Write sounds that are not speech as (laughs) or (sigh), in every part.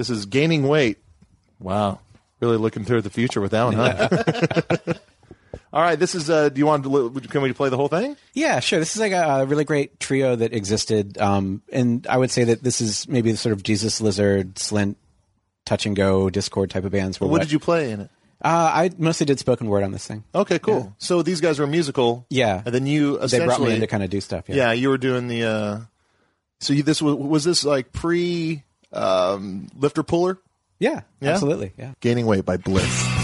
This is gaining weight. Wow, really looking toward the future with that one, huh? (laughs) All right, this is. Uh, do you want to? Can we play the whole thing? Yeah, sure. This is like a, a really great trio that existed, um, and I would say that this is maybe the sort of Jesus Lizard, Slint, Touch and Go, Dischord type of bands. were What did you play in it? Uh, I mostly did spoken word on this thing. Okay, cool. So these guys were musical. Yeah. and then you essentially They brought me in to kind of do stuff. yeah. Yeah. you were doing the. Uh, so you, this was was this like pre um, lifter puller Yeah, Yeah? absolutely. Yeah. gaining weight by Bliss.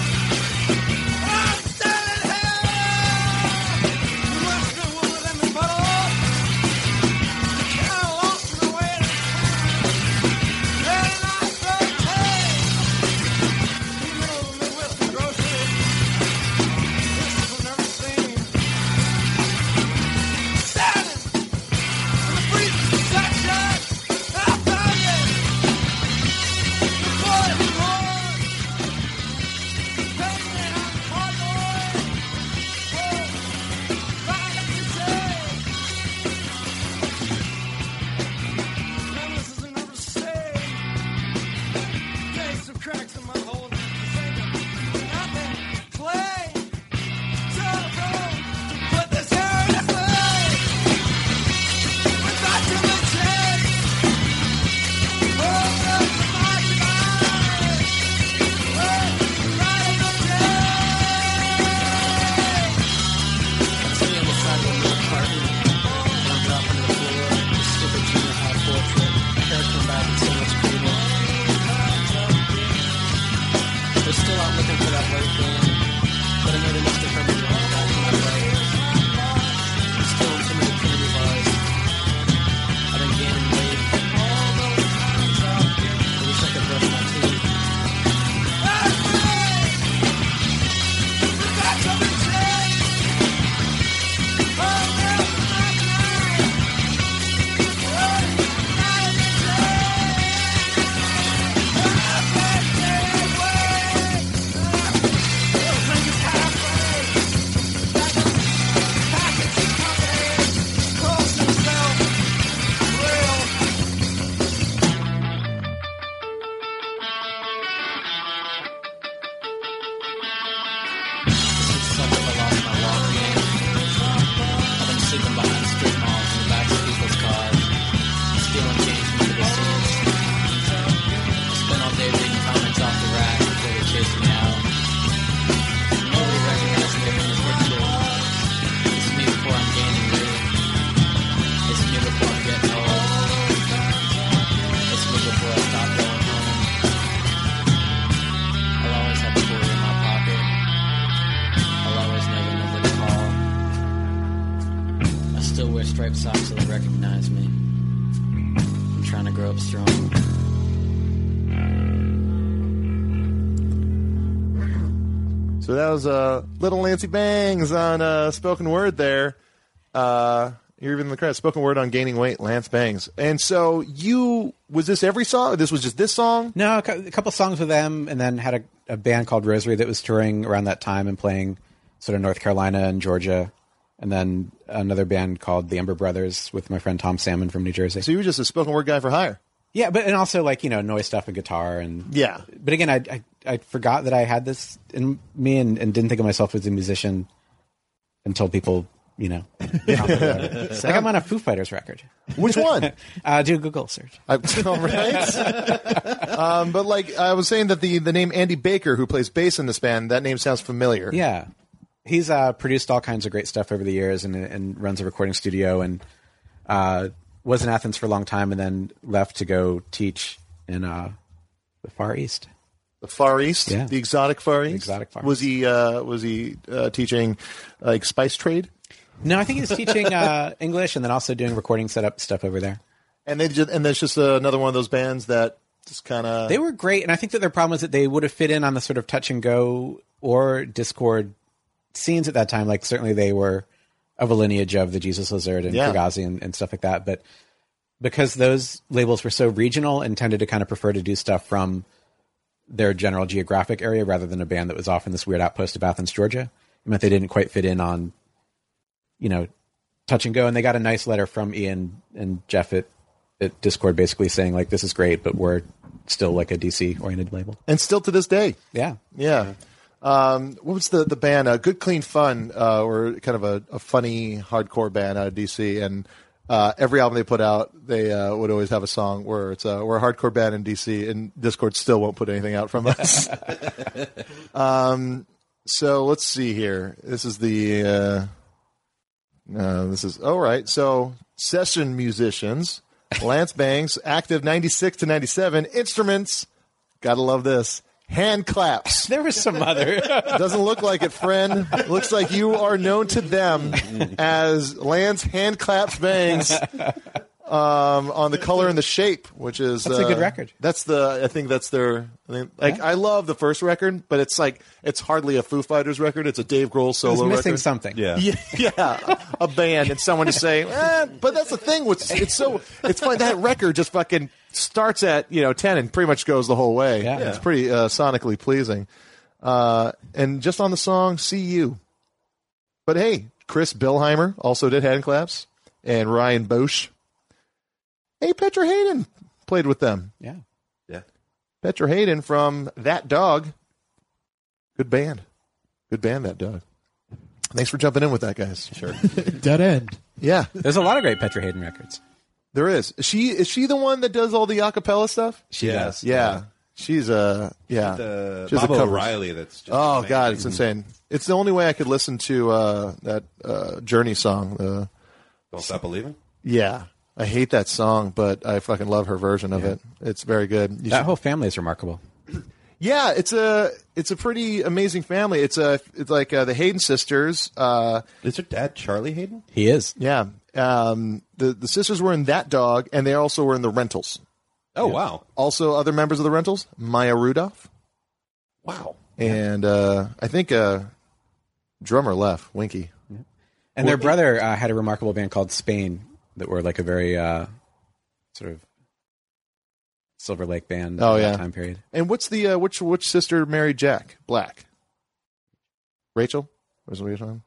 Was uh, Little Nancy Bangs on uh, spoken word there. Uh, you're even in the credit spoken word on gaining weight, Lance Bangs. And so you was this every song? This was just this song? No, a cou- a couple songs with them, and then had a, a band called Rosary that was touring around that time and playing sort of North Carolina and Georgia, and then another band called the Ember Brothers with my friend Tom Salmon from New Jersey. So you were just a spoken word guy for hire. Yeah, but and also like you know noise stuff and guitar and Yeah. But again, I I, I forgot that I had this in me and, and didn't think of myself as a musician until people you know. (laughs) like I'm on a Foo Fighters record. Which one? (laughs) Uh, do a Google search. I, (laughs) all right. um, but like I was saying that the the name Andy Baker, who plays bass in this band, that name sounds familiar. Yeah, he's uh, produced all kinds of great stuff over the years and, and runs a recording studio and uh, was in Athens for a long time and then left to go teach in uh, the Far East. The Far East, Yeah. the exotic Far East. exotic Far East. was he uh, was he uh, teaching like spice trade? No, I think he was teaching uh, English and then also doing recording setup stuff over there. And they just and that's just uh, another one of those bands that just kind of They were great, and I think that their problem was that they would have fit in on the sort of touch and go or Dischord scenes at that time. Like certainly they were of a lineage of the Jesus Lizard and Yeah. Fugazi and, and stuff like that, but because those labels were so regional and tended to kind of prefer to do stuff from their general geographic area rather than a band that was off in this weird outpost of Athens, Georgia, it meant they didn't quite fit in on, you know, touch and go. And they got a nice letter from Ian and Jeff at at Dischord basically saying like this is great, but we're still like a DC oriented label. and still to this day. Yeah. Yeah. Um, what was the the band? Uh, Good Clean Fun, uh, or kind of a, a funny hardcore band out of DC, and uh, every album they put out, they uh, would always have a song where it's uh, we're a hardcore band in DC, and Dischord still won't put anything out from (laughs) us. um, so let's see here. This is the uh, uh, this is all right. So session musicians, Lance Bangs, active ninety six to ninety seven, instruments. Gotta love this. Hand claps. There was some other. (laughs) Doesn't look like it, friend. Looks like you are known to them as Lance Hand Claps Bangs um, on the color and the shape, which is That's a good uh, record. That's the I think that's their I think, like I love the first record, but it's like it's hardly a Foo Fighters record. It's a Dave Grohl I was solo missing record. something. Yeah. Yeah, (laughs) yeah, a band and someone to say, eh, but that's the thing. What's it's so it's fun. That record just fucking starts at you know ten and pretty much goes the whole way. Yeah. it's pretty uh, sonically pleasing. Uh, and just on the song "See You," but hey, Chris Bilheimer also did hand claps, and Ryan Boesch. Hey, Petra Haden played with them. Yeah. Yeah. Petra Haden from That Dog. Good band. Good band, That Dog. Thanks for jumping in with that, guys. Sure. (laughs) Dead end. Yeah, There's a lot of great Petra Haden records. there is. Is she is she the one that does all the acapella stuff? She Yeah. does. Yeah. She's a yeah. The She has a Bob. O'Reilly. That's just Oh amazing. god, it's insane. It's the only way I could listen to uh that uh Journey song. Uh Don't stop believing. yeah. I hate that song, but I fucking love her version of it. It's very good. You That should- whole family is remarkable. (clears throat) yeah, it's a it's a pretty amazing family. It's a it's like uh, the Haden sisters. Uh, Is her dad Charlie Haden? He is. yeah, um, the the sisters were in that dog, and they also were in the Rentals. Oh wow, Also, other members of the Rentals, Maya Rudolph, wow. and uh, I think uh, drummer left, Winky. And their brother uh, had a remarkable band called Spain that were like a very uh, sort of Silver Lake band. Oh, in yeah. time period. And what's the uh, which which sister married Jack Black? Rachel was Rachel.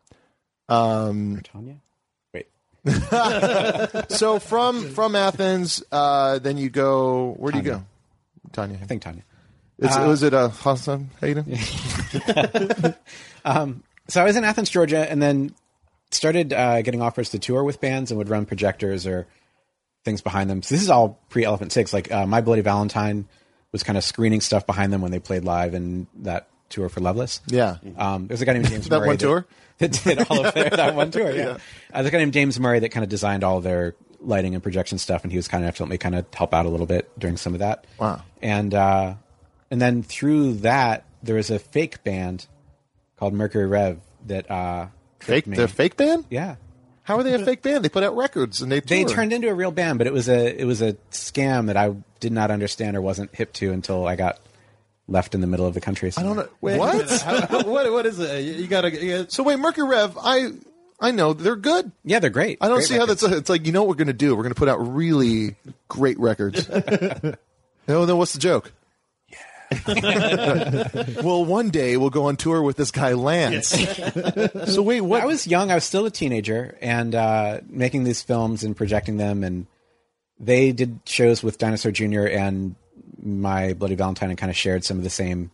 Um, Tanya. Wait, (laughs) so from from Athens, uh, then you go. Where do you go? Tanya. I think Tanya. It's, was it a Hassan Haden? (laughs) So I was in Athens, Georgia, and then started uh, getting offers to tour with bands and would run projectors or things behind them. So this is all pre Elephant Six. Like uh, My Bloody Valentine was kind of screening stuff behind them when they played live in that tour for Loveless. Yeah. Um, there's a guy named James (laughs) That Murray one tour? (laughs) that did all of their that one tour. Yeah, (laughs) Uh, there's a guy named James Murray that kind of designed all their lighting and projection stuff, and he was kind of have to let me kind of help out a little bit during some of that. Wow. And uh, and then through that, there was a fake band called Mercury Rev that uh, Fake? me. They're a fake band? Yeah. How are they a fake band? They put out records and they They turned into a real band, but it was a it was a scam that I did not understand or wasn't hip to until I got left in the middle of the country. I don't know Wait, what. (laughs) what? What is it? You gotta. You gotta so wait, Mercury Rev. I I know they're good. Yeah, they're great. I don't Great see how records. that's. it's like you know what we're going to do. We're going to put out really great records. no, (laughs) oh, then what's the joke? (laughs) well, one day we'll go on tour with this guy Lance. (laughs) so wait, what? I was young. I was still a teenager and uh, making these films and projecting them. And they did shows with Dinosaur Jr. and my Bloody Valentine and kind of shared some of the same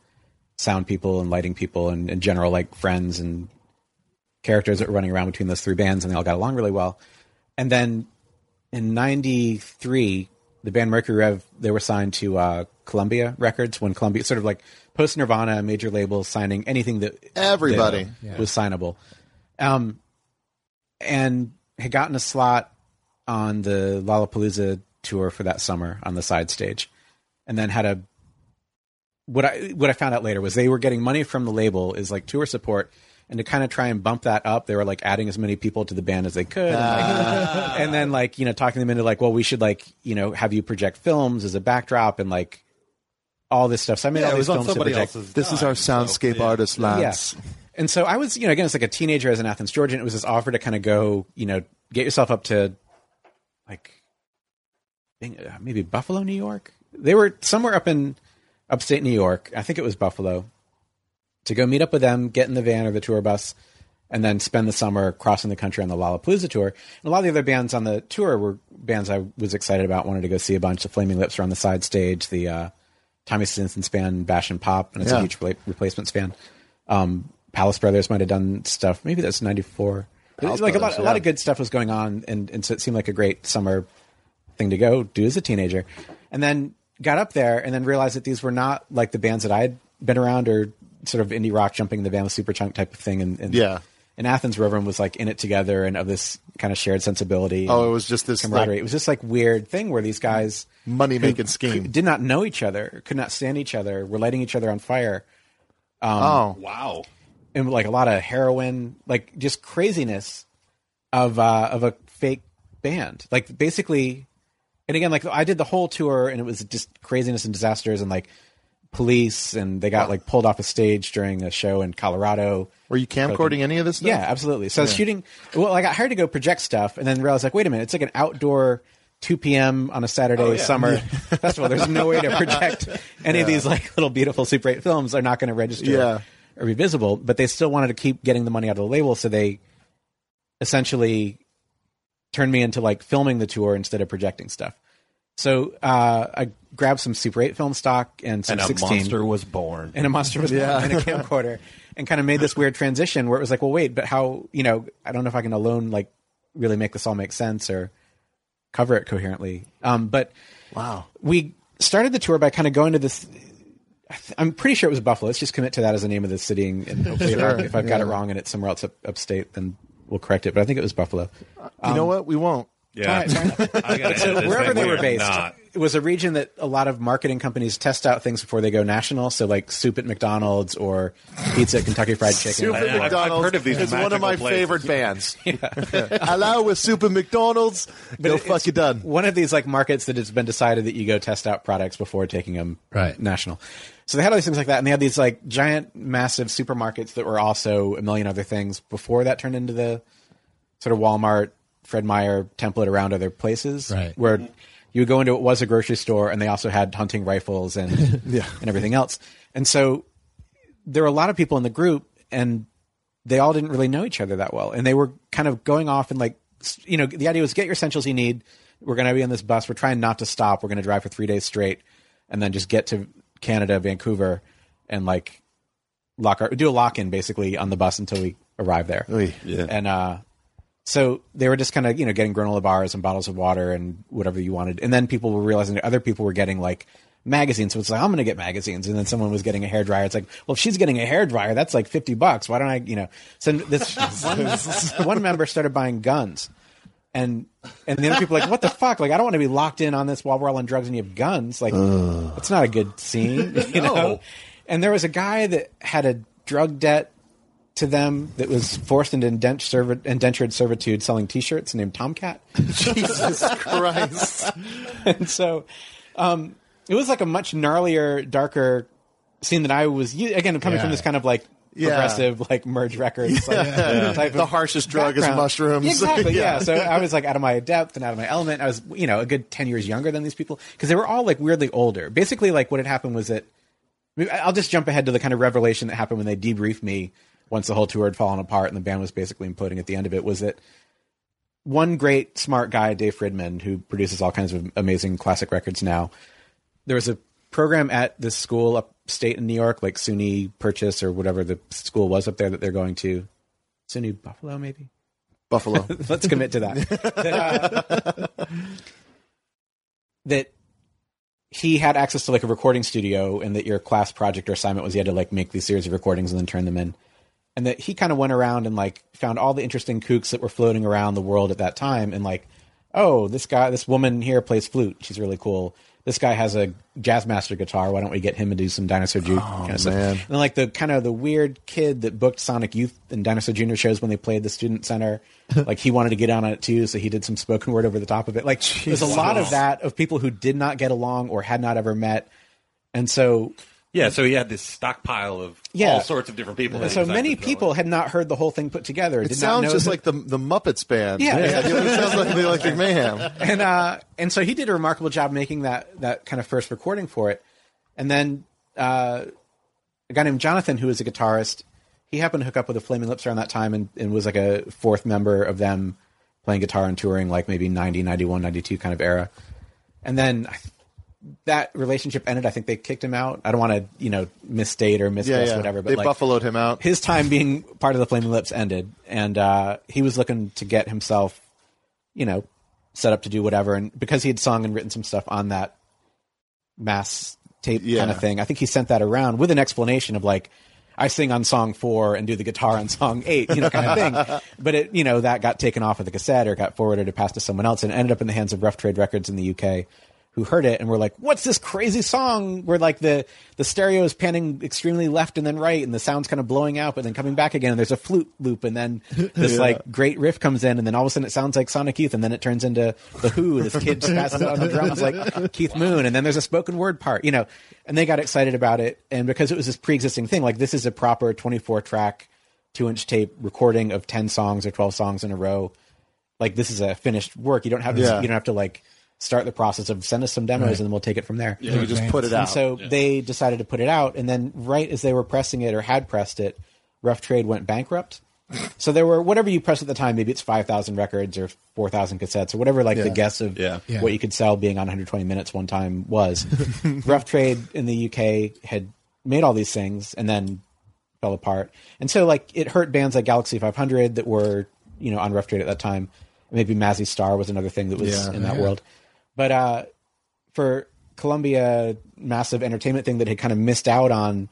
sound people and lighting people and in general, like friends and characters that were running around between those three bands. And they all got along really well. And then in 93, the band Mercury Rev, they were signed to uh, Columbia Records when Columbia, sort of like post Nirvana, major labels signing anything that Everybody. that was signable. Um, and had gotten a slot on the Lollapalooza tour for that summer on the side stage, and then had a what I what I found out later was they were getting money from the label is like tour support. And to kind of try and bump that up, they were like adding as many people to the band as they could, and, like, (laughs) and then like you know talking them into like, well, we should like you know have you project films as a backdrop and like all this stuff. So I made Yeah, all it these films to project. else's. This is dime, our so, soundscape yeah. artist, Lance. Yeah. And so I was, you know, again, it's like a teenager as an Athens, Georgia, and it was this offer to kind of go, you know, get yourself up to like being- uh, maybe Buffalo, New York. They were somewhere up in upstate New York. I think it was Buffalo. To go meet up with them, get in the van or the tour bus, and then spend the summer crossing the country on the Lollapalooza tour. And a lot of the other bands on the tour were bands I was excited about, wanted to go see a bunch. The Flaming Lips were on the side stage. The uh, Tommy Stinson band Bash and Pop, and it's a huge repla- replacements fan. Um, Palace Brothers might have done stuff. Maybe that's '94. Palace Like a lot, Brothers, a lot of good stuff was going on, and, and so it seemed like a great summer thing to go do as a teenager. And then got up there and then realized that these were not like the bands that I had been around or sort of indie rock jumping the band with Superchunk type of thing. And, and Yeah. in Athens, where everyone was like in it together and of this kind of shared sensibility. Oh, it was just this camaraderie. like, it was just like weird thing where these guys money making scheme. did not know each other, could not stand each other, were lighting each other on fire, oh, Wow. and like a lot of heroin, like just craziness of uh, of a fake band. Like basically, and again, like I did the whole tour, and it was just craziness and disasters, and like police, and they got like pulled off a stage during a show in Colorado. were you camcording any of this? Stuff? Yeah, absolutely. So I was shooting. Well, I got hired to go project stuff, and then realized like, wait a minute, it's like an outdoor. 2 p.m. on a Saturday oh, summer (laughs) festival. There's no way to project (laughs) any of these like little beautiful Super 8 films. They're not going to register Yeah. or be visible, but they still wanted to keep getting the money out of the label, so they essentially turned me into like filming the tour instead of projecting stuff. So uh, I grabbed some Super 8 film stock and some And a 16 monster was born. and a monster was Yeah. born and a camcorder (laughs) and kind of made this weird transition where it was like, well, wait, but how, you know, I don't know if I can alone like really make this all make sense or cover it coherently. Um, but Wow. we started the tour by kind of going to this. I'm pretty sure it was Buffalo. Let's just commit to that as the name of the city, and (laughs) hopefully, if, I, if I've got it wrong and it's somewhere else up, upstate, then we'll correct it. But I think it was Buffalo. You know what? We won't. Yeah. All right, fair enough. (laughs) I gotta So wherever they were based, not. it was a region that a lot of marketing companies test out things before they go national. So like soup at McDonald's or pizza at Kentucky Fried Chicken. Super I've- I've McDonald's heard of these is one of my magical favorite bands. (laughs) Hello (laughs) with Super McDonald's. Go it's fuck you done. One of these like markets that it's been decided that you go test out products before taking them Right. national. So they had all these things like that, and they had these like giant, massive supermarkets that were also a million other things before that turned into the sort of Walmart, Fred Meyer template around other places, Right. Where you would go into it was a grocery store, and they also had hunting rifles and (laughs) yeah. and everything else. And so there were a lot of people in the group, and they all didn't really know each other that well, and they were kind of going off and like, you know, the idea was get your essentials you need. We're going to be on this bus. We're trying not to stop. We're going to drive for three days straight, and then just get to Canada, Vancouver, and like lock our do a lock in basically on the bus until we arrive there. Oy. Yeah. And uh, so they were just kind of you know getting granola bars and bottles of water and whatever you wanted. And then people were realizing that other people were getting like magazines. So it's like I'm going to get magazines. And then someone was getting a hair dryer. It's like, well, if she's getting a hair dryer, that's like fifty bucks. Why don't I? You know. So this (laughs) one, one member started buying guns. And and the other people were like, what the fuck? Like, I don't want to be locked in on this while we're all on drugs and you have guns. Like, it's not a good scene, (laughs) you know. And there was a guy that had a drug debt to them that was forced into indent- serv- indentured servitude selling T-shirts named Tomcat. (laughs) Jesus Christ. (laughs) and so um, it was like a much gnarlier, darker scene that I was again coming from this kind of like Yeah. progressive like merge records. Like, (laughs) type The of harshest drug is background. mushrooms. Exactly. Yeah. yeah. So I was like out of my depth and out of my element. I was you know a good ten years younger than these people because they were all like weirdly older. Basically, like what had happened was that I'll just jump ahead to the kind of revelation that happened when they debriefed me once the whole tour had fallen apart and the band was basically imploding at the end of it was that one great smart guy, Dave Fridman, who produces all kinds of amazing classic records now, there was a program at this school upstate in New York, like SUNY Purchase or whatever the school was up there that they're going to. SUNY Buffalo, maybe? Buffalo. (laughs) Let's commit to that. that, (laughs) that he had access to like a recording studio and that your class project or assignment was you had to like make these series of recordings and then turn them in. And that he kind of went around and like found all the interesting kooks that were floating around the world at that time and like, oh, this guy, this woman here plays flute. She's really cool. This guy has a jazz master guitar. Why don't we get him to do some Dinosaur Juke oh, kind of stuff? man. And then, like the kind of the weird kid that booked Sonic Youth and Dinosaur Junior shows when they played the student center, (laughs) like he wanted to get on it too, so he did some spoken word over the top of it. Like there's a lot of that of people who did not get along or had not ever met, and so Yeah, so he had this stockpile of Yeah. all sorts of different people. that and he so many people had not heard the whole thing put together. It did not sounds know just that- like the the Muppets band. Yeah. it sounds like the Electric Mayhem. and uh, and so he did a remarkable job making that that kind of first recording for it, and then uh, a guy named Jonathan, who was a guitarist, he happened to hook up with the Flaming Lips around that time and, and was like a fourth member of them playing guitar and touring, like maybe 90, 91, 92 kind of era. And then I- that relationship ended. I think they kicked him out. I don't want to, you know, misstate or Yeah, yeah. whatever, but they like, buffaloed him out. his time being part of the Flaming Lips ended, and uh, he was looking to get himself, you know, set up to do whatever. And because he had sung and written some stuff on that mass tape Yeah. kind of thing, I think he sent that around with an explanation of like, I sing on song four and do the guitar on song eight, you know, kind of thing. (laughs) but it, you know, that got taken off of the cassette or got forwarded or passed to someone else and ended up in the hands of Rough Trade Records in the UK, who heard it and were like, "What's this crazy song where like the the stereo is panning extremely left and then right, and the sound's kind of blowing out, but then coming back again, and there's a flute loop, and then (laughs) this like great riff comes in, and then all of a sudden it sounds like Sonic Youth, and then it turns into the Who. This kid just passes it on the drums like Keith Moon, and then there's a spoken word part, you know, and they got excited about it, and because it was this pre-existing thing, like this is a proper 24 track, two inch tape recording of 10 songs or 12 songs in a row like this is a finished work. You don't have to, Yeah. you don't have to like start the process of send us some demos Right. and then we'll take it from there. Yeah, you just put it And out. so they decided to put it out, and then right as they were pressing it or had pressed it, Rough Trade went bankrupt. So there were whatever you press at the time, maybe it's five thousand records or four thousand cassettes or whatever, like the guess of Yeah. Yeah. what you could sell being on 120 minutes one time was. (laughs) Rough Trade in the UK had made all these things and then fell apart, and so like it hurt bands like Galaxy 500 that were you know on Rough Trade at that time. Maybe Mazzy Star was another thing that was Yeah. in that world, but uh, for Columbia massive entertainment thing that had kind of missed out on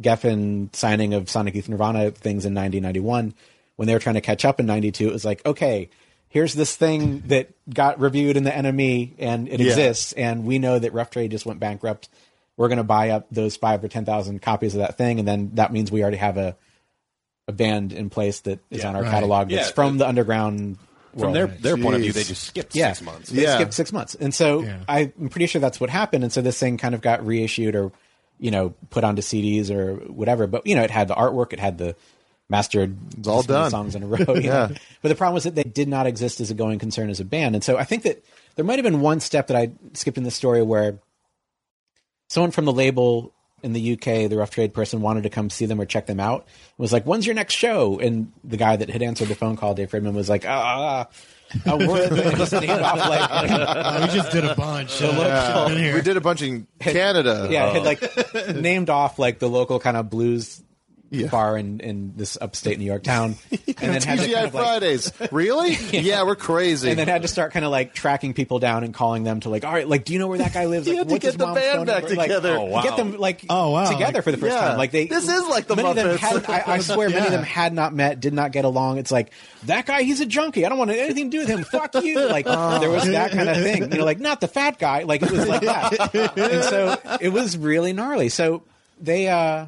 Geffen signing of Sonic Youth Nirvana things in 1991 when they were trying to catch up in 92 it was like okay here's this thing that got reviewed in the NME and it Yeah. exists and we know that Rough Trade just went bankrupt we're going to buy up those 5 or 10,000 copies of that thing and then that means we already have a a band in place that is on our Right. catalog that's Yeah. from the underground From world. their their point of view, they just skipped Yeah. six months. They Yeah. skipped six months. And so Yeah. I'm pretty sure that's what happened. And so this thing kind of got reissued or, you know, put onto CDs or whatever. But, you know, it had the artwork, it had the mastered all done. songs in a row. (laughs) you Yeah. know? But the problem was that they did not exist as a going concern as a band. And so I think that there might have been one step that I skipped in the story where someone from the label in the UK, the rough trade person, wanted to come see them or check them out. Was like, "When's your next show?" And the guy that had answered the phone call, Dave Fridman, was like, "Ah, uh, we're just off like, Oh, (laughs) we just did a bunch. Uh, in here. we did a bunch in Canada. yeah, had like named off like the local kind of blues Yeah. bar in in this upstate New York town, (laughs) and then had to TGI kind of like, Fridays. really? (laughs) yeah, we're crazy. and then had to start kind of like tracking people down and calling them to like, all right, like, do you know where that guy lives? You Like, had to get the band back number? Like, together. Oh, wow. Get them like Oh, wow. together Like- for the first Yeah. time. Like they, This is like the many of them had, I, I swear, many of them (laughs) had not met, did not get along. It's like that guy, he's a junkie. I don't want anything to do with him. Fuck you. Like there was that kind of thing. You know, like not the fat guy. Like it was like that. and so it was really gnarly. So they. uh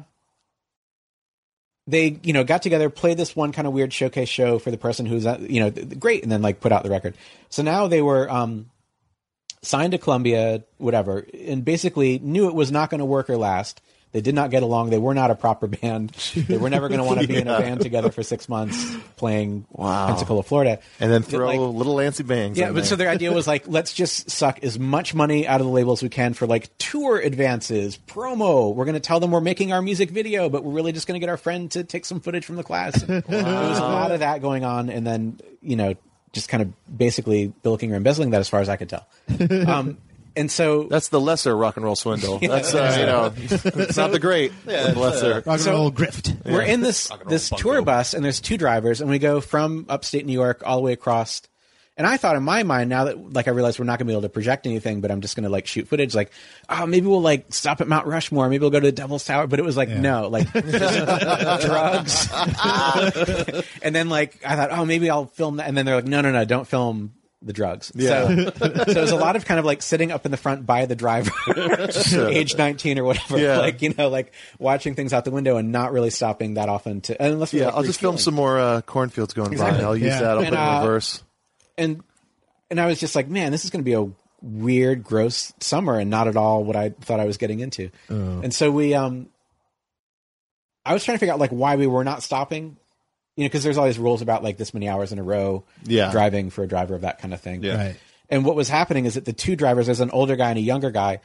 they you know got together played this one kind of weird showcase show for the person who's uh, you know great and then like put out the record. So now they were um signed to columbia whatever and basically knew it was not going to work or last they did not get along they were not a proper band (laughs) they were never going to want to be in a band together for six months playing Wow. pensacola florida and then throw like- little Lancy Bangs. yeah, but there. so their idea was like, let's just suck as much money out of the label as we can for like tour advances, promo. We're going to tell them we're making our music video, but we're really just going to get our friend to take some footage from the class. (laughs) There was a lot of that going on, and then you know, just kind of basically bilking or embezzling that, as far as I could tell. (laughs) Um, and so That's the lesser rock and roll swindle. (laughs) That's uh, you know, it's not the great, (laughs) the lesser. Rock and So- roll grift. we're in this this tour bus and there's two drivers and we go from upstate New York all the way across. And I thought in my mind now that like I realized we're not gonna be able to project anything but I'm just gonna like shoot footage like oh maybe we'll like stop at Mount Rushmore. Maybe we'll go to the Devil's Tower. But it was like no like (laughs) drugs. And then like I thought oh maybe I'll film that. And then they're like no no no don't film the drugs Yeah. so, so it was a lot of kind of like sitting up in the front by the driver age 19 or whatever Yeah. like you know like watching things out the window and not really stopping that often to unless Yeah, like, I'll just film some more uh, cornfields going Exactly. by. I'll use Yeah. that. I'll And, put it in uh, reverse. and and I was just like, man, this is going to be a weird, gross summer, and not at all what I thought I was getting into. Oh. And so we, um, I was trying to figure out like why we were not stopping, you know, because there's all these rules about like this many hours in a row, Yeah. driving for a driver of that kind of thing. Yeah. Right. And what was happening is that the two drivers, there's an older guy and a younger guy.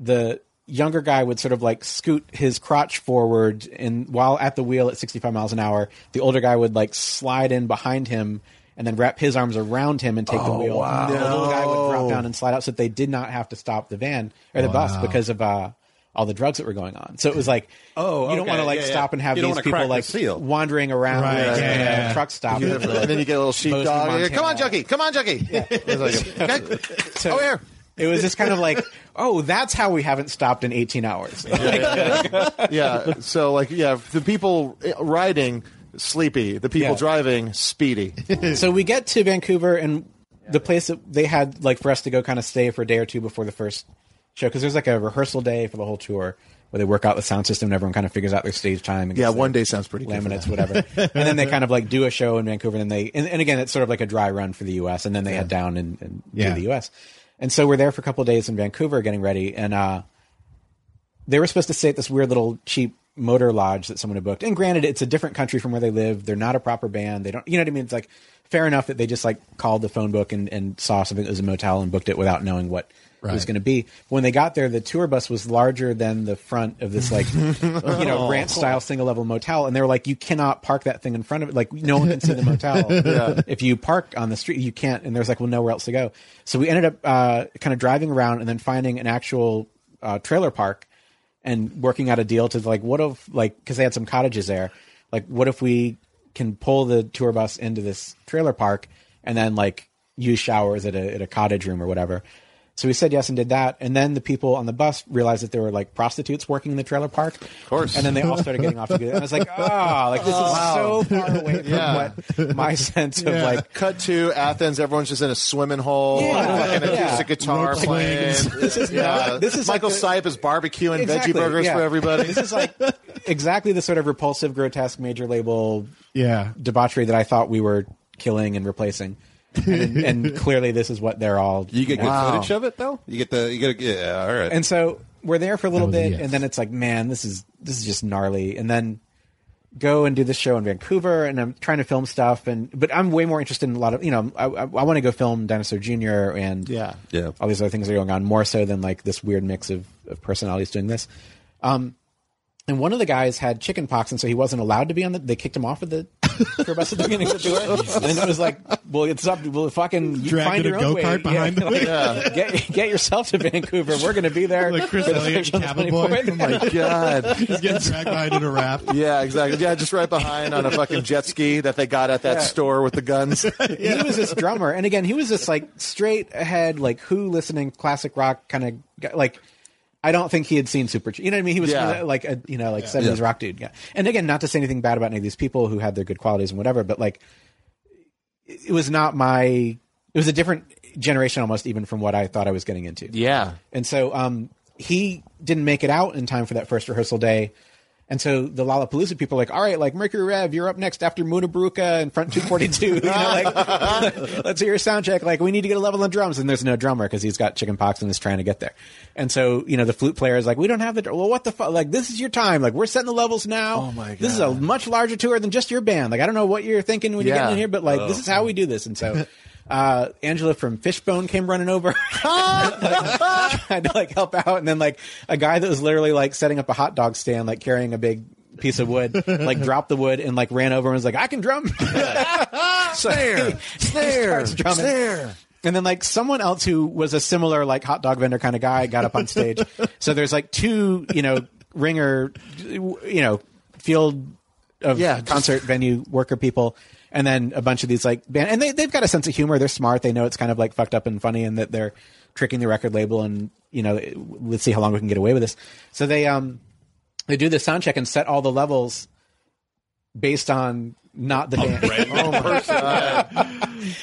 The younger guy would sort of like scoot his crotch forward and while at the wheel at 65 miles an hour, the older guy would like slide in behind him and then wrap his arms around him and take the wheel. Wow. The little guy would drop down and slide out so that they did not have to stop the van or the bus because of uh, all the drugs that were going on. So it was like, (laughs) Oh, you don't okay. want to like Yeah, yeah. stop and have You don't these wanna people crack the like seal. wandering around Right, the, yeah. Uh, the truck stop. and then you get a little sheepdog. Montana. Come on, Junkie. Come on, Junkie. (laughs) It's like, (laughs) okay. So Over here. It was just kind of like, oh, that's how we haven't stopped in 18 hours. Yeah. So like, yeah, the people riding sleepy, the people Yeah. driving speedy. so we get to Vancouver and the place that they had like for us to go kind of stay for a day or two before the first show because there's like a rehearsal day for the whole tour where they work out the sound system and everyone kind of figures out their stage time. And Yeah, one day sounds pretty laminates, that. whatever. (laughs) and then they kind of like do a show in Vancouver and then they and, and again it's sort of like a dry run for the U.S. and then they head down and, and Yeah. do the U.S. And so we're there for a couple of days in Vancouver getting ready and uh, they were supposed to stay at this weird little cheap motor lodge that someone had booked. And granted, it's a different country from where they live. They're not a proper band. They don't, you know what I mean? It's like fair enough that they just like called the phone book and, and saw something that was a motel and booked it without knowing what it was going to be. When they got there, the tour bus was larger than the front of this like, (laughs) you know, ranch style single level motel. And they were like, you cannot park that thing in front of it. Like no one can see the motel. (laughs) If you park on the street, you can't. And there's like, well, nowhere else to go. So we ended up, uh, kind of driving around and then finding an actual, uh, trailer park and working out a deal to like what if like because they had some cottages there like what if we can pull the tour bus into this trailer park and then like use showers at a, at a cottage room or whatever so we said yes and did that and then the people on the bus realized that there were like prostitutes working in the trailer park of course. and then they all started getting off together and i was like (laughs) ah like this is so far away from Yeah. what my (laughs) sense of like Cut to Athens. Everyone's just in a swimming hole. Yeah. Fucking Yeah. acoustic guitar Rope playing. swings. this is Yeah. not, this is Michael like the- is barbecuing Exactly, veggie burgers yeah. for everybody. This is like exactly the sort of repulsive, grotesque major label Yeah. debauchery that I thought we were killing and replacing. And, (laughs) and clearly, this is what they're all. You get good Wow. footage of it though. You get the you get a, yeah. All right. And so we're there for a little That was a bit, yes. and then it's like, man, this is this is just gnarly. And then go and do this show in Vancouver, and I'm trying to film stuff, and but I'm way more interested in a lot of you know I, I, I want to go film Dinosaur Jr. and Yeah. Yeah. all these other things that are going on more so than like this weird mix of, of personalities doing this. Um, and one of the guys had chicken pox, and so he wasn't allowed to be on the. They kicked him off of the tour bus at the beginning of the tour, (laughs) and it was like, "Well, it's up. Well, fucking you Dragged find in a your own go-kart way. behind yeah, him. like, Yeah. Get get yourself to Vancouver. We're going to be there. Like Chris Elliott, show the Cabin Boy. Oh My (laughs) God. (laughs) He's getting dragged behind in a raft. Yeah, exactly. Yeah, just right behind on a fucking jet ski that they got at that Yeah. store with the guns. he was this drummer, and again, he was this like straight ahead, like who listening classic rock kind of. Like, I don't think he had seen Super. You know what I mean? He was Yeah. like a you know like seventies Yeah. rock dude. Yeah. And again, not to say anything bad about any of these people who had their good qualities and whatever, but like, it was not my. It was a different generation almost, even from what I thought I was getting into. Yeah. And so um, he didn't make it out in time for that first rehearsal day. And so the Lollapalooza people are like, all right, like Mercury Rev, you're up next after Mutabaruka and Front 242. (laughs) you know, like, (laughs) let's hear your sound check. Like, we need to get a level on drums. And there's no drummer because he's got chicken pox and is trying to get there. And so, you know, the flute player is like, we don't have the, dr- well, what the fuck? Like, this is your time. Like, we're setting the levels now. Oh, my God. This is a much larger tour than just your band. Like, I don't know what you're thinking when you Yeah. get in here, but like, this is how we do this. And so, uh, Angelo from Fishbone came running over. (laughs) trying to like help out, and then like a guy that was literally like setting up a hot dog stand, like carrying a big piece of wood, like dropped the wood and like ran over and was like, "I can drum." (laughs) so he, Snare. drumming. Snare. And then like someone else who was a similar like hot dog vendor kind of guy got up on stage. so there's like two, you know, ringer, you know, field of Yeah, just- concert venue worker people. And then a bunch of these like band, and they they've got a sense of humor. They're smart. They know it's kind of like fucked up and funny, and that they're tricking the record label. And you know, let's see how long we can get away with this. So they um they do the sound check and set all the levels based on not the band. (laughs) Oh my God.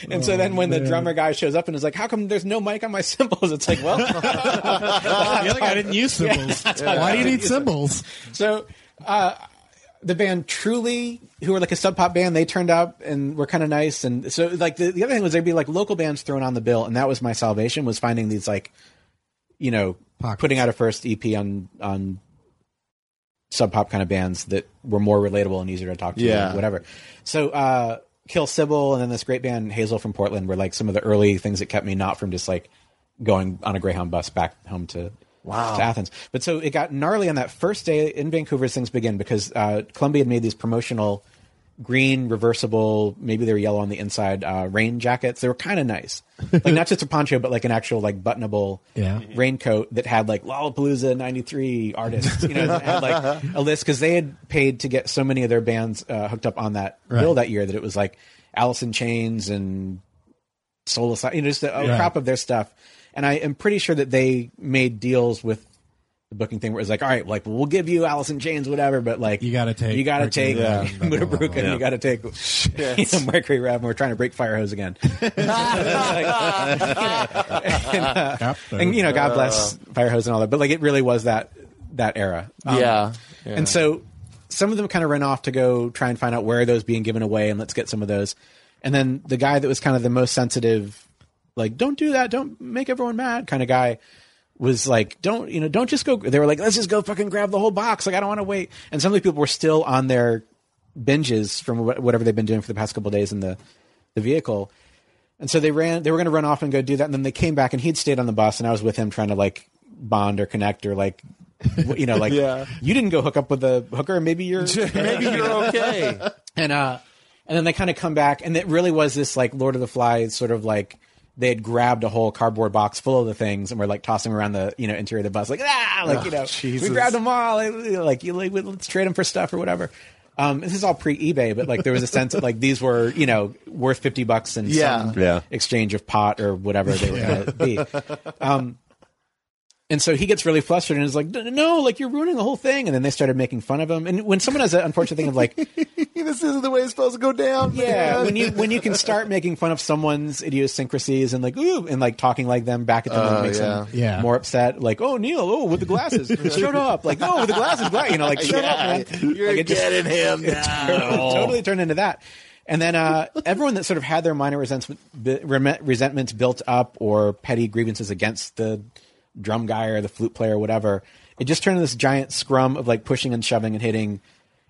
And so then when the drummer guy shows up and is like, "How come there's no mic on my (laughs) cymbals?" It's like, well, (laughs) The other guy didn't use symbols. Why do you need symbols? so uh, the band Truly, who were like a sub pop band, they turned up and were kind of nice. And so like the, the other thing was there'd be like local bands thrown on the bill, and that was my salvation was finding these like, you know, Pockets. putting out a first EP on on sub pop kind of bands that were more relatable and easier to talk to, Yeah. whatever. So uh, Kill Sybil and then this great band Hazel from Portland were like some of the early things that kept me not from just like going on a Greyhound bus back home to Wow. to Athens. But so it got gnarly on that first day in Vancouver as things begin because uh, Columbia had made these promotional green reversible, maybe they were yellow on the inside, uh, rain jackets. They were kind of nice, like not just a poncho, but like an actual like buttonable Yeah. raincoat that had like Lollapalooza '93 artists, you know, that had like a list because they had paid to get so many of their bands uh, hooked up on that Right. bill that year that it was like Alice in Chains and Soul Asylum, you know, just a, a Right. crop of their stuff. And I am pretty sure that they made deals with the booking thing where it's like, all right, like we'll give you Alice in Chains, whatever, but like You gotta take you got to take (laughs) and Mutabaruka, blah. and you got to take (laughs) you know, Mercury Rev. and We're trying to break Fire Hose again, (laughs) Yep. and you know, God bless Fire Hose and all that. But like, it really was that that era. Um, yeah. and so some of them kind of ran off to go try and find out where are those being given away and let's get some of those. And then the guy that was kind of the most sensitive, like, don't do that, don't make everyone mad kind of guy was like, don't, you know, don't just go. They were like, let's just go fucking grab the whole box. Like, I don't want to wait. And some of the people were still on their binges from wh- whatever they've been doing for the past couple of days in the, the vehicle. And so they ran, they were going to run off and go do that. And then they came back and he'd stayed on the bus and I was with him trying to like bond or connect or like, you know, like (laughs) Yeah. you didn't go hook up with a hooker. Maybe you're, (laughs) Maybe you're okay. (laughs) and, uh, and then they kind of come back and it really was this like Lord of the Flies sort of like, they had grabbed a whole cardboard box full of the things and were like tossing around the you know interior of the bus like ah like you know Jesus. we grabbed them all like, like you like let's trade them for stuff or whatever. Um, this is all pre eBay, but like there was a sense that like these were you know worth fifty bucks in Yeah. some Yeah. exchange of pot or whatever they were going to be. (laughs) Um, and so he gets really flustered and is like, "No, like you're ruining the whole thing." And then they started making fun of him. And when someone has an unfortunate thing of like, (laughs) this isn't the way it's supposed to go down. yeah, man. when you when you can start making fun of someone's idiosyncrasies and like ooh and like talking like them back at them and makes yeah. them Yeah. more upset. Like oh Neil, oh with the glasses, shut up. Like oh with the glasses, gla-" you know, like shut up, man. You're Like, it just- getting him (laughs) now. totally turned into that. And then uh, everyone that sort of had their minor resentment, resentments built up or petty grievances against the drum guy or the flute player or whatever, it just turned into this giant scrum of like pushing and shoving and hitting.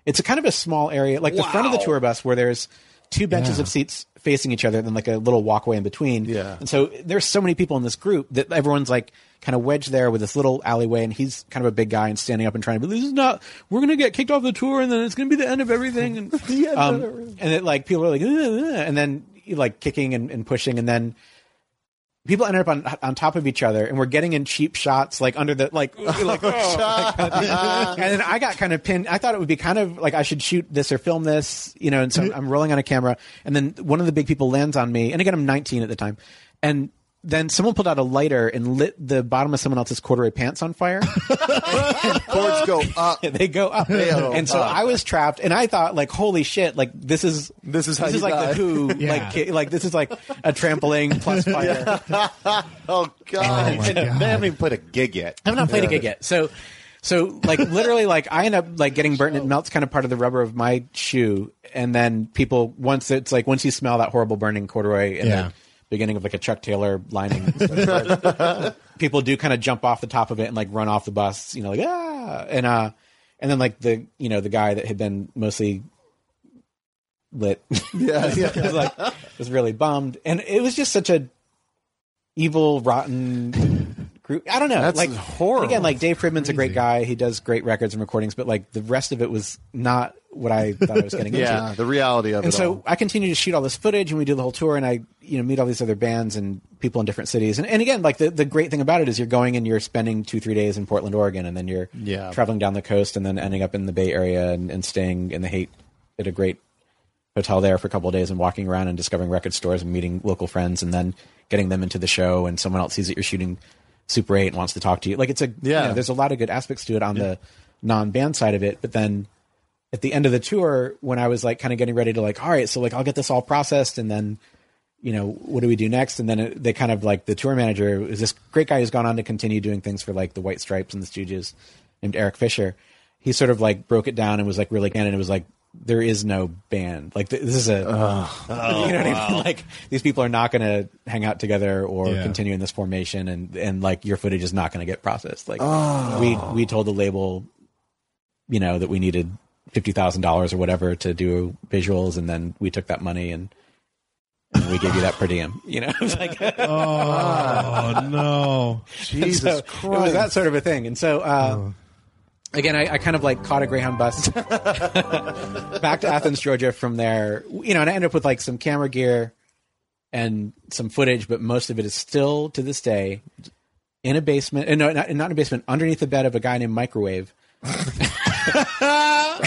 It's a kind of a small area, like the front of the tour bus where there's two benches Yeah. of seats facing each other and then like a little walkway in between. Yeah. And so there's so many people in this group that everyone's like kind of wedged there with this little alleyway and he's kind of a big guy and standing up and trying to, but this is not, we're going to get kicked off the tour and then it's going to be the end of everything. And, (laughs) um, and it like people are like, "Ugh, ugh," and then like kicking and, and pushing and then people ended up on on top of each other and we're getting in cheap shots like under the like, (laughs) like oh, (laughs) like, (laughs) and then I got kind of pinned. I thought it would be kind of like I should shoot this or film this, you know. And so I'm rolling on a camera, and then one of the big people lands on me, and again I'm 19 at the time, and then someone pulled out a lighter and lit the bottom of someone else's corduroy pants on fire. (laughs) Cords go up. (laughs) they go up, go and so up. I was trapped, and I thought like, holy shit, like this is This is how this you is like die. the Who, (laughs) Yeah. like ki- like this is like a trampoline plus fire. Oh Oh god. Oh, my They haven't even played a gig yet. I've not played a gig yet. So, so like literally, like I end up like getting burnt and it melts kind of part of the rubber of my shoe, and then people once it's like once you smell that horrible burning corduroy in Yeah. Beginning of like a Chuck Taylor lining, (laughs) people do kind of jump off the top of it and like run off the bus, you know, like ah, and uh, and then like the you know the guy that had been mostly lit. (laughs) Yeah, yeah. (laughs) was like was really bummed, and it was just such a evil, rotten group. I don't know. That's like horrible. Again, like Dave Fridman's a great guy. He does great records and recordings, but like the rest of it was not what I thought I was getting (laughs) Yeah, into. the reality of And it And so all. I continue to shoot all this footage, and we do the whole tour, and I, you know, meet all these other bands and people in different cities. And, and again, like the, the great thing about it is you're going and you're spending two, three days in Portland, Oregon, and then you're Yeah. traveling down the coast, and then ending up in the Bay Area and, and staying in the Haight at a great hotel there for a couple of days and walking around and discovering record stores and meeting local friends and then getting them into the show and someone else sees that you're shooting Super 8 and wants to talk to you. Like it's a Yeah. you know, there's a lot of good aspects to it on the non-band side of it, but then at the end of the tour when I was like kind of getting ready to like all right, so like I'll get this all processed and then you know, what do we do next? And then it, they kind of like the tour manager is this great guy who's gone on to continue doing things for like the White Stripes and the Stooges, named Eric Fisher. He sort of like broke it down and was like really and It was like there is no band. Like th- this is a, (laughs) you know what I mean? Like these people are not going to hang out together or Yeah. continue in this formation, and and like your footage is not going to get processed. Like we we told the label, you know, that we needed fifty thousand dollars or whatever to do visuals, and then we took that money and and we gave you that per diem. You know, (laughs) it's like (laughs) Oh no! Jesus so Christ. it was that sort of a thing. And so, uh, again, I, I kind of like caught a Greyhound bus (laughs) back to Athens, Georgia from there. You know, and I ended up with like some camera gear and some footage, but most of it is still to this day in a basement. uh, No, not, not in a basement, underneath the bed of a guy named Microwave. (laughs) (laughs)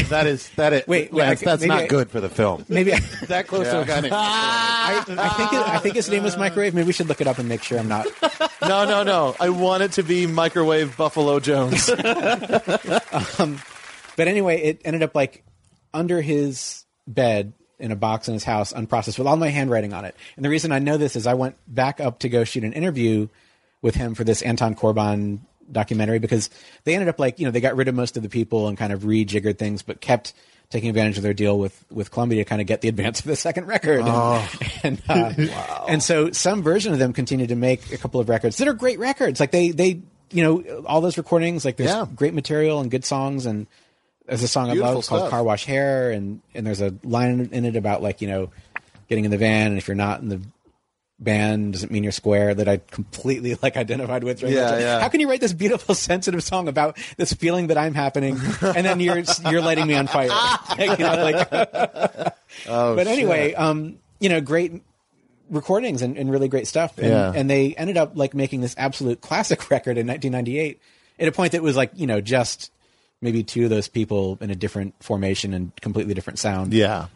That is that is Wait, wait, Lance, I- that's not I- good for the film. Maybe (laughs) I, that close to a guy named I, I think it, I think his name was Microwave. Maybe we should look it up and make sure I'm not. No, no, no. I want it to be microwave Buffalo Jones. (laughs) Um, but anyway, it ended up like under his bed in a box in his house, unprocessed, with all my handwriting on it. And the reason I know this is I went back up to go shoot an interview with him for this Anton Corbijn documentary because they ended up like you know they got rid of most of the people and kind of rejiggered things, but kept taking advantage of their deal with with Columbia to kind of get the (laughs) advance for the second record. And, (laughs) and, uh, and so some version of them continued to make a couple of records that are great records. Like they they you know all those recordings like there's Yeah. great material and good songs and there's a song I Beautiful love called "Car Wash Hair," and and there's a line in it about like you know getting in the van, and if you're not in the band, doesn't mean you're square. That I completely like identified with. Right Yeah, yeah. How can you write this beautiful, sensitive song about this feeling that I'm happening, and then you're you're lighting me on fire? (laughs) Like, you know, like. (laughs) Oh, but anyway, um, you know, great recordings and, and really great stuff. And, Yeah. and they ended up like making this absolute classic (laughs) record in 1998 at a point that was like, you know, just maybe two of those people in a different formation and completely different sound. yeah.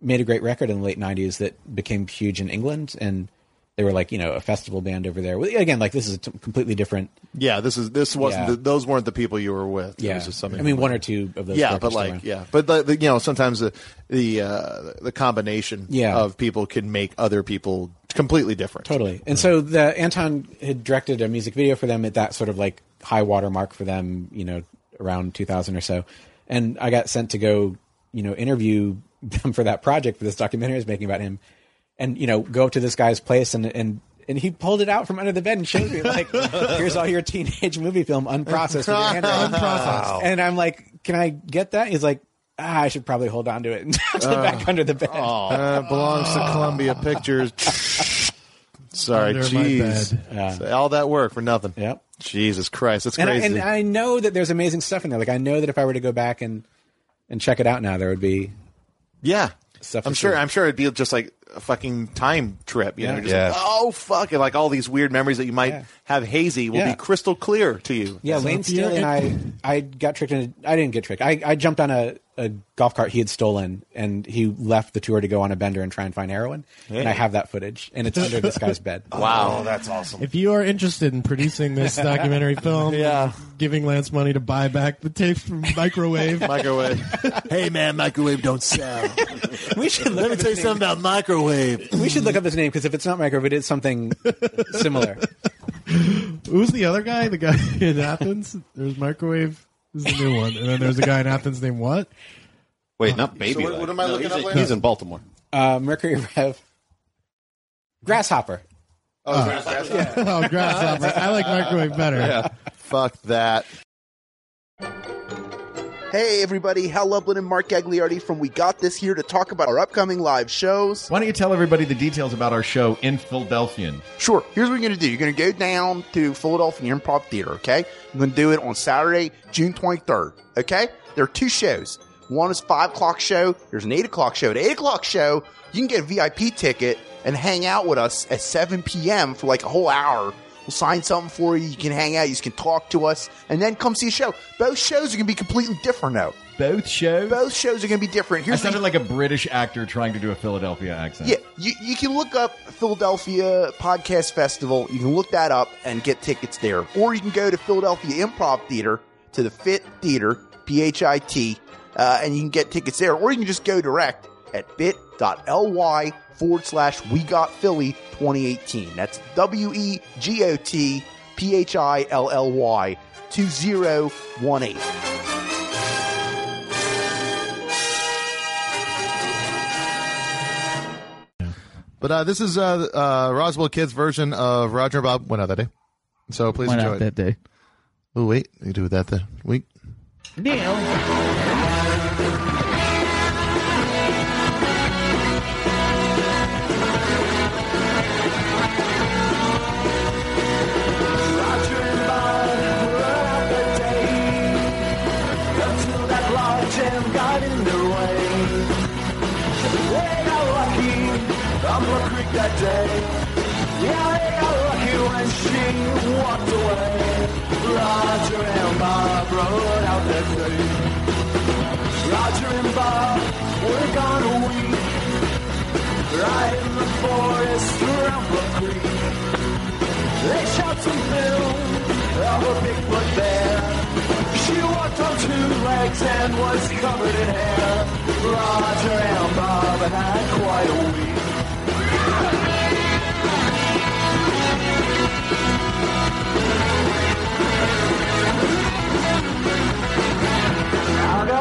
Made a great record in the late 90s that became huge in England. And they were like, you know, a festival band over there. Again, like this is a t- completely different. Yeah, this is this wasn't Yeah. the, those weren't the people you were with. It Yeah. was just something I mean, one or two of those. yeah, but like around. yeah, but the, the, you know sometimes the the uh, the combination Yeah. of people can make other people completely different. Totally. And so the Anton had directed a music video for them at that sort of like high water mark for them, you know, around 2000 or so. And I got sent to go, you know, interview them (laughs) for that project for this documentary I was making about him. And, you know, go up to this guy's place and, and, and he pulled it out from under the bed and showed me like, (laughs) here's all your teenage movie film unprocessed with your handwriting. (laughs) unprocessed. And I'm like, can I get that? He's like, ah, I should probably hold on to it and tucked it back under the bed. Uh, belongs to Columbia Pictures. Sorry, Under jeez. bed. So all that work for nothing. Yep. Jesus Christ, that's and I, crazy. and I know that there's amazing stuff in there. Like I know that if I were to go back and and check it out now, there would be yeah, Stuff I'm sure. I'm sure it'd be just like a fucking time trip. You know, Yeah. just Yeah. like, oh fuck, and like all these weird memories that you might Yeah. have hazy will Yeah. be crystal clear to you. yeah. Layne Staley and I I got tricked into. I didn't get tricked. I, I jumped on a, a golf cart he had stolen, and he left the tour to go on a bender and try and find heroin. And I have that footage, and it's under this guy's bed. (laughs) Wow, oh, that's awesome. If you are interested in producing this (laughs) documentary film, Yeah. giving Lance money to buy back the tapes from Microwave, (laughs) microwave. hey man, microwave don't sell. We should Let me tell you his something about microwave. Name. We should look up his name because if it's not microwave, it is something (laughs) similar. who's the other guy? The guy (laughs) in Athens? There's Microwave. This is the new one, and then there's a guy in Athens named what? Wait, not baby. So what- what am I No, looking he's up, in- Lance? He's in Baltimore. Uh, Mercury Rev. Grasshopper. Oh, (laughs) Grasshopper. I like Microwave better. Fuck that. Hey everybody, Hal Lublin and Mark Gagliardi from We Got This here to talk about our upcoming live shows. Why don't you tell everybody the details about our show in Philadelphia? Sure, here's what you're gonna do. You're gonna go down to Philadelphia Improv Theater, okay? You're gonna do it on Saturday, June 23rd, okay? There are two shows. One is 5 o'clock show, there's an 8 o'clock show. The 8 o'clock show, you can get a VIP ticket and hang out with us at 7 p.m. for like a whole hour. We'll sign something for you. You can hang out. You can talk to us, and then come see a show. Both shows are going to be completely different, though. Both shows? Both shows are going to be different. I Here's the- sounded like a British actor trying to do a Philadelphia accent. Yeah, you, you can look up Philadelphia Podcast Festival. You can look that up and get tickets there. Or you can go to Philadelphia Improv Theater to the Fit Theater, P H I T, uh, and you can get tickets there. Or you can just go direct at bit.ly forward slash We Got Philly 2018. That's W E G O T P H I L L Y 2018. But uh, this is uh, uh, Roswell Kids version of Roger and Bob went out that day. So please Went enjoy out it. that day. Oh wait, you do that the week. jam day. Yeah, they got lucky when she walked away. Roger and Bob rode out that day. Roger and Bob were gone a week. Right in the forest around Blood Creek. They shot some film of a Bigfoot bear. She walked on two legs and was covered in hair. Roger and Bob had quite a week.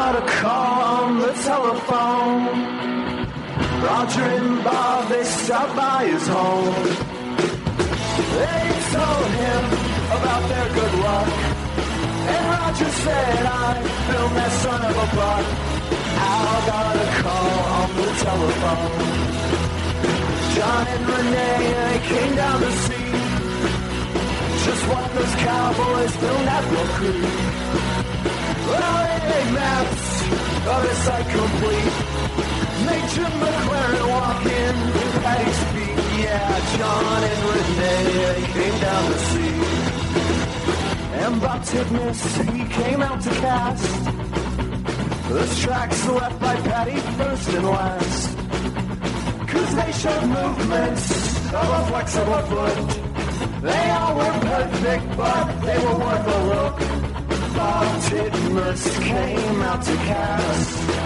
Got a call on the telephone. Roger and Bob, they stopped by his home. They told him about their good luck. And Roger said, I filmed that son of a buck. Al got a call on the telephone. John and Renee, they came down to see just what those cowboys filmed at Blood Creek. Made maps of the site complete. Jim McClarin walk in at his feet. Yeah, John and Renee, came down to see. And Bob Titmus, he came out to cast. The tracks left by Patty first and last. Cause they showed movements of a flexible foot. They all were perfect, but they were worth a look. Bob Titmus came out to cast.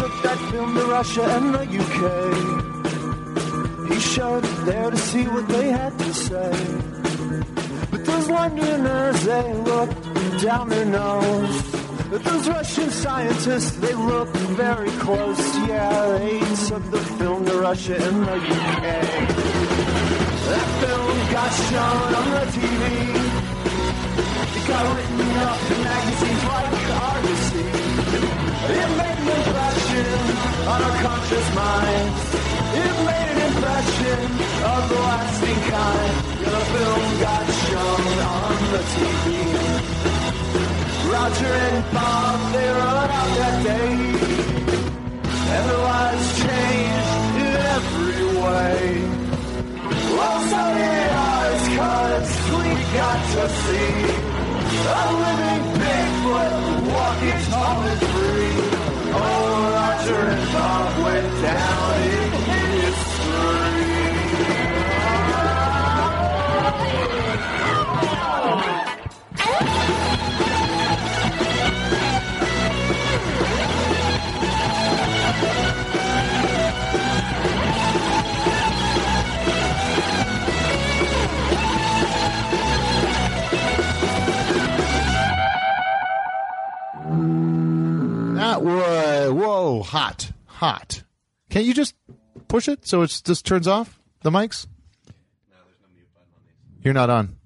Took that film to Russia and the UK. He showed it there to see what they had to say. But those Londoners, they looked down their nose. But those Russian scientists, they looked very close. Yeah, they took the film to Russia and the UK. That film got shown on the TV. It got written up in magazines like Argosy. It made an impression on our conscious minds. It made an impression of the lasting kind. The film got shown on the TV. Roger and Bob, they rode out that day. And their lives changed in every way. Well, so did ours, cause we got to see a living Bigfoot walking tall and free. Oh, Roger and Bob went down in history. Hot, hot. Can't you just push it so it just turns off the mics? You're not on.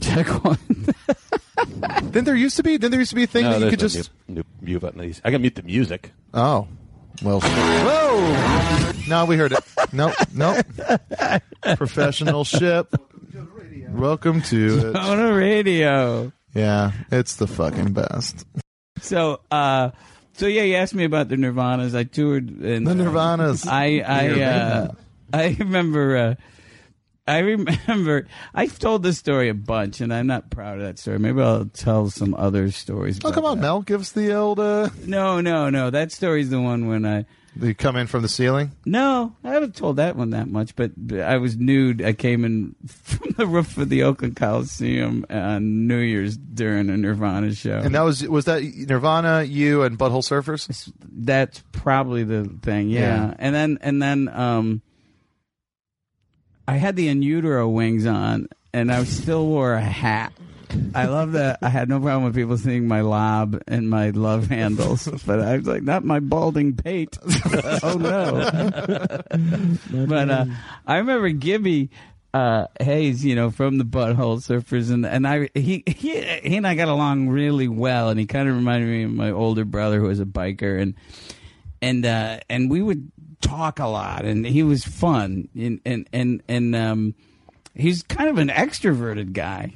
Check one. (laughs) Then there used to be. Then there used to be a thing No, that you could no just. mute, mute, mute button. These- I can mute the music. Oh, well. Whoa! No, we heard it. Nope, nope. (laughs) Professional ship. Welcome to it. on a radio. Yeah, it's the fucking best. So, uh, so yeah, you asked me about the Nirvanas. I toured in The Nirvanas. I I uh, I remember uh, I remember I've told this story a bunch, and I'm not proud of that story. Maybe I'll tell some other stories. Oh, about come on, that. Mel. Give us the old. Uh, No, no, no. That story's the one when I. they come in from the ceiling. No, I haven't told that one that much, but I was nude. I came in from the roof of the Oakland Coliseum on New Year's during a Nirvana show. And that was was that Nirvana, you, and Butthole Surfers. That's probably the thing, yeah. Yeah. And then and then um I had the in utero wings on and I still wore a hat. I love that. I had no problem with people seeing my lob and my love handles, (laughs) but I was like, not my balding pate. (laughs) oh no! but uh, I remember Gibby uh, Haynes, you know, from the Butthole Surfers, and and I he he he and I got along really well, and he kind of reminded me of my older brother who was a biker, and and uh, and we would talk a lot, and he was fun, and and and and um, he's kind of an extroverted guy.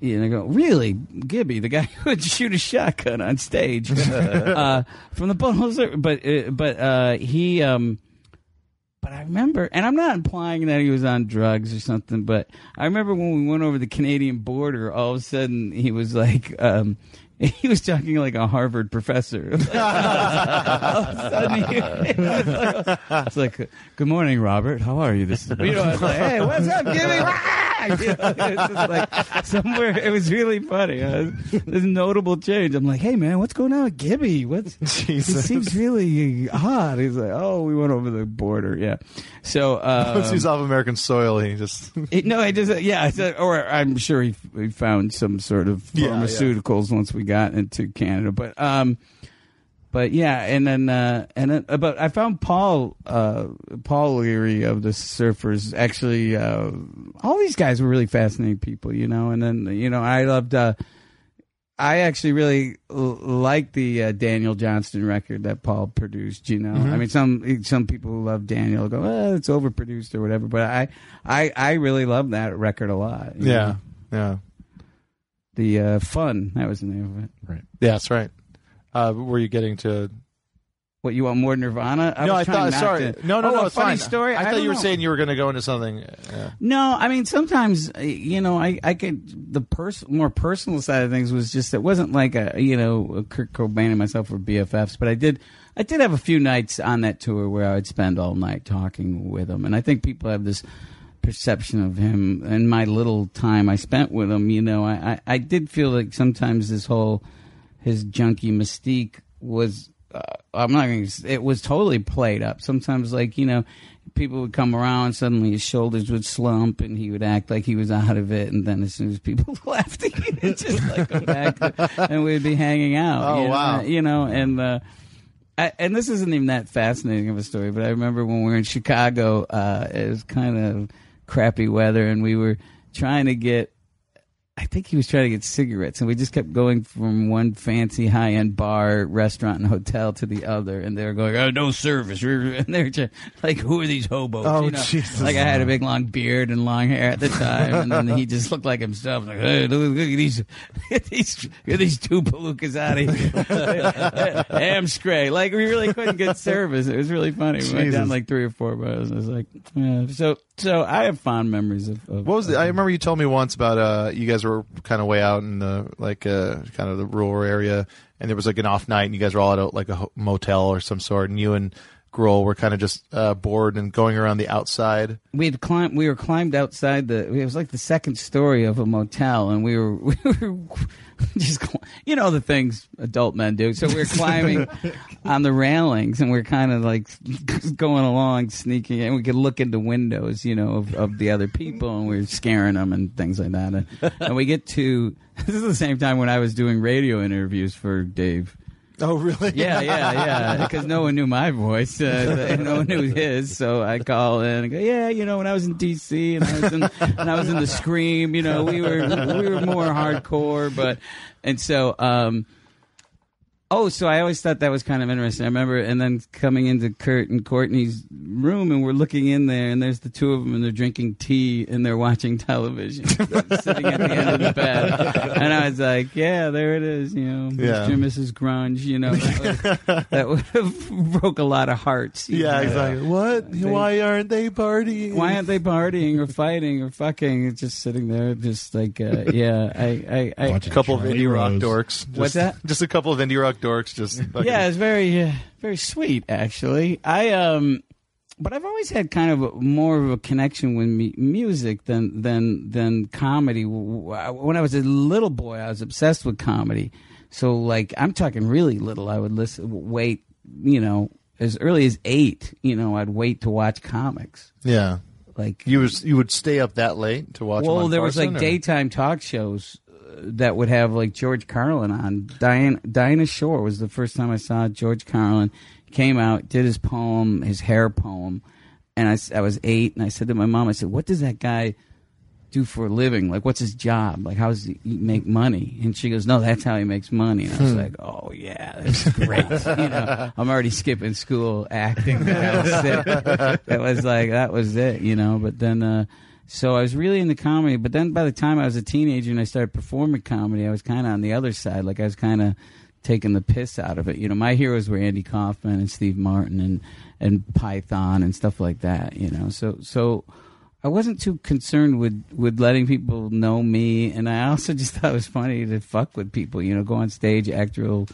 Know, I go really, Gibby, the guy (laughs) who would shoot a shotgun on stage uh, (laughs) from the Surfers, but uh, but uh, he. Um, but I remember, and I'm not implying that he was on drugs or something, but I remember when we went over the Canadian border, all of a sudden he was like, um, he was talking like a Harvard professor. (laughs) all of a sudden he, it was like, it's like, good morning, Robert. How are you? This, (laughs) you know, I was like, hey, what's up, Gibby? Rah! (laughs) You know, it was just like somewhere. It was really funny. Uh, this notable change. I'm like, hey man, what's going on with Gibby? What's he seems really odd. He's like, oh, we went over the border. Yeah. So um, Once he's off American soil, he just it, no, it just yeah, it's a- or I'm sure he, he found some sort of Yeah, yeah. pharmaceuticals once we got into Canada, but um, but yeah, and then uh, and then, uh, but I found Paul uh, Paul Leary of the Surfers actually uh, all these guys were really fascinating people, you know, and then you know I loved. Uh, I actually really l- like the uh, Daniel Johnston record that Paul produced. You know, Mhm. I mean, some some people who love Daniel go, "Oh, it's overproduced or whatever," but I I I really love that record a lot. yeah, know. yeah, the uh, fun that was the name of it. right. Yeah, that's right. Uh, were you getting to? What you want more Nirvana? no, was I thought. Sorry, to- no, no, Oh, no. a It's funny fine. story. I, thought you were know. saying you were going to go into something. Yeah. No, I mean sometimes uh, you know I I could the pers- more personal side of things was just it wasn't like a you know Kurt Cobain and myself were BFFs, but I did I did have a few nights on that tour where I would spend all night talking with him, and I think people have this perception of him and my little time I spent with him. You know, I I, I did feel like sometimes this whole his junkie mystique was uh, I'm not going to it was totally played up. Sometimes like, you know, people would come around suddenly his shoulders would slump and he would act like he was out of it and then as soon as people (laughs) left he would just like come back (laughs) and we'd be hanging out. Oh, you know, wow. You know, and uh I, and this isn't even that fascinating of a story, but I remember when we were in Chicago, uh, it was kind of crappy weather, and we were trying to get. I think he was trying to get cigarettes, and we just kept going from one fancy high end bar, restaurant, and hotel to the other, and they were going, "Oh, no service," (laughs) and they were just, like, "Who are these hobos?" Oh, you know? Jesus. Like I had a big long beard and long hair at the time, and then he just looked like himself. Like, hey, look, look at these, (laughs) look at these, look at these two palookas out of here. (laughs) Amscray. Like we really couldn't get service. It was really funny. We went down like three or four bars. I was like, yeah. So, so I have fond memories of. of What was the? I remember you told me once about uh, you guys were kind of way out in the like uh, kind of the rural area, and there was like an off night, and you guys were all at a, like a ho- motel or some sort, and you and Grohl were kind of just uh, bored and going around the outside. we had climbed. We were climbed outside the. It was like the second story of a motel, and we were (laughs) we were (laughs) just you know the things adult men do. So we're climbing (laughs) on the railings, and we are kind of like (laughs) going along, sneaking, and we could look into windows, you know, of, of the other people, and we're scaring them and things like that. And, and we get to this is the same time when I was doing radio interviews for Dave. Oh, really? Yeah, yeah, yeah. (laughs) Because no one knew my voice, uh, (laughs) no one knew his. So I call in and go, yeah, you know, when I was in D.C. and I was in, and I was in the Scream, you know, we were we were more hardcore, but and so. um Oh, so I always thought that was kind of interesting. I remember, and then coming into Kurt and Courtney's room, and we're looking in there, and there's the two of them, and they're drinking tea, and they're watching television, (laughs) sitting at the end of the bed. And I was like, "Yeah, there it is, you know, Yeah. Mr. and Mrs. Grunge." You know, that, was, (laughs) that would have broke a lot of hearts. Yeah, know. exactly. What? They- Why aren't they partying? Why aren't they partying or fighting or fucking? It's just sitting there, just like, uh, yeah, I, I, I a couple of indie rock dorks. Just, What's that? Just a couple of indie rock dorks. Just (laughs) fucking- yeah, it's very uh, very sweet actually. I um, but I've always had kind of a, more of a connection with me, music than than than comedy. W- w- When I was a little boy, I was obsessed with comedy. So like, I'm talking really little. I would listen, wait, you know, as early as eight. You know, I'd wait to watch comics. yeah. Like You was you would stay up that late to watch. them well, on there was like or- daytime talk shows that would have like George Carlin on. Diana, Dinah Shore was the first time I saw George Carlin. Came out, did his poem, his hair poem, and I, I was eight, and I said to my mom, I said, "What does that guy do for a living? Like, what's his job? Like, how does he make money? And she goes, no, that's how he makes money. And I was Hmm. like, oh yeah, that's great. (laughs) you know, I'm already skipping school acting. (laughs) That was it. It was like that was it. You know, but then. uh so I was really into comedy, but then by the time I was a teenager and I started performing comedy, I was kind of on the other side. Like I was kind of taking the piss out of it. You know, my heroes were Andy Kaufman and Steve Martin and and Python and stuff like that. You know, so so I wasn't too concerned with with letting people know me, and I also (laughs) just thought it was funny to fuck with people. You know, go on stage, act real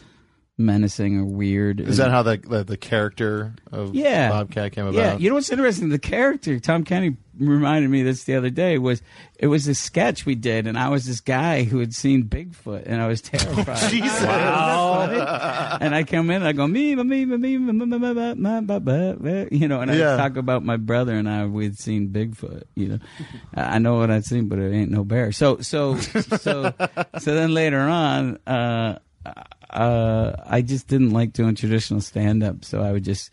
menacing or weird. Is that how the, the the, character of yeah. Bobcat came about? Yeah, you know what's interesting? The character Tom Kenny reminded me this the other day was it was a sketch we did, and I was this guy who had seen Bigfoot, and I was terrified. Jesus, wow. and I come in, and I go me me me me me me, me, me, me, me, you know, and I yeah. talk about my brother and I we'd seen Bigfoot. You know, I know what I'd seen, but it ain't no bear. So so so so then later on. uh uh, I just didn't like doing traditional stand up, so I would just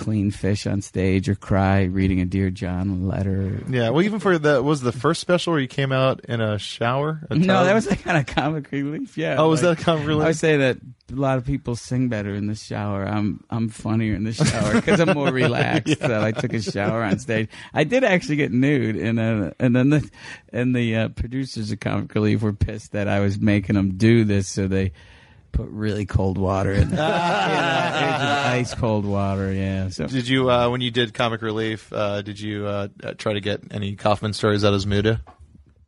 clean fish on stage or cry reading a Dear John letter. Yeah, well, even for the was the first special where you came out in a shower. A No, that was like kind of comic relief. Yeah. Oh, was like, that comic relief? I would say that a lot of people sing better in the shower. I'm I'm funnier in the shower because I'm more (laughs) relaxed. That I took a shower on stage. I did actually get nude, and uh, and then the and the uh, producers of comic relief were pissed that I was making them do this, so they put really cold water in. (laughs) there. ice cold water. Yeah. So Did you uh, when you did comic relief? Uh, did you uh, uh, try to get any Kaufman stories out of Zmuda?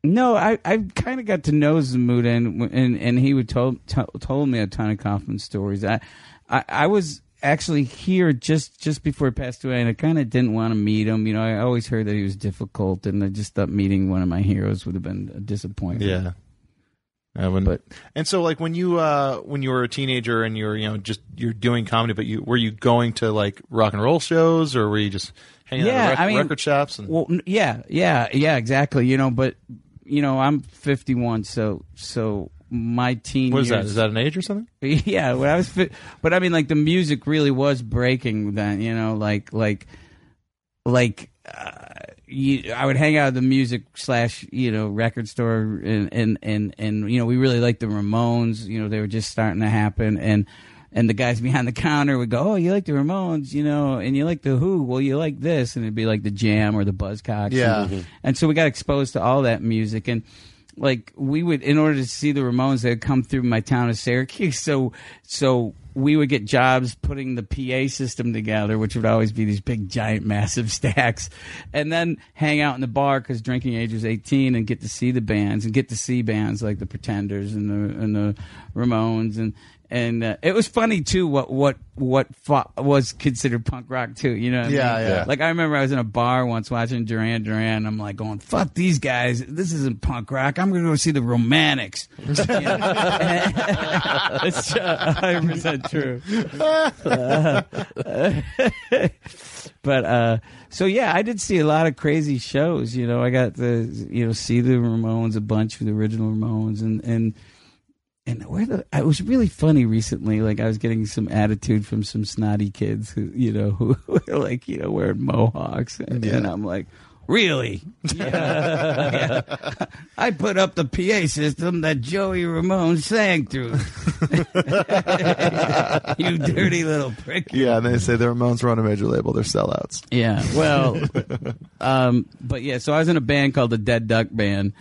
No, I I kind of got to know Zmuda and and and he would told to, told me a ton of Kaufman stories. I I, I was actually here just just before he passed away, and I kind of didn't want to meet him. You know, I always heard that he was difficult, and I just thought meeting one of my heroes would have been a disappointment. Yeah. I wouldn't. and so, like when you uh, when you were a teenager and you were you know just you're doing comedy, but you were you going to like rock and roll shows or were you just hanging out Yeah, at rec- I mean- record shops? And Well, yeah, yeah, yeah, exactly. You know, but you know, I'm 51, so so my teen what is that? years- Is that an age or something? (laughs) yeah, when I was, fi- but I mean, like the music really was breaking then. You know, like like like uh, you, I would hang out at the music slash you know record store, and and and and you know we really liked the Ramones. You know, they were just starting to happen, and and the guys (laughs) behind the counter would go, "Oh, you like the Ramones, you know, and you like the Who? Well, you like this," and it'd be like the Jam or the Buzzcocks. Yeah. and, and so we got exposed to all that music and like we would in order to see the Ramones they would come through my town of Syracuse (laughs) so so we would get jobs putting the PA system together which would always be these big giant massive (laughs) stacks and then hang out in the bar cuz drinking age was 18 and get to see the bands and get to see bands like the Pretenders and the and the Ramones and and uh, it was funny too what what what fo- was considered punk rock too you know what I Yeah, mean? yeah. like I remember I was in a bar once watching Duran Duran. I'm like going, "Fuck these guys! This isn't punk rock. I'm going to go see the Romantics." (laughs) (laughs) It's uh, 100 percent true. (laughs) but uh, so yeah, I did see a lot of crazy shows. You know, I got to you know see the Ramones, a bunch of the original Ramones, and and and where the it was really funny recently. Like I was getting some attitude from some snotty kids who you know who were like you know wearing mohawks, and, and I'm like. Really? Yeah. (laughs) Yeah. I put up the PA system that Joey Ramone sang through. (laughs) you dirty little prick. Yeah, and they say the Ramones were on a major label. They're sellouts. Yeah. Well, (laughs) um, but yeah, so I was in a band called the Dead Duck Band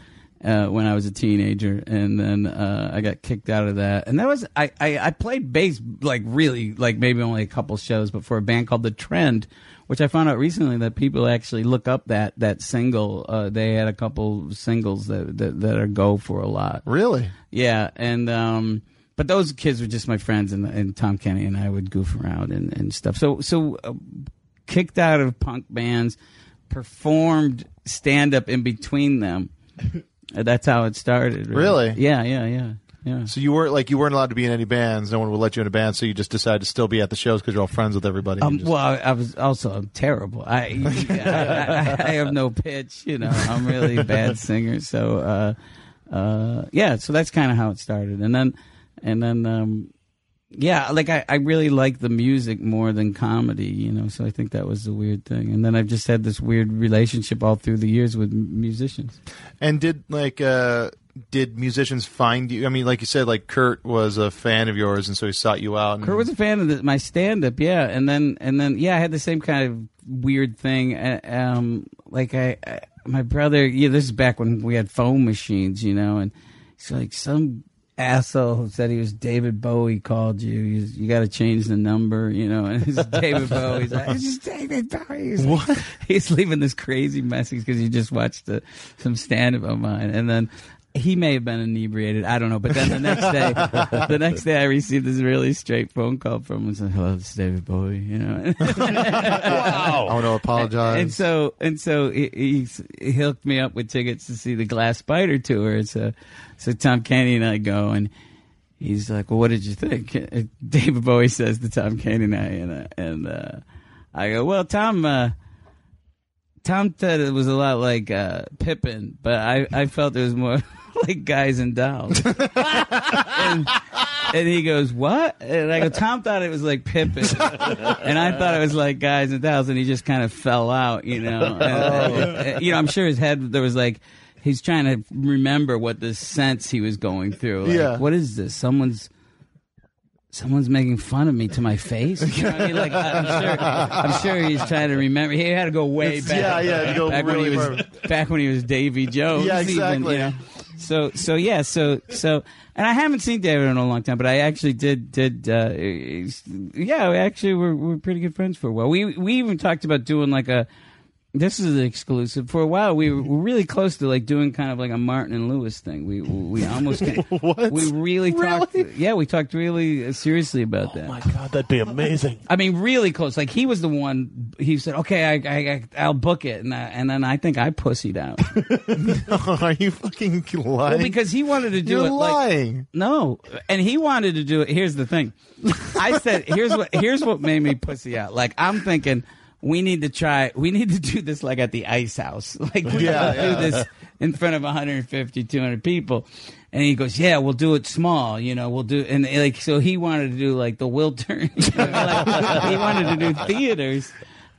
uh, when I was a teenager, and then uh, I got kicked out of that. And that was I, I I played bass like really like maybe only a couple shows, but for a band called The Trend, which I found out recently that people actually look up that that single. Uh, they had a couple singles that that, that are go for a lot. Really? Yeah, and um, but those kids were just my friends, and, and Tom Kenny and I would goof around and, and stuff. So so uh, kicked out of punk bands, performed stand up in between them. That's how it started. Really? Yeah, yeah, yeah, yeah. So you weren't like you weren't allowed to be in any bands. No one would let you in a band. So you just decided to still be at the shows because you're all friends with everybody. Um, just- well, I, I was also terrible. I, (laughs) I, I I have no pitch. You know, I'm really a bad singer. So, uh, uh, yeah. So that's kind of how it started, and then, and then, um, yeah, like I, I really like the music more than comedy, you know. So I think that was the weird thing. And then I've just had this weird relationship all through the years with musicians. And did like uh did musicians find you? I mean, like you said, like Kurt was a fan of yours, and so he sought you out. And, Kurt was a fan of the, my stand up, yeah, and then and then yeah, I had the same kind of weird thing. Um, like I, I, my brother, yeah, this is back when we had phone machines, you know, and he's like some asshole who said he was David Bowie called you. He's, you got to change the number, you know, and it's (laughs) David Bowie. He's like, it's just David Bowie. He's, like- (laughs) he's leaving this crazy message because he just watched the, some stand up of mine, and then. He may have been inebriated. I don't know. But then the next day, (laughs) the next day, I received this really straight phone call from him. and said, "Hello, this is David Bowie." You know. (laughs) wow. I want to apologize. And so and so he, he's- he hooked me up with tickets to see the Glass Spider tour. So so Tom Kenny and I go and he's like, "Well, what did you think?" David Bowie says to Tom Kenny and I and uh, and uh, I go, "Well, Tom." Uh, Tom said it was a lot like uh, Pippin, but I, I felt it was more (laughs) like Guys and Dolls. (laughs) and, and he goes, "What?" And I go, "Tom thought it was like Pippin, (laughs) and I thought it was like Guys and Dolls," and he just kind of fell out, you know. And, uh, you know, I'm sure his head there was like he's trying to remember what the sense he was going through. Like, Yeah. what is this? Someone's someone's making fun of me to my face. You know what I mean? Like I'm sure, I'm sure he's trying to remember. He had to go way It's- back. yeah, yeah, to go back when he was far. back when he was Davy Jones. Yeah, even, exactly. you know? So so yeah so so and I haven't seen David in a long time, but I actually did did uh, yeah we actually we're we're pretty good friends for a while. We we even talked about doing like a this is an exclusive. For a while, we were (laughs) really close to like doing kind of like a Martin and Lewis thing. We we almost (laughs) what? we really, talked. Yeah, we talked really seriously about oh that. Oh my god, that'd be amazing. I mean, really close. Like he was the one. He said, "Okay, I, I, I I'll book it," and I, and then I think I pussied out. (laughs) Are you fucking lying? well, because he wanted to do You're it like lying. no, and he wanted to do it. Here's the thing. I said, "Here's what here's what made me pussy out." Like I'm thinking. We need to try. We need to do this like at the ice house. (laughs) Like we Yeah, yeah. do this in front of 150, 200 people. And he goes, "Yeah, we'll do it small. You know, we'll do." And like, so he wanted to do like the Wiltern. you (laughs) know, like, he wanted to do theaters.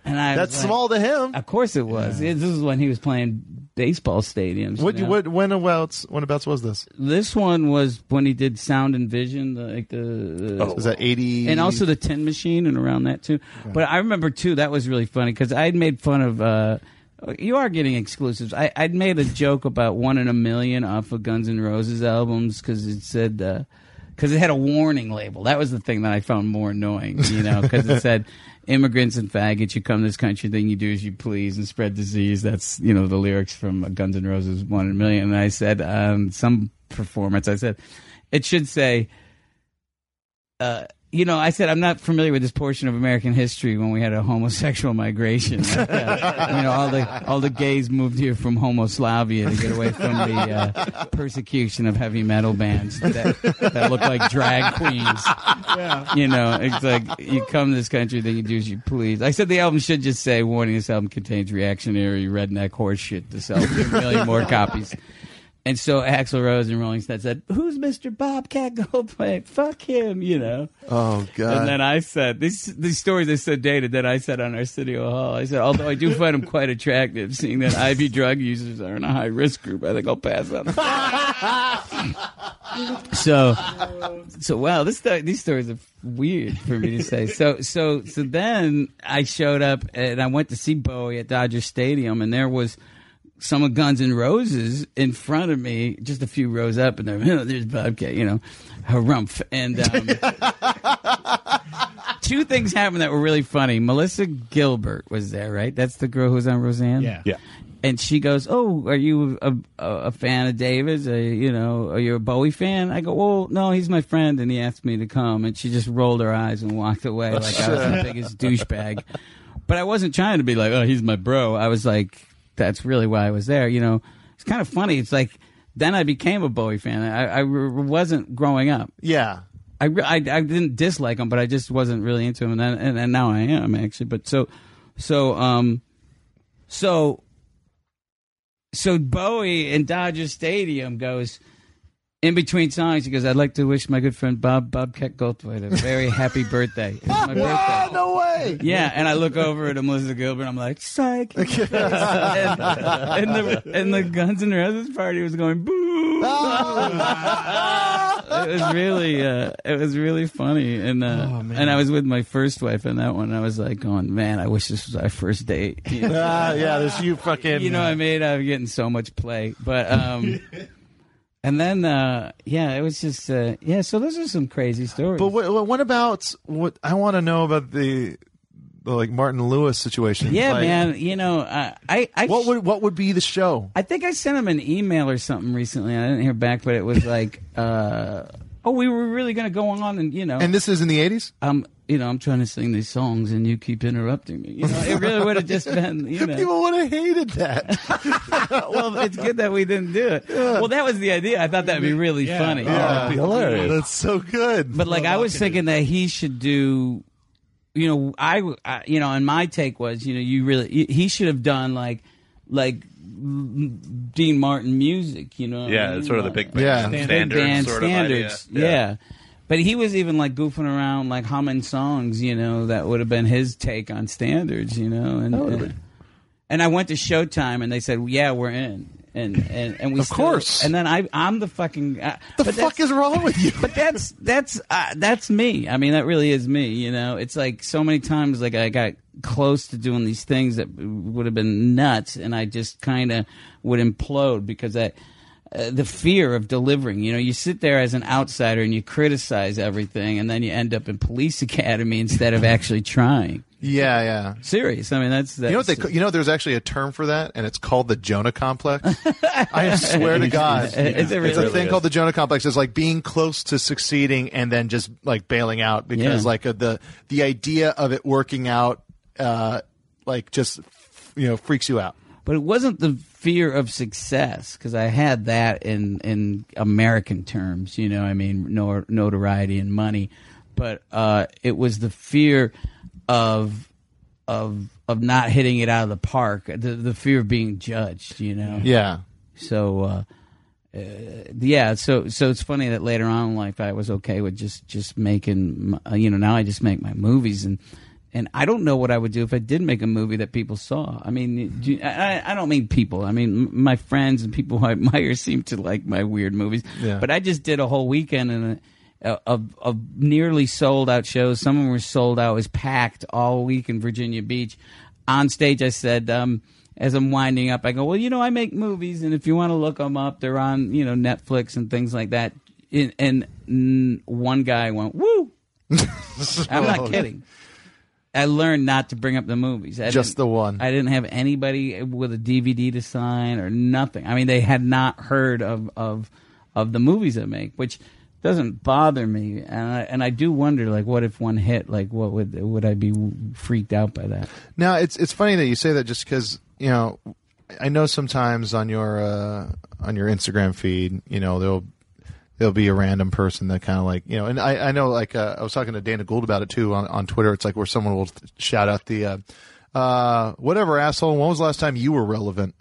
And I That's like- small to him. Of course it was. This is when he was playing baseball stadiums. you What? know? What? When abouts? When abouts was this? This one was when he did Sound and Vision, the, like the, Oh, Was that eighty? and also the Tin Machine and around that too. But I remember too that was really funny because I'd made fun of. Uh, you are getting exclusives. I, I'd made a joke about one in a million off of Guns N' Roses albums because it said because it had a warning label. That was the thing that I found more annoying. You know, because it said. Immigrants and faggots, you come to this country, then you do as you please and spread disease. That's you know the lyrics from Guns N' Roses, One in a Million. And I said, um, some performance, I said, it should say, uh, you know, I said I'm not familiar with this portion of American history when we had a homosexual (laughs) migration. Like, uh, you know, all the all the gays moved here from Homoslavia to get away from the uh, persecution of heavy metal bands that, that look like drag queens. You know, it's like you come to this country, then you do as you please. I said the album should just say, "Warning: This album contains reactionary redneck horseshit to sell a million more copies." And so Axl Rose and Rolling Stone said, "Who's Mr. Bobcat Goldthwait? Fuck him," you know. Oh god. And then I said these these stories are so dated that I said on our studio hall, I said, although I do find him quite attractive, seeing that IV drug users are in a high risk group, I think I'll pass on. (laughs) so, so wow, this these stories are weird for me to say. So, so, so then I showed up and I went to see Bowie at Dodger Stadium, and there was some of Guns N' Roses in front of me, just a few rows up, and there, (laughs) there's Bobcat, you know, harumph. And um, (laughs) two things happened that were really funny. Melissa Gilbert was there, right? That's the girl who's on Roseanne. Yeah. Yeah. And she goes, "Oh, are you a, a, a fan of David's? Are you, you know, are you a Bowie fan?" I go, "Well, no, he's my friend, and he asked me to come." And she just rolled her eyes and walked away like I was the (laughs) biggest douchebag. But I wasn't trying to be like, "Oh, he's my bro." I was like, "That's really why I was there." You know, it's kind of funny. It's like then I became a Bowie fan. I, I wasn't growing up. yeah. I, I, I didn't dislike him, but I just wasn't really into him, and then, and, and now I am actually. But so so um so so Bowie in Dodger Stadium goes. In between songs, he goes, "I'd like to wish my good friend Bob Bobcat Goldthwait a very happy birthday. It's my (laughs) birthday." no way. Yeah, and I look over at Melissa Gilbert. I'm like, "Psych!" (laughs) and, and the and the Guns N' Roses party was going boo. (laughs) it was really, uh, it was really funny, and uh, and I was with my first wife in that one. And I was like, going, "Man, I wish this was our first date." You know? Ah, yeah, this you fucking. you know, I made I'm getting so much play, but um, and then uh, yeah, it was just uh, yeah. So those are some crazy stories. But what, what about what I want to know about the, the like Martin Lewis situation? yeah, Like, man, you know, uh, I I What would what would be the show? I think I sent him an email or something recently. and I didn't hear back, but it was (laughs) like, uh, oh, we were really going to go on, and you know, And this is in the '80s. um, you know, I'm trying to sing these songs, and you keep interrupting me. You know, it really would have just (laughs) been, you know. People would have hated that. (laughs) well, it's good that we didn't do it. Well, that was the idea. I thought oh, that'd be really funny. Yeah, hilarious. That's so good. But like, I was thinking that he should do. You know, I, I you know, and my take was, you know, you really he should have done like like Dean Martin music. You know, what I Yeah, mean? it's sort of the big band Yeah. big band sort standards. of idea. yeah. But he was even like goofing around, like humming songs, you know, that would have been his take on standards, you know. And and, and I went to Showtime, and they said, "Yeah, we're in." And and and we Of still- course. And then I I'm the fucking uh, the fuck is wrong with you? but that's that's uh, that's me. I mean, that really is me. You know, it's like so many times, like I got close to doing these things that would have been nuts, and I just kind of would implode because I. Uh, the fear of delivering, you know, you sit there as an outsider and you criticize everything, and then you end up in police (laughs) academy instead of actually trying. Yeah, yeah. Serious, I mean, that's, that's You know what they? ca- You know, there's actually a term for that, and it's called the Jonah complex. (laughs) I swear to God, Is (laughs) it it's a really? thing called the Jonah complex. It's like being close to succeeding and then just like bailing out because Yeah. like uh, the the idea of it working out, uh, like just you know freaks you out. but it wasn't the fear of success because I had that in in American terms. You know, I mean, nor, notoriety and money, but uh, it was the fear of of of not hitting it out of the park. The the fear of being judged. You know. Yeah. So. Uh, uh, yeah, so so it's funny that later on in life I was okay with just just making, m- you know. Now I just make my movies, and and I don't know what I would do if I did make a movie that people saw. I mean, do I, I don't mean people. I mean my friends and people who I (laughs) admire seem to like my weird movies. Yeah. But I just did a whole weekend and a, of of nearly sold out shows. Some of them were sold out. It was packed all week in Virginia Beach. On stage, I said. Um, as I'm winding up, I go, well, you know, I make movies, and if you want to look them up, they're on, you know, Netflix and things like that. And, and one guy went, woo. (laughs) I'm not kidding. I learned not to bring up the movies. I Just the one. I didn't have anybody with a DVD to sign or nothing. I mean, they had not heard of of of the movies I make, which doesn't bother me. And I, and I do wonder, like, what if one hit? Like, what would would I be freaked out by that? Now it's it's funny that you say that just because you know I know sometimes on your uh, on your Instagram feed you know there'll there'll be a random person that kind of like you know and I, I know like uh, I was talking to Dana Gould about it too on, on Twitter it's like where someone will shout out the uh, uh, whatever asshole when was the last time you were relevant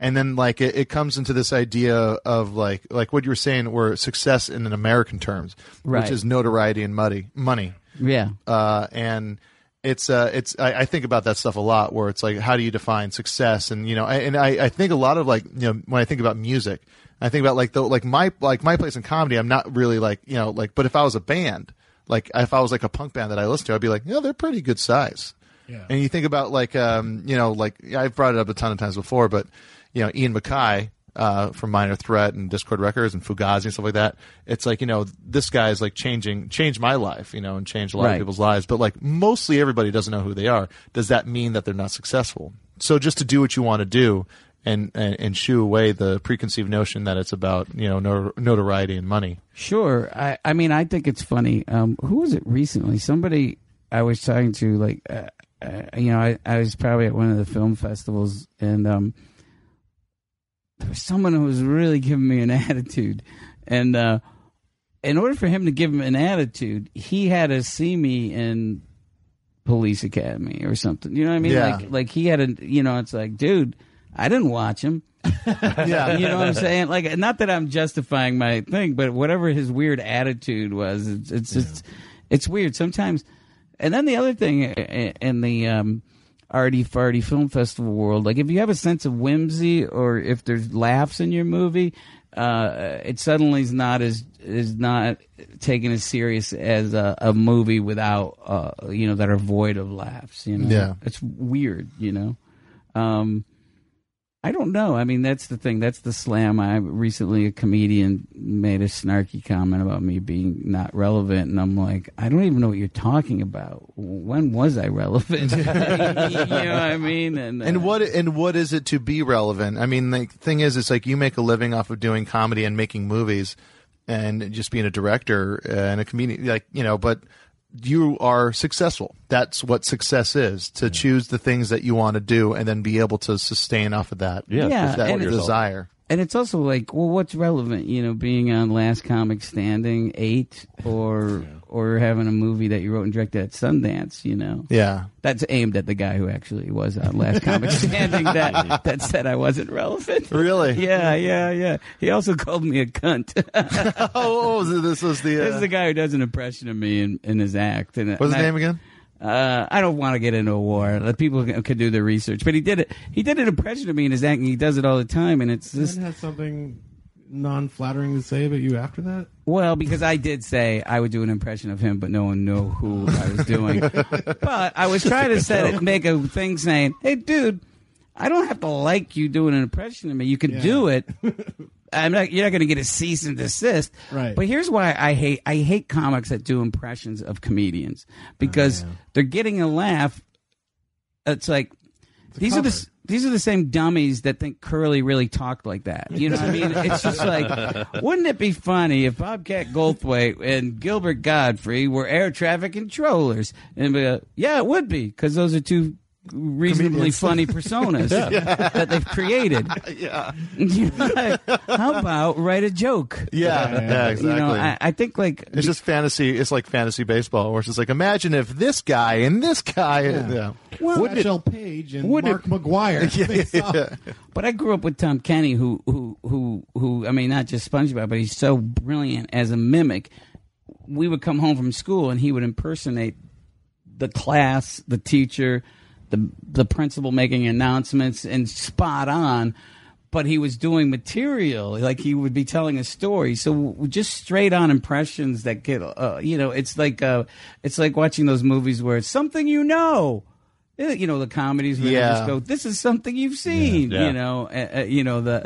and then like it, it comes into this idea of like like what you were saying where success in an American terms Right. which is notoriety and money money Yeah. uh, and it's uh, it's I, I think about that stuff a lot where it's like how do you define success and you know I, and I, I think a lot of like you know when I think about music I think about like the like my like my place in comedy I'm not really like you know like but if I was a band like if I was like a punk band that I listen to I'd be like yeah they're pretty good size Yeah. and you think about like um you know like I've brought it up a ton of times before but you know Ian MacKaye uh, from Minor Threat and Dischord Records and Fugazi and stuff like that. It's like you know this guy is like changing changed my life, you know, and changed a lot Right. of people's lives. But like mostly everybody doesn't know who they are. Does that mean that they're not successful? So just to do what you want to do and and, and shoo away the preconceived notion that it's about you know notoriety and money. Sure. I, I mean, I think it's funny. Um, who was it recently? Somebody I was talking to, like, uh, uh, you know, I, I was probably at one of the film festivals, and um, there was someone who was really giving me an (laughs) attitude. And uh, in order for him to give him an attitude, he had to see me in police academy or something. You know what I mean? Yeah. Like, like he had a, you know, it's like, dude, I didn't watch him. (laughs) Yeah. you know what I'm saying? Like, not that I'm justifying my thing, but whatever his weird attitude was, it's it's it's, it's weird sometimes. And then the other thing in the um, arty farty film festival world, like if you have a sense of whimsy or if there's laughs in your movie, uh, it suddenly is not as is not taken as serious as a, a movie without uh, you know that are void of laughs. You know, Yeah. it's weird. You know. Um, I don't know. I mean, that's the thing. That's the slam. I recently a comedian made a snarky comment about me being not relevant, and I'm like, I don't even know what you're talking about. When was I relevant? (laughs) you know what I mean? And, uh, And what and what is it to be relevant? I mean, the thing is, it's like you make a living off of doing comedy and making movies, and just being a director and a comedian, like you know. But you are successful. That's what success is: to choose the things that you want to do and then be able to sustain off of that. Yeah, Yeah, that and it's- desire. And it's also like, well, what's relevant? You know, being on Last Comic Standing eight, or or having a movie that you wrote and directed at Sundance. You know, Yeah. that's aimed at the guy who actually was on Last Comic Standing that (laughs) that said I wasn't relevant. Really? Yeah, yeah, yeah. He also called me a cunt. (laughs) oh, oh, this was the. this Uh, is the guy who does an impression of me in, in his act. And what's his I- name again? Uh, I don't want to get into a war. Let people can do their research. But he did it. He did an impression of me in his act, and he does it all the time. And it's just has something non-flattering to say about you after that. well because I did say I would do an impression of him, but no one knew who I was doing. (laughs) but I was trying to set it, make a thing saying, "Hey, dude, I don't have to like you doing an impression of me. You can Yeah. do it." (laughs) I'm not. You're not going to get a cease and desist. Right. But here's why I hate. I hate comics that do impressions of comedians because they're getting a laugh. It's like these are the these are the same dummies that think Curly really talked like that. You know what I mean? It's just like, (laughs) wouldn't it be funny if Bobcat Goldthwait and Gilbert Gottfried were air traffic controllers? And like, yeah, it would be because those are two reasonably Comedians. funny (laughs) personas that they've created. (laughs) Yeah. You know, like, how about write a joke? Yeah. Yeah. Exactly. You know, I, I think like It's just fantasy. It's like fantasy baseball, where it's just like imagine if this guy and this guy. Yeah. Well, Wouldn't it- Satchel Paige and wouldn't Mark McGwire. (laughs) face off. But I grew up with Tom Kenny, who who who who I mean, not just SpongeBob, but he's so brilliant as a mimic. We would come home from school, and he would impersonate the class, the teacher, the the principal making announcements, and spot on. But he was doing material, like he would be telling a story. So just straight on impressions that get, uh, you know, it's like uh, it's like watching those movies where it's something you know. Eh, You know the comedies where Yeah. they just go, "This is something you've seen." Yeah. You know, uh, uh, you know the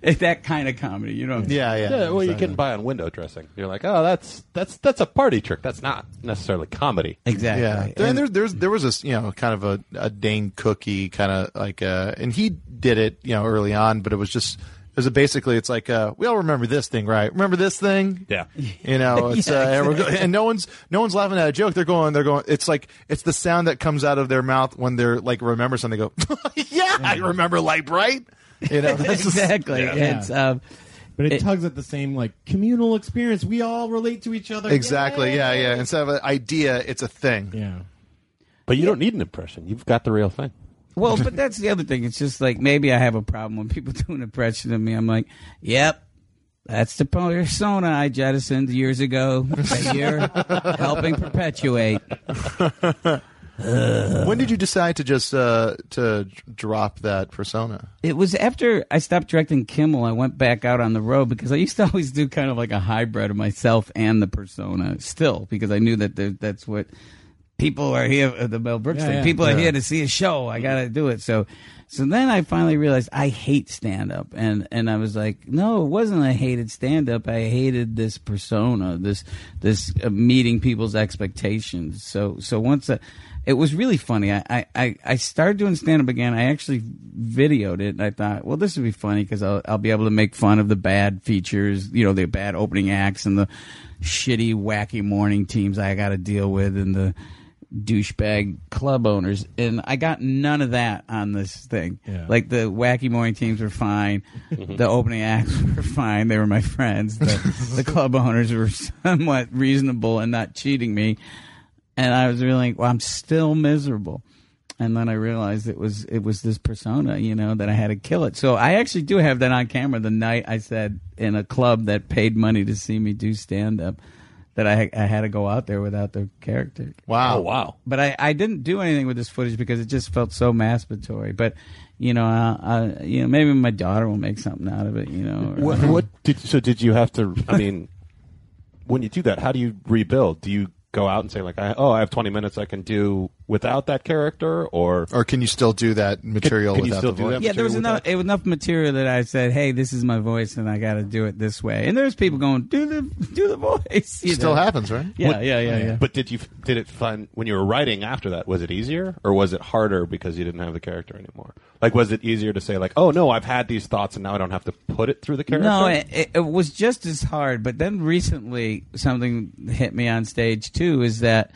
(laughs) that kind of comedy. You know, Yeah. Yeah. Yeah, well, you can buy on window dressing. You're like, oh, that's that's that's a party trick. That's not necessarily comedy. exactly. Yeah, And- and there, there's there was this you know kind of a, a Dane Cookie kind of like uh and he did it you know early on, but it was just it basically it's like uh we all remember this thing right? Remember this thing? Yeah. You know, (laughs) it's Yeah, uh, and, we're and no one's no one's laughing at a joke. They're going, they're going. It's like it's the sound that comes out of their mouth when they're like remember something. They go, (laughs) yeah, I remember Lite-Brite. You know, that's just- exactly. Yeah. It's um, But it, It- tugs at the same like communal experience. We all relate to each other. exactly. Yeah, yeah. Instead of an idea, it's a thing. Yeah. But you don't need an impression. You've got the real thing. Well, but that's the other thing. It's just like maybe I have a problem when people (laughs) do an impression of me. I'm like, yep. That's the persona I jettisoned years ago that you're helping perpetuate. (laughs) When did you decide to just uh to drop that persona? It was after I stopped directing Kimmel, I went back out on the road because I used to (laughs) always do kind of like a hybrid of myself and the persona still because I knew that there, that's what people are here, uh, the Mel Brooks Yeah, thing. yeah. people are here to see a show. I got to do it. So, so then I finally realized I hate stand up. And, and I was like, no, it wasn't I hated stand up. I hated this persona, this, this uh, meeting people's expectations. So, so once I, it was really funny. I, I- I, I started doing stand up again. I actually videoed it and I thought, well, this would be funny because I'll, I'll be able to make fun of the bad features, you know, the bad opening acts and the shitty, wacky morning teams I got to deal with and the douchebag club owners. And I got none of that on this thing. Yeah. Like the wacky morning teams were fine. Mm-hmm. the opening acts (laughs) were fine. They were my friends. The, the club owners were somewhat reasonable and not cheating me and I was really like, well, I'm still miserable. and then I realized it was it was this persona, you know, that I had to kill it. So I actually do have that on camera. The night I said in a club that paid money to see me do stand up, that I I had to go out there without the character. Wow. Oh wow. But I, I didn't do anything with this footage because it just felt so masturbatory. But you know, I, I, you know, maybe my daughter will make something out of it. You know, or- What, what did so did you have to? I mean, when you do that, how do you rebuild? Do you go out and say like, I, "Oh, I have 20 minutes I can do without that character," or Or can you still do that material can you without still the do voice? that? yeah, there was enough with enough material that I said, "Hey, this is my voice, and I got to do it this way." And there's people going, "Do the do the voice." you Still know? happens, right? Yeah, What- yeah, yeah, yeah. But did you did it fun when you were writing after that? Was it easier or was it harder because you didn't have the character anymore? Like, was it easier to say like, "Oh no, I've had these thoughts and now I don't have to put it through the character"? No, it, it, it was just as hard. But then recently, something hit me on stage too. Is that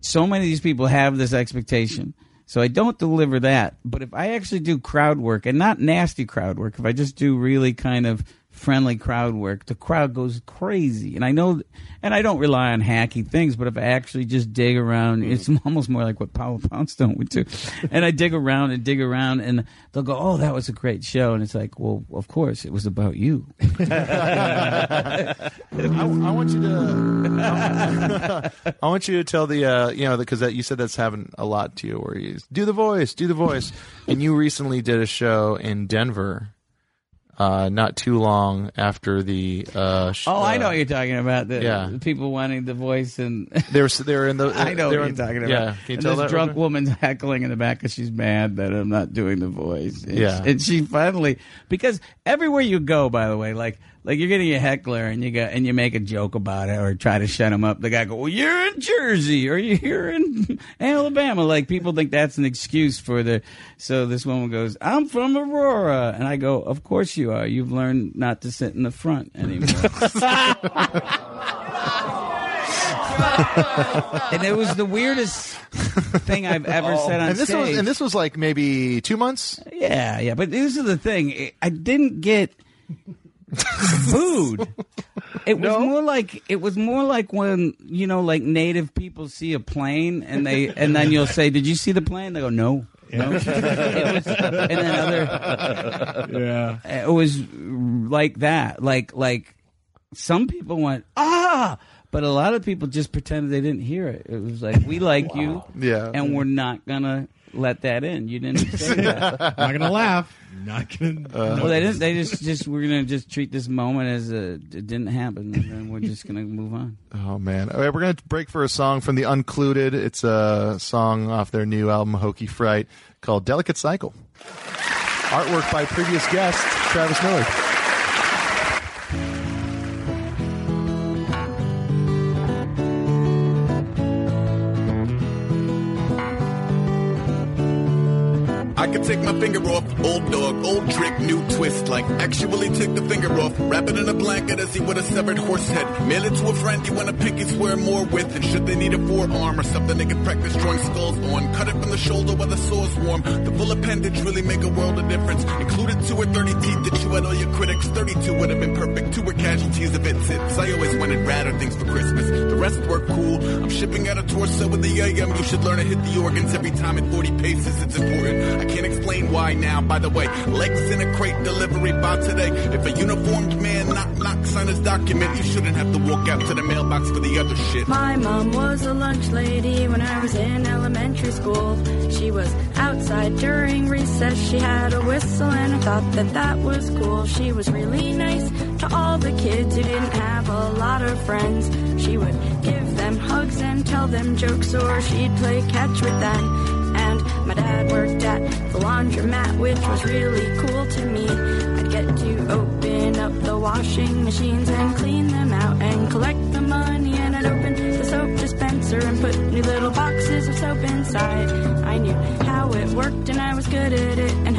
so many of these people have this expectation. So I don't deliver that. But if I actually do crowd work and not nasty crowd work, if I just do really kind of friendly crowd work, the crowd goes crazy. And I know, and I don't rely on hacky things, but if I actually just dig around, it's (laughs) almost more like what Paula Poundstone would do. And I dig around and dig around and they'll go, Oh, that was a great show. And it's like, well, of course it was about you. (laughs) (laughs) I, I want you to. I want you to tell the uh, you know because that you said that's happened a lot to you where you do the voice, do the voice, and you recently did a show in Denver. Uh, not too long after the uh, sh- Oh, I uh, know what you're talking about. The, Yeah. the people wanting the voice and They were they were in the. (laughs) I know what you're in- talking about. Yeah, can you and tell this that? drunk woman's (laughs) heckling in the back because she's mad that I'm not doing the voice. And Yeah. she, and she finally because everywhere you go, by the way, like like you're getting a heckler and you go and you make a joke about it or try to shut him up. The guy go, "Well, you're in Jersey or you're in Alabama." Like people think that's an excuse for the. So this woman goes, "I'm from Aurora," and I go, "Of course you are. You've learned not to sit in the front anymore." (laughs) and it was the weirdest thing I've ever oh. said on and this stage. was and this was like maybe two months. yeah, yeah, but this is the thing. I didn't get (laughs) food. It was more like it was more like when you know, like native people see a plane and they and then you'll say, "Did you see the plane?" They go, "No." No. It was- and then other Yeah. it was like that like like some people went ah but a lot of people just pretended they didn't hear it it was like we like you Yeah. and we're not gonna let that in you didn't say that (laughs) Not gonna laugh. Not gonna. Uh, well they didn't they just just we're gonna just treat this moment as a it didn't happen and then we're just gonna move on Oh man! All right, we're gonna break for a song from the Uncluded. It's a song off their new album Hokey Fright called "Delicate Cycle." Artwork by previous guest Travis Miller. Could take my finger off, old dog, old trick, new twist. Like actually take the finger off, wrap it in a blanket as he would a severed horse head. Mail it to a friend you wanna pick pinky swear more with. And should they need a forearm or something they can practice drawing skulls on, cut it from the shoulder while the sore's warm. The full appendage really make a world of difference. Included two or thirty teeth that chew at all your critics. Thirty-two would have been perfect. Two were casualties of hits. I always wanted radder things for Christmas. The rest were cool. I'm shipping out a torso with the AM. You should learn to hit the organs every time at 40 paces. It's important. I can't explain why now. By the way, legs in a crate delivery by today. If a uniformed man knock knocks on his document, you shouldn't have to walk out to the mailbox for the other shit. My mom was a lunch lady when I was in elementary school. She was outside during recess. She had a whistle and I thought that that was cool. She was really nice to all the kids who didn't have a lot of friends. She would give them hugs and tell them jokes or she'd play catch with them. My dad worked at the laundromat, which was really cool to me. I'd get to open up the washing machines and clean them out and collect the money. And I'd open the soap dispenser and put new little boxes of soap inside. I knew how it worked and I was good at it. And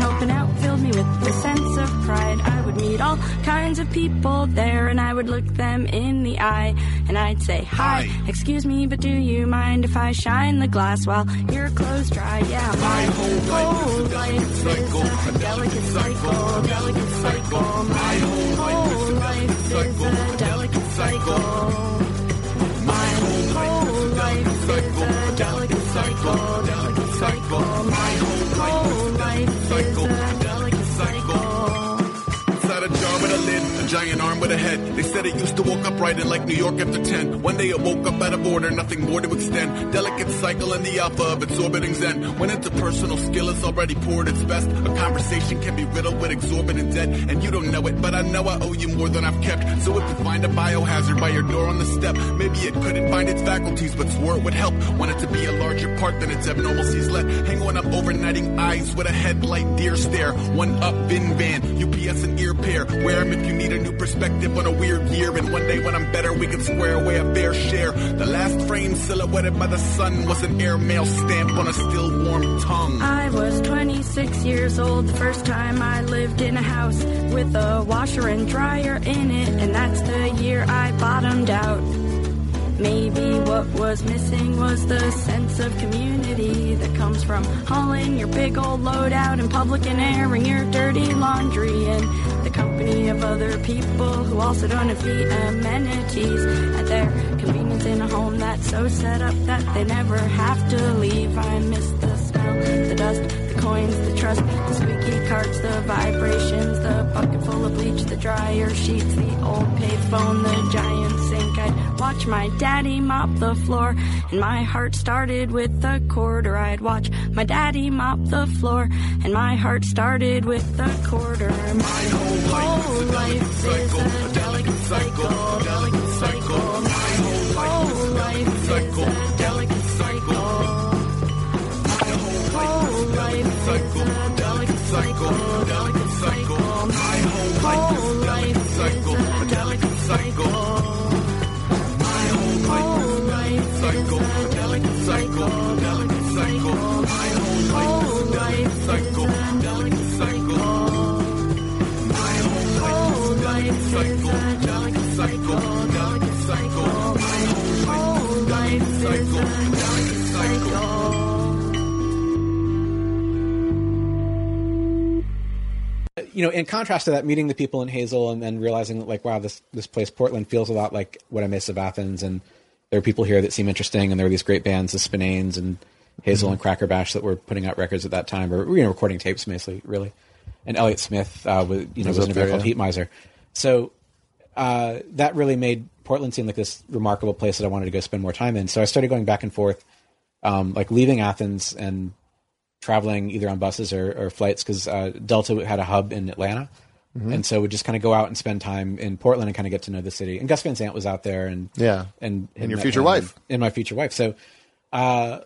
filled me with a sense of pride. I would meet all kinds of people there and I would look them in the eye. And I'd say, Hi, excuse me, but do you mind if I shine the glass while your clothes dry? Yeah, my whole life is a delicate cycle, delicate cycle. My whole life is a delicate cycle. My whole life is a delicate cycle, delicate cycle. cycle. My whole life is a. Delicate cycle. Giant arm with a head. They said it used to walk upright in like New York after 10. One day it woke up out of order, nothing more to extend. Delicate cycle and the alpha of its orbiting zen. When interpersonal skill is already poured its best, a conversation can be riddled with exorbitant debt. And you don't know it, but I know I owe you more than I've kept. So if you find a biohazard by your door on the step, maybe it couldn't find its faculties, but swore it would help. Want it to be a larger part than its abnormal sees let. Hang on up overnighting eyes with a headlight deer stare. One up Vin van, UPS and ear pair. Wear 'em if you need a new perspective on a weird year. And one day when I'm better, we can square away a fair share. The last frame silhouetted by the sun was an airmail stamp on a still warm tongue. I was 26 years old the first time I lived in a house with a washer and dryer in it, and that's the year I bottomed out. Maybe what was missing was the sense of community that comes from hauling your big old load out in public and airing your dirty laundry in the company of other people who also don't have the amenities at their convenience in a home that's so set up that they never have to leave. I miss the smell, the dust, coins, the trust, the squeaky carts, the vibrations, the bucket full of bleach, the dryer sheets, the old payphone, the giant sink. I'd watch my daddy mop the floor, and my heart started with a quarter. I'd watch my daddy mop the floor, and my heart started with a quarter. My whole life is a delicate cycle, delicate cycle. My whole life is a delicate cycle, delicate cycle. Whole life is a delicate cycle. My whole life is a delicate cycle, you know, in contrast to that, meeting the people in Hazel and then realizing that, like, wow, this this place, Portland, feels a lot like what I miss of Athens, and there are people here that seem interesting, and there are these great bands, the Spinanes and Hazel Mhm. and Crackerbash, that were putting out records at that time, or you know, recording tapes mostly, really. And Elliott Smith, uh, was, you know, Was was, in a band called. Heatmiser. So uh, that really made Portland seem like this remarkable place that I wanted to go spend more time in. So I started going back and forth, um, like leaving Athens and traveling either on buses or, or flights because uh, Delta had a hub in Atlanta. Mhm. And so we'd just kind of go out and spend time in Portland and kind of get to know the city. And Gus Van Sant was out there, and Yeah. and And your future wife. and, and my future wife. So, uh,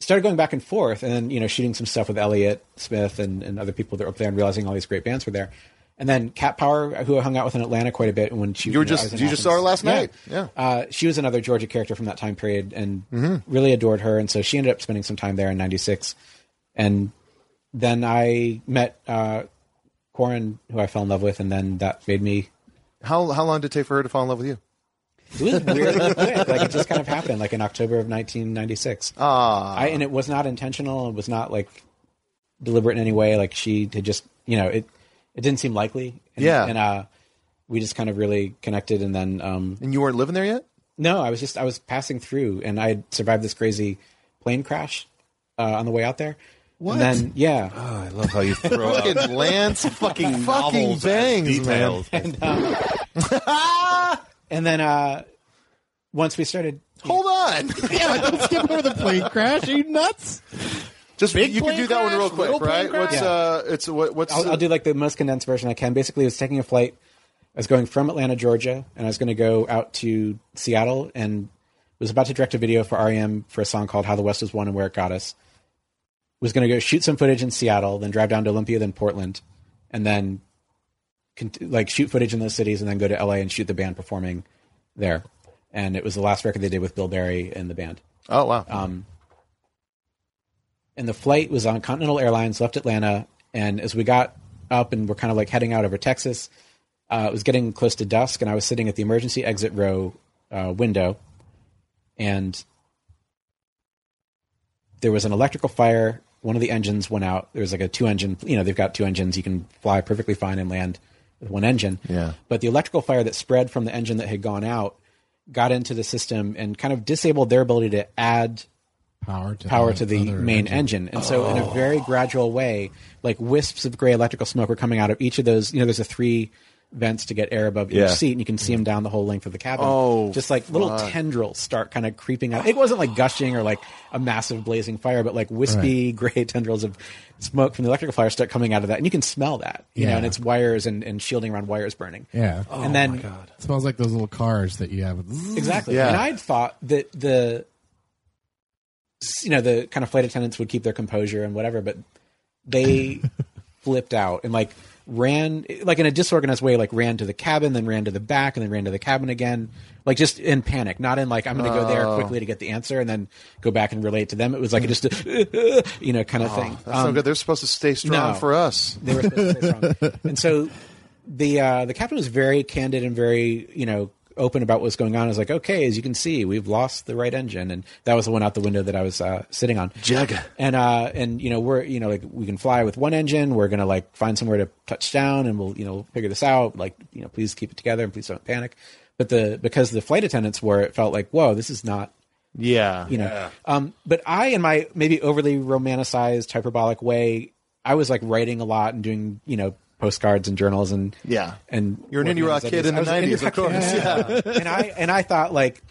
started going back and forth, and then you know shooting some stuff with Elliott Smith and, and other people that were up there, and realizing all these great bands were there. And then Cat Power, who I hung out with in Atlanta quite a bit, and when she You were just- I was in you just saw her last Yeah. night. Yeah. Uh, she was another Georgia character from that time period, and Mhm. really adored her. And so she ended up spending some time there in '96, and then I met uh, Corin, who I fell in love with, and then that made me. How how long did it take for her to fall in love with you? It was weirdly quick. Like it just kind of happened, like in October of 1996. Ah, I, and it was not intentional. It was not like deliberate in any way. Like she had just, you know, it it didn't seem likely. And, Yeah. and uh, we just kind of really connected. And then, um, and you weren't living there yet. No, I was just I was passing through, and I had survived this crazy plane crash uh, on the way out there. What? And then, yeah. Oh, I love how you throw out Fucking Lance, fucking (laughs) fucking novels as bangs, details. man. And, um, (laughs) (laughs) and then uh, once we started, Hold on. yeah, don't skip over the plane crash. Are you nuts? Just Big you can plane do that one crash? real quick, Little plane right? crash? What's Yeah. uh, it's what what's I'll, I'll do like the most condensed version I can. Basically, I was taking a flight. I was going from Atlanta, Georgia, and I was going to go out to Seattle, and was about to direct a video for REM for a song called "How the West Was Won and Where It Got Us." Was going to go shoot some footage in Seattle, then drive down to Olympia, then Portland, and then cont- like shoot footage in those cities, and then go to LA and shoot the band performing there. And it was the last record they did with Bill Berry and the band. Oh wow. Um, and the flight was on Continental Airlines, left Atlanta, and as we got up and we're kind of like heading out over Texas, uh, it was getting close to dusk, and I was sitting at the emergency exit row uh, window, and there was an electrical fire. One of the engines went out. There was like a two engine, you know, they've got two engines. You can fly perfectly fine and land with one engine. Yeah. But the electrical fire that spread from the engine that had gone out got into the system and kind of disabled their ability to add power to power the to the main engine. engine. And so, in a oh. very gradual way, like wisps of gray electrical smoke were coming out of each of those. You know, there's a three vents to get air above Yeah. each seat, and you can see them down the whole length of the cabin. Oh, just like little fuck. tendrils start kind of creeping out. It wasn't like gushing or like a massive blazing fire, but like wispy gray (laughs) tendrils of smoke from the electrical fire start coming out of that, and you can smell that. You know, Yeah. and it's wires and, and shielding around wires burning. Yeah. and then oh It smells like those little cars that you have. Exactly. Yeah. And I'd thought that the you know the kind of flight attendants would keep their composure and whatever, but they (laughs) flipped out and like ran like in a disorganized way, like ran to the cabin, then ran to the back, and then ran to the cabin again, like just in panic, not in like I'm going to go there Oh. quickly to get the answer and then go back and relate to them. It was like just a, (laughs) you know kind of Oh, thing. That's Um, good. They're supposed to stay strong no. for us. they were supposed to stay strong. and so the uh, the captain was very candid and very you know open about what's going on. Is like, okay, as you can see, we've lost the right engine, and that was the one out the window that I was uh, sitting on. Jugga. And uh, and you know we're you know like we can fly with one engine. We're gonna like find somewhere to touch down, and we'll you know figure this out. Like you know, please keep it together and please don't panic. But the because the flight attendants were, it felt like whoa, this is not Yeah. you know. Um, but I, in my maybe overly romanticized, hyperbolic way, I was like writing a lot and doing, you know, postcards and journals and Yeah. and You're an indie rock kid in the I was an 90s, indie of course. kid. Yeah. (laughs) and I and I thought like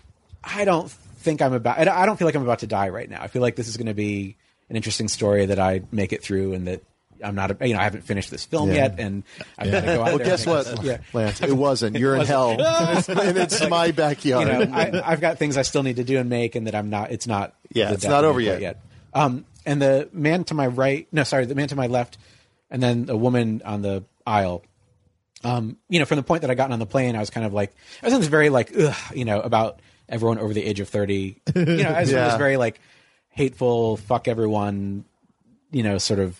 I don't think I'm about. I don't- I don't feel like I'm about to die right now. I feel like this is going to be an interesting story that I make it through and that. I'm not, a, you know, I haven't finished this film Yeah. yet, and I've got to go out Well, there. guess what, Yeah. Lance? It wasn't. You're in (laughs) It hell, wasn't. (laughs) and it's, and it's my you backyard. know, I, I've got things I still need to do and make, and that I'm not. It's not. Yeah, it's not over yet. yet. Um, and the man to my right, no, sorry, the man to my left, and then a woman on the aisle. Um, you know, from the point that I got on the plane, I was kind of like, I was in this very like, ugh, you know, about everyone over the age of thirty. You know, I was (laughs) Yeah. this very like hateful, fuck everyone, you know, sort of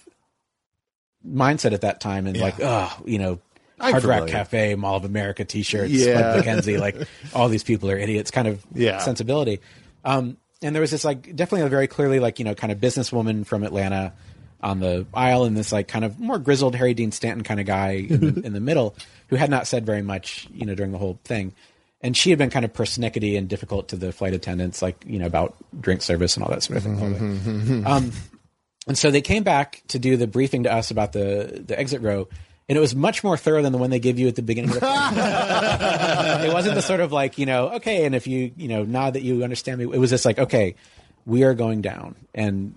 mindset at that time, and like, ugh, you know. I'm Hard Rock. Cafe, Mall of America T-shirts, Yeah. MacKenzie, like (laughs) all these people are idiots, kind of Yeah. sensibility. Um, and there was this like definitely a very clearly like you know kind of businesswoman from Atlanta on the aisle, and this like kind of more grizzled Harry Dean Stanton kind of guy in the, (laughs) in the middle who had not said very much you know during the whole thing. And she had been kind of persnickety and difficult to the flight attendants, like you know about drink service and all that sort of thing. Mm-hmm, mm-hmm, mm-hmm. um, and so they came back to do the briefing to us about the the exit row, and it was much more thorough than the one they give you at the beginning of the (laughs) (laughs) it wasn't the sort of like you know okay, and if you you know nod that you understand me, it was just like okay, we are going down, and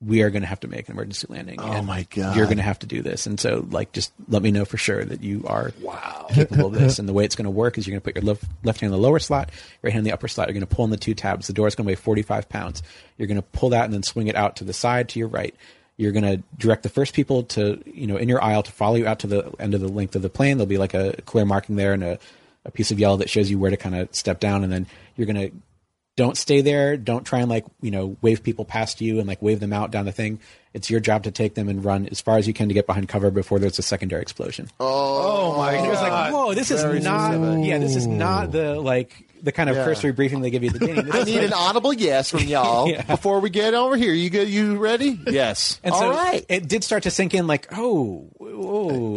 we are going to have to make an emergency landing. Oh and my God. You're going to have to do this, and so like just let me know for sure that you are wow capable of this. (laughs) And the way it's going to work is you're going to put your left, left hand in the lower slot, right hand in the upper slot. You're going to pull in the two tabs. The door is going to weigh 45 pounds. You're going to pull that and then swing it out to the side to your right. You're going to direct the first people to you know in your aisle to follow you out to the end of the length of the plane. There'll be like a clear marking there and a, a piece of yellow that shows you where to kind of step down, and then you're going to don't stay there. Don't try and like you know wave people past you and like wave them out down the thing. It's your job to take them and run as far as you can to get behind cover before there's a secondary explosion. oh oh my And it was like, god! whoa, this is Very not. specific. Yeah, this is not the like the kind of Yeah. cursory briefing they give you at the beginning. This I need like- an audible yes from y'all (laughs) Yeah. before we get over here. You good? You ready? Yes. And All so right. it did start to sink in, like, oh, oh,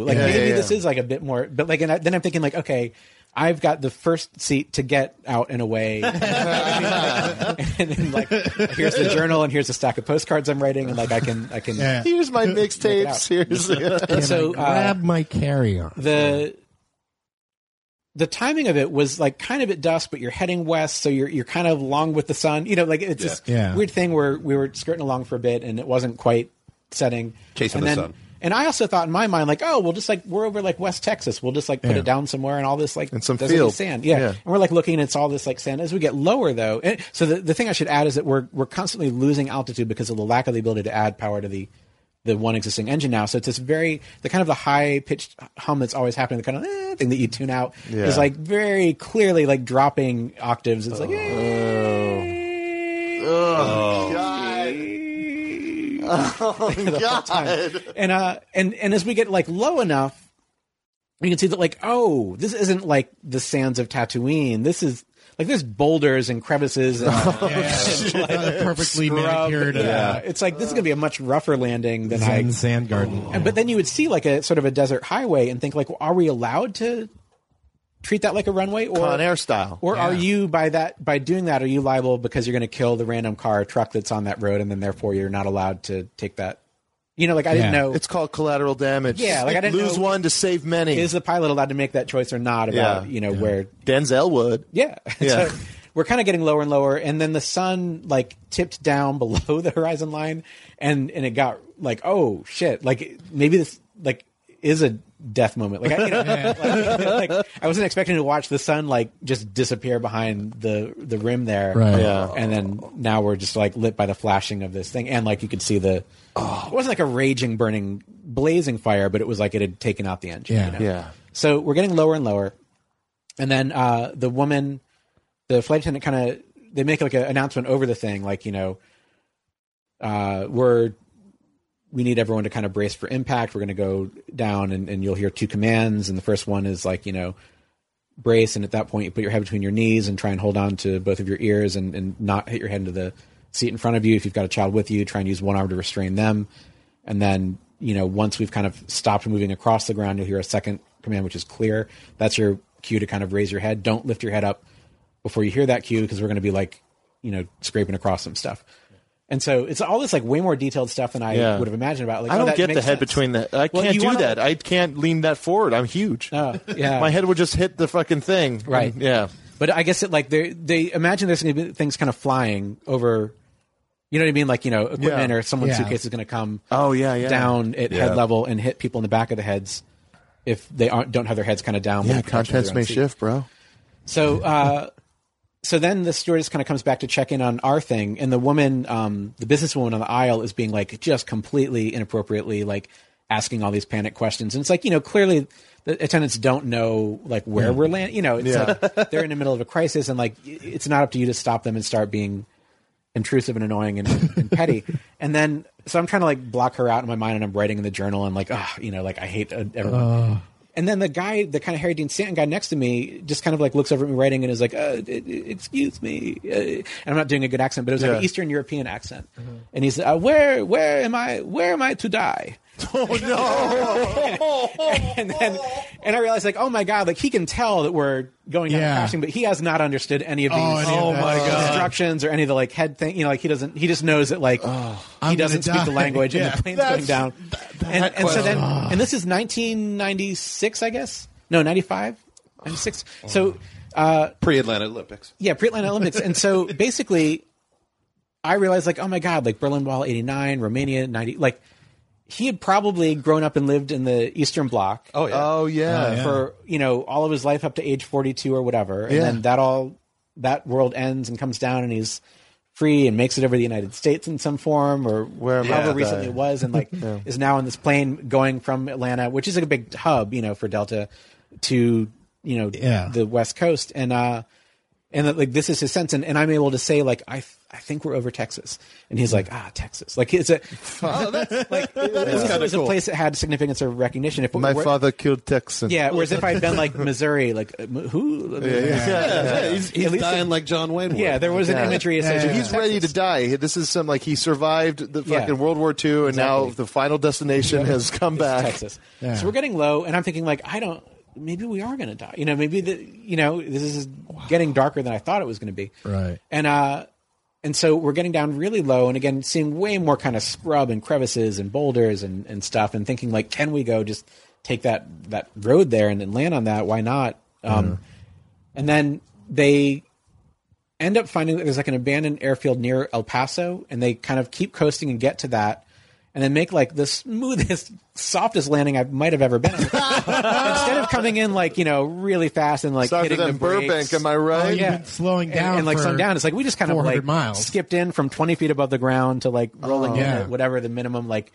like Yeah, maybe yeah, this is like a bit more. But like, and I, then I'm thinking, like, okay, I've got the first seat to get out in a way, (laughs) (laughs) and then like, here's the journal, and here's a stack of postcards I'm writing, and like, I can, I can. Yeah. Here's my mixtapes. out. Seriously. (laughs) And so uh, grab my carry on. the the timing of it was like kind of at dusk, but you're heading west, so you're you're kind of along with the sun. You know, like it's this Yeah. weird thing where we were skirting along for a bit and it wasn't quite setting. Chasing and the then, sun. And I also thought in my mind, like, oh, we'll just like we're over like West Texas. We'll just like put Yeah. it down somewhere and all this like And some deserty field. sand. Yeah. Yeah. And we're like looking, and it's all this like sand. As we get lower though, and so the, the thing I should add is that we're we're constantly losing altitude because of the lack of the ability to add power to the the one existing engine now. So it's this very the kind of the high pitched hum that's always happening, the kind of eh, thing that you tune out Yeah. is like very clearly like dropping octaves. It's like Oh God! (laughs) Oh (laughs) God! and uh and and as we get like low enough you can see that like oh this isn't like the sands of Tatooine this is like there's boulders and crevices and, Yeah, yeah. Not a perfectly scrub. manicured yeah uh, it's like this is gonna be a much rougher landing than I sand garden. and, but then you would see like a sort of a desert highway and think like well, are we allowed to treat that like a runway, or Con Air style. or are you by that by doing that are you liable because you're going to kill the random car or truck that's on that road, and then therefore you're not allowed to take that? You know, like I didn't know. It's called collateral damage. Yeah, like I didn't lose know- one to save many. is the pilot allowed to make that choice or not about Yeah. you know where Denzel would. yeah. (laughs) Yeah. so we're kind of getting lower and lower, and then the sun like tipped down (laughs) below the horizon line, and and it got like oh shit, like maybe this like is a death moment. Like I, you know, (laughs) like, like, I wasn't expecting to watch the sun like just disappear behind the the rim there, Right. Yeah. and then now we're just like lit by the flashing of this thing, and like you could see the. It wasn't like a raging, burning, blazing fire, but it was like it had taken out the engine. Yeah. you know? Yeah. So we're getting lower and lower, and then uh, the woman, the flight attendant, kind of they make like an announcement over the thing, like you know, uh, we're we need everyone to kind of brace for impact. We're going to go down, and, and you'll hear two commands, and the first one is like you know, brace, and at that point you put your head between your knees and try and hold on to both of your ears, and, and not hit your head into the seat in front of you. If you've got a child with you, try and use one arm to restrain them, and then you know once we've kind of stopped moving across the ground, you'll hear a second command, which is clear. That's your cue to kind of raise your head. Don't lift your head up before you hear that cue because we're going to be like you know scraping across some stuff. And so it's all this like way more detailed stuff than I Yeah. would have imagined about. Like, I oh, don't that get the makes head sense. between the. I Well, can't do wanna- that. I can't lean that forward. I'm huge. Oh, yeah. My head would just hit the fucking thing. Right. And, yeah. But I guess it like they they imagine there's going to be things kind of flying over. You know what I mean? Like you know, equipment Yeah. or someone's Yeah. suitcase is going to come. Oh, yeah, yeah. down at Yeah. head level and hit people in the back of the heads if they aren't don't have their heads kind of down. Yeah. with the protection of Contents may seat. shift, bro. So, uh, so then the stewardess kind of comes back to check in on our thing, and the woman, um, the businesswoman on the aisle, is being like just completely inappropriately like asking all these panic questions, and it's like you know clearly the attendants don't know like where we're landing. You know, it's Yeah. like (laughs) they're in the middle of a crisis, and like it's not up to you to stop them and start being intrusive and annoying and, and petty. (laughs) And then so I'm trying to like block her out in my mind, and I'm writing in the journal, and like, ah, you know, like I hate uh, everyone. And then the guy, the kind of Harry Dean Stanton guy next to me, just kind of like looks over at me writing and is like, uh, "Excuse me," uh, and I'm not doing a good accent, but it was like an Eastern European accent. And he's, uh, "Where, where am I? Where am I to die?" (laughs) Oh no! (laughs) and then, and I realized like, oh my god, like he can tell that we're going down Yeah. crashing, but he has not understood any of these Oh, any of Oh, that. my God. instructions or any of the like head thing. You know, like he doesn't. He just knows that like he I'm doesn't gonna speak the die. language and the (laughs) plane's going That's- down. and, and so then, and this is 1996, I guess. No, 95, 96. So. Uh, Pre-Atlanta Olympics. yeah, pre-Atlanta Olympics. And so basically, I realized like, oh my god, like Berlin Wall eighty nine, Romania ninety, like he had probably grown up and lived in the Eastern Bloc. Oh yeah. Oh yeah. for you know all of his life up to age forty two or whatever, and Yeah. then that all that world ends and comes down, and he's free and makes it over the United States in some form or Where however recently it was, and like (laughs) is now on this plane going from Atlanta, which is like a big hub, you know, for Delta to you know Yeah. the West Coast, and uh, and that, like this is his sense, and, and I'm able to say like I th- I think we're over Texas, and he's like ah Texas, like it's a (laughs) like (laughs) this was a place that had significance or recognition. If My we're- father killed Texan. yeah, whereas if I'd been like Missouri, like uh, who? Yeah, yeah. Yeah, he's, he's At least dying like John Wayne. Yeah, there was an Yeah. imagery associated. So with he's ready to die. This is some like he survived the Yeah. fucking World War II, and now the final destination has come It's back. Texas. Yeah. So we're getting low, and I'm thinking like I don't. Maybe we are going to die. You know, maybe the you know this is getting darker than I thought it was going to be. Right. And uh, and so we're getting down really low, and again seeing way more kind of scrub and crevices and boulders and and stuff, and thinking like, can we go just take that that road there and then land on that? Why not? Um, And then they end up finding that there's like an abandoned airfield near El Paso, and they kind of keep coasting and get to that, and then make like the smoothest, (laughs) softest landing I might have ever been. on. (laughs) Instead of coming in like you know really fast and like Softer hitting the brakes, Burbank, am I oh, right? Oh, yeah. been slowing down and, like for slowing down. It's like we just kind of like miles. skipped in from 20 feet above the ground to like rolling oh. in yeah. at whatever the minimum like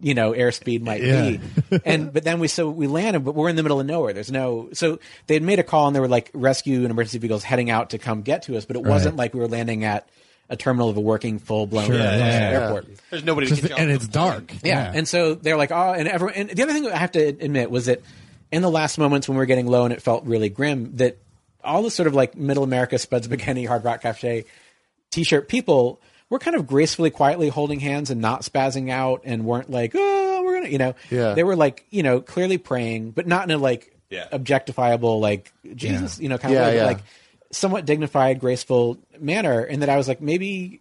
you know airspeed might Yeah. be. (laughs) and but then we so we landed, but we're in the middle of nowhere. There's no so they had made a call and there were like rescue and emergency vehicles heading out to come get to us, but it wasn't like we were landing at a terminal of a working full blown Sure, yeah, yeah, airport. There's nobody to 'Cause get the- you and it's plane. dark. Yeah. And so they're like, oh, and everyone. And the other thing I have to admit was that in the last moments when we were getting low and it felt really grim, that all the sort of like middle America, Spuds MacKenzie, Hard Rock Cafe t-shirt people were kind of gracefully, quietly holding hands and not spazzing out and weren't like, oh, we're gonna, you know, Yeah. they were like, you know, clearly praying, but not in a like Yeah. objectifiable, like Jesus, you know, kind Yeah, of way, yeah. like somewhat dignified, graceful manner, and that I was like, maybe,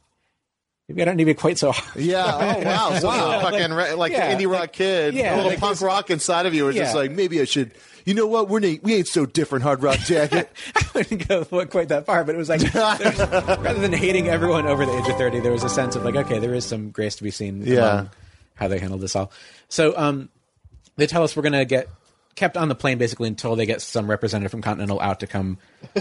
maybe I don't need to be quite so. hard. Yeah. Oh wow. (laughs) So Wow. fucking like, like yeah, indie rock like- kid, yeah, a little like punk rock inside of you was just like maybe I should. You know what? We're we ain't so different, hard rock jacket. (laughs) I wouldn't go (laughs) quite that far, but it was like rather than hating everyone over the age of thirty, there was a sense of like, okay, there is some grace to be seen. Yeah. how they handled this all. So um, they tell us we're going to get kept on the plane basically until they get some representative from Continental out to come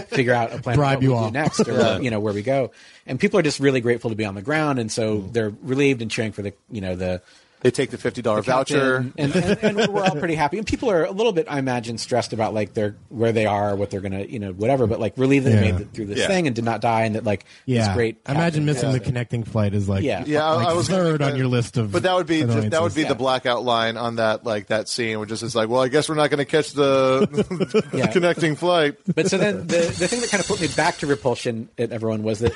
figure out a plan (laughs) Bribe what you we all. do next, or (laughs) Yeah. you know where we go. And people are just really grateful to be on the ground, and so mm. they're relieved and cheering for the you know the they take the fifty dollar voucher. and, and, and we're all pretty happy. And people are a little bit, I imagine, stressed about like their where they are, what they're gonna, you know, whatever. But like relieved that they made it through this Yeah. thing and did not die, and that like Yeah, this great. I imagine missing Yeah. the connecting flight is like Yeah. Yeah, I- like I was third on your list of. But that would be just, that would annoyances. be the blackout line on that like that scene, which is just like, well, I guess we're not going to catch the (laughs) Yeah. (laughs) connecting flight. But so then the the thing that kind of put me back to repulsion at everyone was that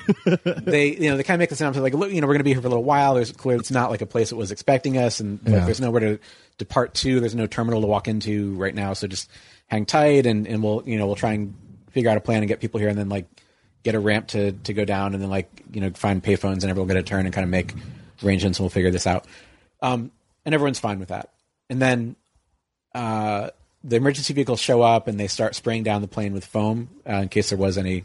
(laughs) they you know they kind of make the sound like look you know we're going to be here for a little while. There's clearly it's not like a place that was expecting us, and like, Yeah. there's nowhere to depart to. There's no terminal to walk into right now, so just hang tight and and we'll you know we'll try and figure out a plan and get people here, and then like get a ramp to to go down, and then like you know find payphones and everyone get a turn and kind of make arrangements, and we'll figure this out. Um, and everyone's fine with that. And then uh, the emergency vehicles show up and they start spraying down the plane with foam uh, in case there was any,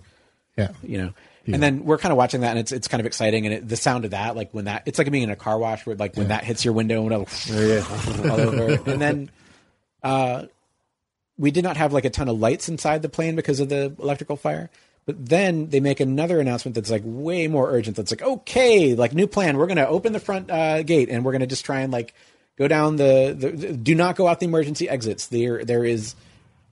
Yeah. you know. And then we're kind of watching that, and it's it's kind of exciting. And it, the sound of that, like when that, it's like being in a car wash, where like when that hits your window, and it'll (laughs) all over. And then, uh, we did not have like a ton of lights inside the plane because of the electrical fire. But then they make another announcement that's like way more urgent. That's like, okay, like new plan. We're going to open the front uh, gate and we're going to just try and like go down the, the, the- Do not go out the emergency exits. There, there is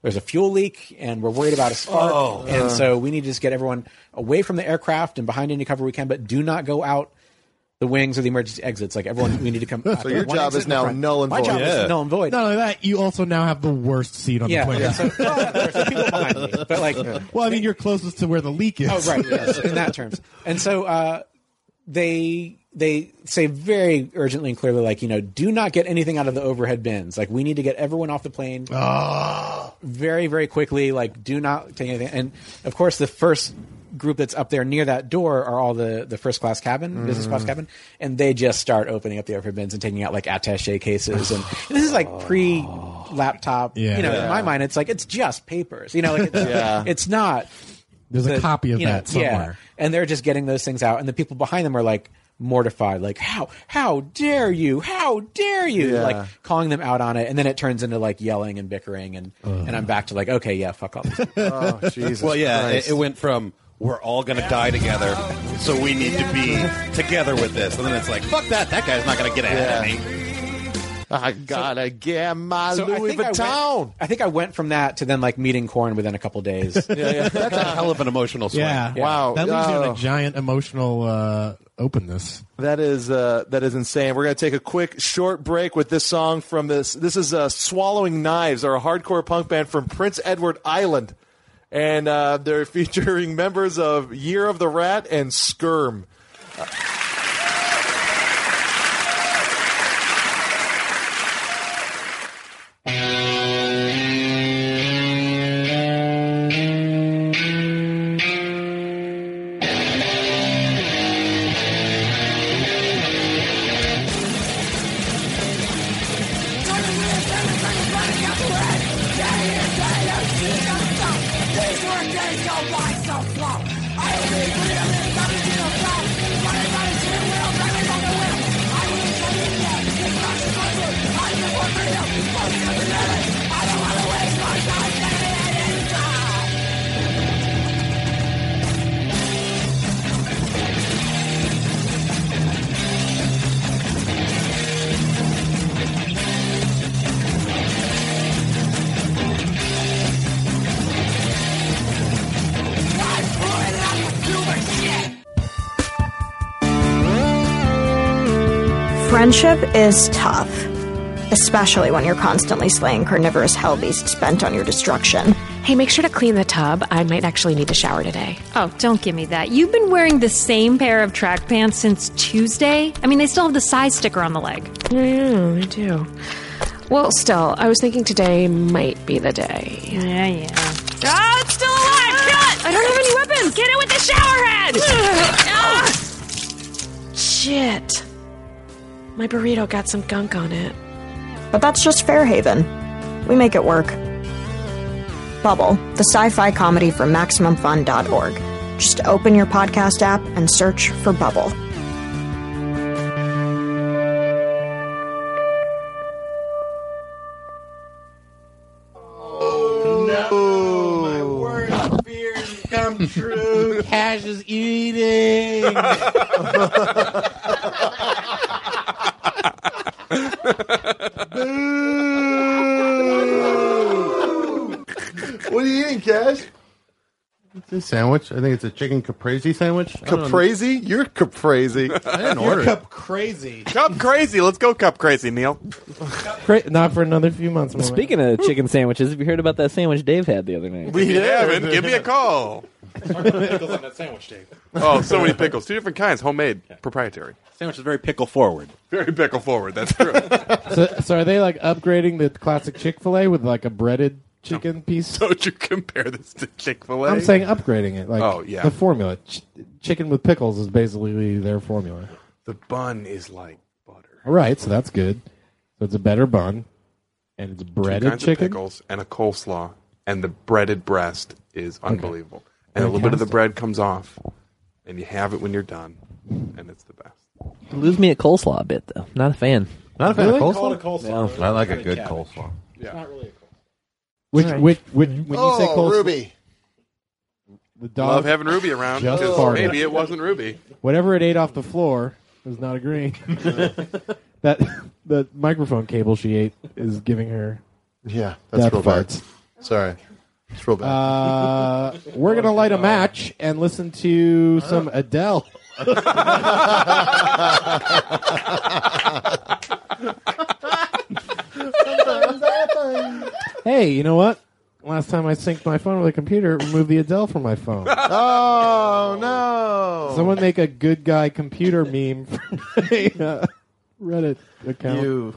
there's a fuel leak and we're worried about a spark. Oh. and so we need to just get everyone away from the aircraft and behind any cover we can. But do not go out the wings or the emergency exits. Like everyone, we need to come. (laughs) So your job is now front. null and void. My job Yeah. is null and void. Not only that, you also now have the worst seat on yeah, the plane. yeah. So, well, there's some people behind me, but like, well, I mean, you're closest to where the leak is. oh right, yes, in that terms. And so uh, they they say very urgently and clearly, like you know, do not get anything out of the overhead bins. Like we need to get everyone off the plane ah. very very quickly. Like do not take anything. And of course, the first group that's up there near that door are all the the first class cabin, mm-hmm. business class cabin, and they just start opening up the overhead bins and taking out like attaché cases. And, and this is like ah. pre laptop. Yeah. You know, Yeah. in my mind, it's like it's just papers. You know, like it's, Yeah. it's not There's a copy of you know, that somewhere. Yeah. And they're just getting those things out, and the people behind them are like mortified, like how how dare you, how dare you, Yeah. like calling them out on it, and then it turns into like yelling and bickering, and and I'm back to like okay, yeah, fuck off. (laughs) Oh Jesus! Well, yeah, it, it went from we're all going to die together, so we need to be together with this, and then it's like fuck that, that guy's not going to get ahead Yeah. of me. I gotta get my So I Louis I Vuitton. went, I think I went from that to then like meeting Corin within a couple days. (laughs) That's a hell of an emotional swing. Yeah. Wow. That leaves you in Oh. a giant emotional uh, openness. That is uh, that is insane. We're gonna take a quick short break with this song from this. This is uh, Swallowing Knives, are a hardcore punk band from Prince Edward Island, and uh, they're (laughs) featuring members of Year of the Rat and Skirm. Is tough, especially when you're constantly slaying carnivorous hell beasts bent on your destruction. Hey, make sure to clean the tub. I might actually need to shower today. Oh, don't give me that. You've been wearing the same pair of track pants since Tuesday? I mean, they still have the size sticker on the leg. Yeah, I do. Well, still, I was thinking today might be the day. Yeah, yeah. Ah, it's still alive! Kill it! I don't have any weapons! Get it with the shower head! (sighs) Ah! Shit. My burrito got some gunk on it. But that's just Fairhaven. We make it work. Bubble, the sci fi comedy from MaximumFun.org. Just open your podcast app and search for Bubble. Sandwich. I think it's a chicken caprese sandwich. I don't know. Caprese? You're caprese. (laughs) I didn't order it. crazy. Cup crazy. Let's go cup crazy, Neil. Cra- not for another few months. my man. Speaking of chicken sandwiches, have you heard about that sandwich Dave had the other night? We haven't. Give me a call. pickles on that sandwich, Dave. Oh, so many pickles. Two different kinds, homemade, proprietary. Sandwich is very pickle forward. Very pickle forward. That's (laughs) true. so, so are they like upgrading the classic Chick Fil A with like a breaded chicken piece? (laughs) Don't you compare this to Chick Fil A? I'm saying upgrading it. Like Oh, yeah. the formula. Ch- chicken with pickles is basically their formula. the bun is like butter. All right, so that's good. So it's a better bun, and it's two breaded kinds chicken. of pickles and a coleslaw, and the breaded breast is unbelievable. And a little bit of the Fantastic. bread comes off, and you have it when you're done, and it's the best. You lose me at coleslaw a bit, though. Not a fan. Not a fan Really? of Call coleslaw. it a coleslaw. I like a good coleslaw. Yeah. Which, All right. which, which, when you say Oh, Ruby. the dog Love having Ruby around. just Just farted. maybe it wasn't Ruby. Whatever it ate off the floor is not agreeing. (laughs) that the microphone cable she ate is giving her. Yeah, that's death real bad. Sorry. It's real bad. Uh, we're gonna light a match and listen to some Adele. (laughs) (laughs) hey, you know what? Last time I synced my phone with a computer, it removed the Adele from my phone. oh no! Someone make a good guy computer meme from a uh, Reddit account. You.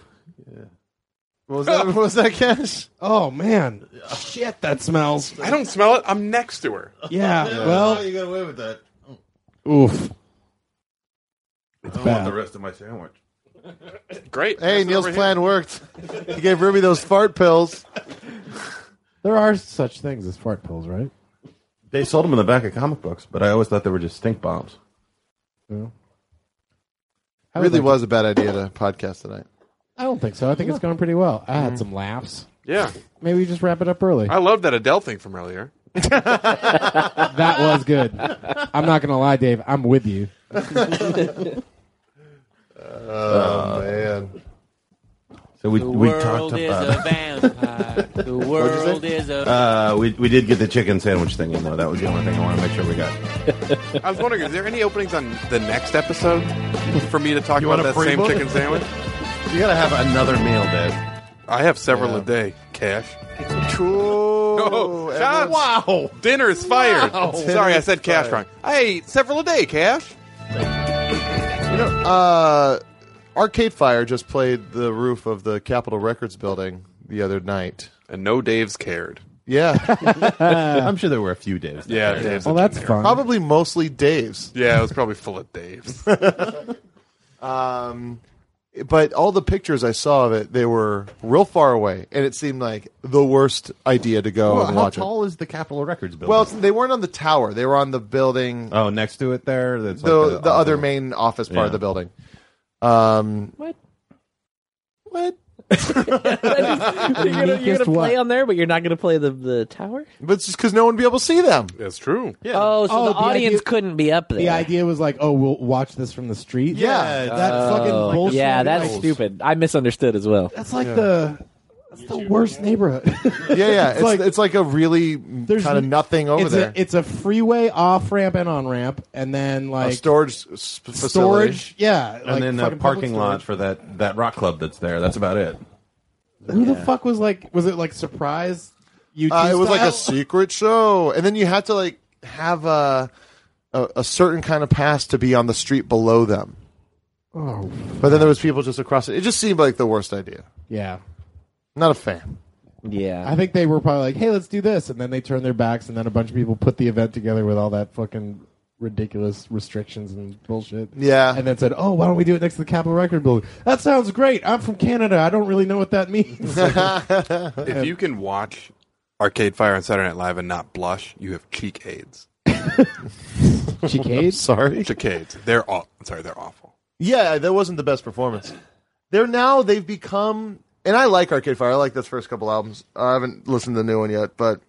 What was that? What was that, Cash? Oh man, shit! That smells. I don't smell it. I'm next to her. Yeah. Yeah, Well, you got away with that. oof. I It's don't want bad. the rest of my sandwich. Great. Hey, Pass Neil's plan worked. He gave Ruby those fart pills. There are such things as fart pills, right? They sold them in the back of comic books, but I always thought they were just stink bombs. Yeah. It really was a bad idea to podcast tonight. I don't think so. I think it's going pretty well. I had mm-hmm. some laughs. Yeah. Maybe we just wrap it up early. I love that Adele thing from earlier. (laughs) that was good. I'm not going to lie, Dave. I'm with you. (laughs) Oh man. So we The we world talked is about a vampire. The (laughs) world is a. Uh, we we did get the chicken sandwich thing in though. That was the only thing I want to make sure we got. I was wondering, is there any openings on the next episode for me to talk You about want a that same pre-book? chicken sandwich? (laughs) You gotta have another meal, Dave. I have several a day. Cash. Cool. Oh, shots. Wow. Dinner is fired. Wow. (laughs) Sorry, I said Dinner cash wrong. I ate several a day, Cash. You know, uh, Arcade Fire just played the roof of the Capitol Records building the other night. And no Daves cared. Yeah. (laughs) I'm sure there were a few days. Yeah, Dave's Well, that's fun. Probably mostly Dave's. Yeah, it was probably full of Daves. (laughs) Um, but all the pictures I saw of it, they were real far away, and it seemed like the worst idea to go Well, and how tall is the Capitol Records building? Well, they weren't on the tower; they were on the building, oh, next to it there. That's the like the other main office part Yeah. of the building. Um, What? What? (laughs) you're gonna, you're gonna play what? on there, but you're not gonna play the, the tower? But it's just because no one would be able to see them. That's true. Yeah. Oh, so Oh, the, the audience idea- couldn't be up there. The idea was like, oh, we'll watch this from the street. Yeah, that Oh, fucking bullshit. Yeah, that's Like, stupid. I misunderstood as well. That's like the that's the worst neighborhood. (laughs) Yeah, yeah. It's It's, like- it's like a really kind of nothing over it's there. A, it's a freeway off ramp and on ramp, and then a like storage s- facility. storage. Yeah, and like then the fucking public parking lot storage. for that that rock club that's there. That's about it. Who the fuck was like? Was it like surprise? You Uh, it was like a (laughs) secret show, and then you had to like have a, a a certain kind of pass to be on the street below them. Oh, But then there was people just across it. It just seemed like the worst idea. yeah. Not a fan. Yeah. I think they were probably like, "Hey, let's do this," and then they turned their backs, and then a bunch of people put the event together with all that fucking ridiculous restrictions and bullshit. Yeah. and then said, "Oh, why don't we do it next to the Capitol Record Building?" That sounds great. I'm from Canada. I don't really know what that means. (laughs) if you can watch Arcade Fire on Saturday Night Live and not blush, you have cheek aids. (laughs) Cheek Sorry. Cheek aids. They're aw- sorry, they're awful. Yeah, that wasn't the best performance. They're now they've become, and I like Arcade Fire. I like those first couple albums. I haven't listened to the new one yet, but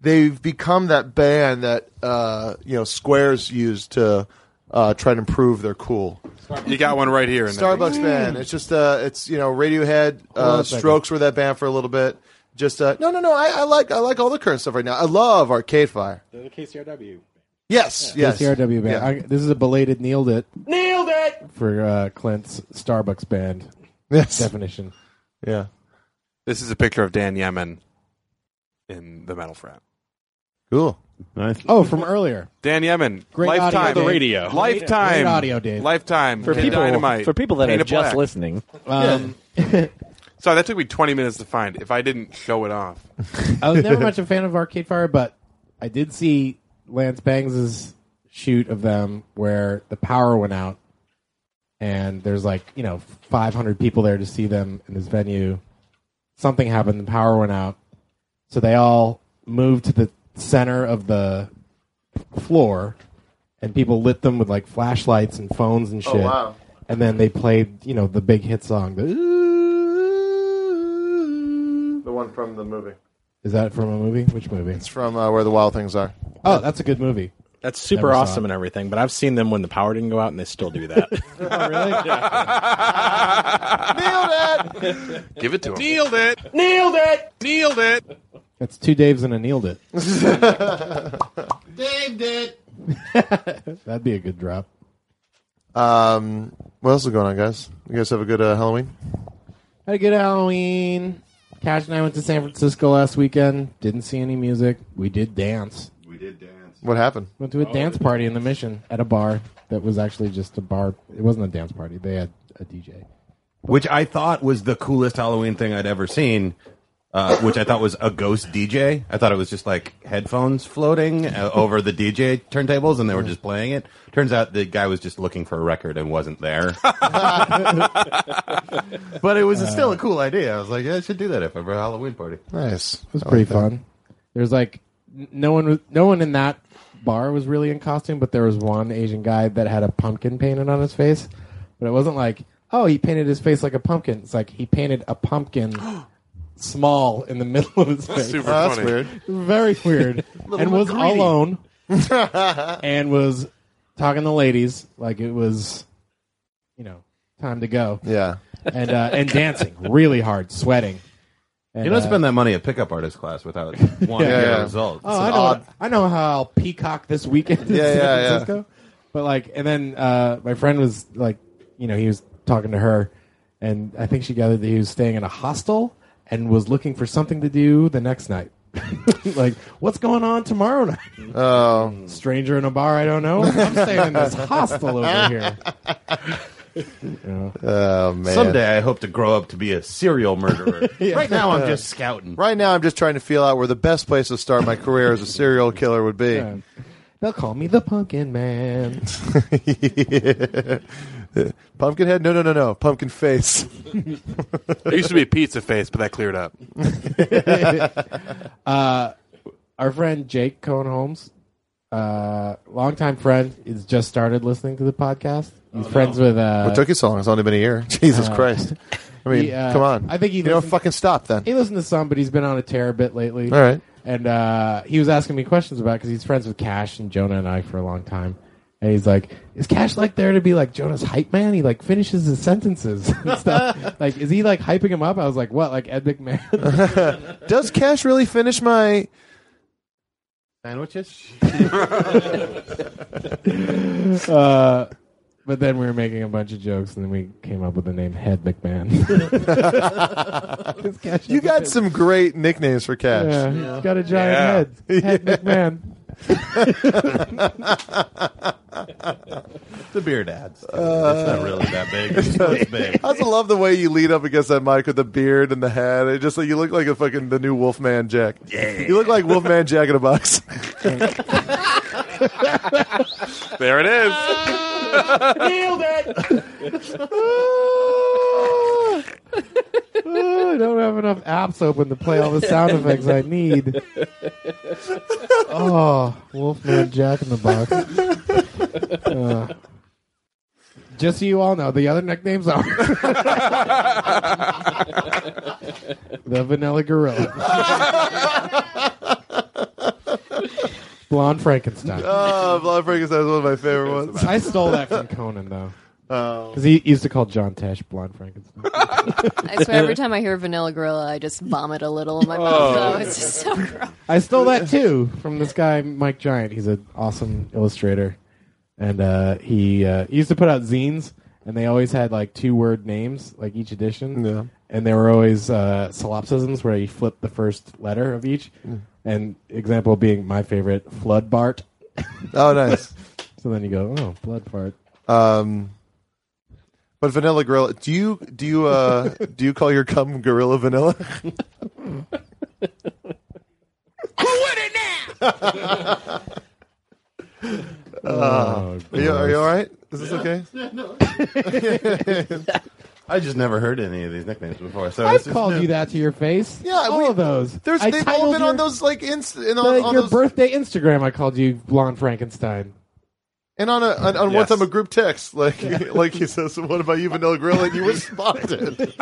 they've become that band that uh, you know Squares used to uh, try to improve their cool. You got one right here. In there. Starbucks band. It's just uh, it's you know Radiohead, uh. Strokes were that band for a little bit. Just uh, no, no, no. I, I like I like all the current stuff right now. I love Arcade Fire. The KCRW. Yes, yes. KCRW band. Yeah. I, this is a belated nailed it Nailed it. for uh, Clint's Starbucks band Yes. definition. Yeah. This is a picture of Dan Yemin in the metal frat. Cool. Nice. Oh, from earlier. Dan Yemin, Great lifetime, audio, Dave. radio. lifetime, Great audio, Dave. lifetime For Kid people, Dynamite, for people that are Painted just Black. listening. Um, (laughs) Sorry, that took me 20 minutes to find. If I didn't show it off, I was never (laughs) much a fan of Arcade Fire, but I did see Lance Bangs' shoot of them where the power went out, and there's like you know 500 people there to see them in this venue. Something happened, the power went out, so they all moved to the center of the floor, and people lit them with like flashlights and phones and shit. Oh, shit. wow. And then they played, you know, the big hit song. The, The one from the movie. is that from a movie? Which movie? It's from uh, Where the Wild Things Are. Oh, that's a good movie. That's super awesome it. and everything, but I've seen them when the power didn't go out, and they still do that. (laughs) Oh, really? (laughs) Nailed it. give it to him. Nailed it. Nailed it. Nailed it. That's two Daves and a Nailed It. (laughs) Dave did. That'd be a good drop. Um, what else is going on, guys? You guys have a good uh, Halloween? Had a good Halloween. Cash and I went to San Francisco last weekend. Didn't see any music. We did dance. We did dance. What happened? Went to a dance party in the Mission at a bar that was actually just a bar. It wasn't a dance party. They had a DJ. Which I thought was the coolest Halloween thing I'd ever seen. Uh, which I thought was a ghost DJ. I thought it was just like headphones floating uh, over the DJ turntables, and they were just playing it. Turns out the guy was just looking for a record and wasn't there. (laughs) but it was still a cool idea. I was like, yeah, I should do that if I ever a Halloween party. Nice. It was pretty fun. There's like n- no one was no one in that bar was really in costume, but there was one Asian guy that had a pumpkin painted on his face. But it wasn't like, oh, he painted his face like a pumpkin. It's like he painted a pumpkin (gasps) small in the middle of his face. Super Oh, that's funny. weird. Very weird. (laughs) and was McGreedy. alone (laughs) and was talking to ladies like it was, you know, time to go. Yeah. And uh, and dancing really hard, sweating. And, you don't uh, spend that money at pickup artist class without (laughs) wanting Yeah, yeah. a result. Oh, I know. I know how I'll peacock this weekend in Yeah, San yeah, yeah. Francisco. But like, and then uh, my friend was like, you know, he was talking to her, and I think she gathered that he was staying in a hostel and was looking for something to do the next night. (laughs) like, what's going on tomorrow night? Oh, Stranger in a bar I don't know. I'm staying in this hostel over here. (laughs) You (laughs) oh man. Someday I hope to grow up to be a serial murderer. (laughs) Yeah. Right now I'm just (laughs) scouting. Right now, I'm just trying to feel out where the best place to start my career as a serial killer would be. Yeah. They'll call me the Pumpkin Man. Pumpkinhead? No, no, no, no. Pumpkin face. It used to be Pizza Face, but that cleared up. uh, our friend Jake Cohen Holmes, uh, longtime friend, is just started listening to the podcast. He's friends with. Uh, what took you so long? It's only been a year. (laughs) Jesus uh, Christ. I mean, he, uh, come on. I think he you don't listened- fucking stop then. He listened to some, but he's been on a tear a bit lately. All right. And uh, he was asking me questions about because he's friends with Cash and Jonah and I for a long time. And he's like, "Is Cash like there to be like Jonah's hype man? He like finishes his sentences and (laughs) stuff. (laughs) like, is he like hyping him up?" I was like, "What? Like Ed McMahon?" Does Cash really finish my Sandwiches? uh, but then we were making a bunch of jokes, and then we came up with the name Head McMahon. (laughs) You got some great nicknames for Cash. Yeah, he's got a giant head. (laughs) Head McMahon. (laughs) The beard adds. Uh, it's not really that big. It's just big. I also love the way you lean up against that mic with the beard and the hat. It just like you look like a fucking the new Wolfman Jack. Yeah. You look like Wolfman Jack in a box. There it is. Nailed it. (laughs) I don't have enough apps open to play all the sound effects I need. Oh, Wolfman Jack in the Box. Uh, just so you all know, the other nicknames are (laughs) the Vanilla Gorilla, Blonde Frankenstein. oh, Blood Frankenstein is one of my favorite ones. I stole that from (laughs) Conan though. Oh. Because he used to call John Tesh Blonde Frankenstein. I swear, every time I hear Vanilla Gorilla, I just vomit a little in my mouth. Oh. though. It's just so gross. I stole that too from this guy Mike Giant. He's an awesome illustrator, and uh, he, uh, he used to put out zines, and they always had like two word names, like each edition. Yeah. And they were always uh, solipsisms where you flip the first letter of each. And example being my favorite, Flood Bart. Oh, nice. (laughs) so then you go, oh, Blood Fart. Um, but Vanilla Gorilla, do you do you uh do you call your cum Gorilla Vanilla? Uh, are, you, are you all right? Is this okay? (laughs) (laughs) I just never heard any of these nicknames before. So I've it's just called new. you that to your face. Yeah, all we- of those. There's I they've all titled been on those like inst and the- on, on your those, birthday Instagram. I called you Blonde Frankenstein. and on a on, on one Yes. time a group text like (laughs) like he says, "What about you, Vanilla Gorilla?" and you responded. (laughs)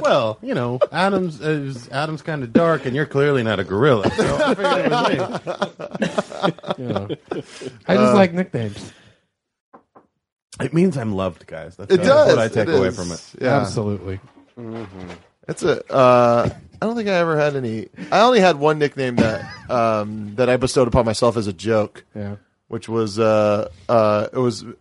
well, you know, Adam's is Adam's kind of dark, and you're clearly not a gorilla. So I figured it was me. (laughs) You know. I just Uh, like nicknames. It means I'm loved, guys. That's, It that's does. what I take It away is. from it. Yeah. Absolutely. It's a. Uh, I don't think I ever had any. I only had one nickname that um, that I bestowed upon myself as a joke. Yeah. Which was uh, uh, it was it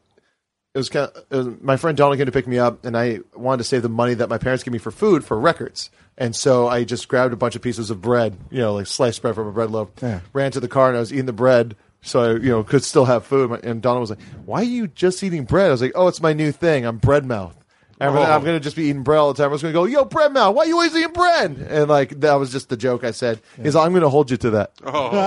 was kind of it was, my friend Donald came to pick me up, and I wanted to save the money that my parents give me for food for records. And so I just grabbed a bunch of pieces of bread, you know, like sliced bread from a bread loaf. Yeah. Ran to the car and I was eating the bread, so I, you know, could still have food. And Donald was like, "Why are you just eating bread?" I was like, "Oh, it's my new thing. I'm bread mouth." I'm, gonna, Oh. I'm gonna just be eating bread all the time. I was gonna go, "Yo, bread mouth, why are you always eating bread?" And like that was just the joke I said. He's like, "I'm gonna hold you to that." Oh. (laughs) and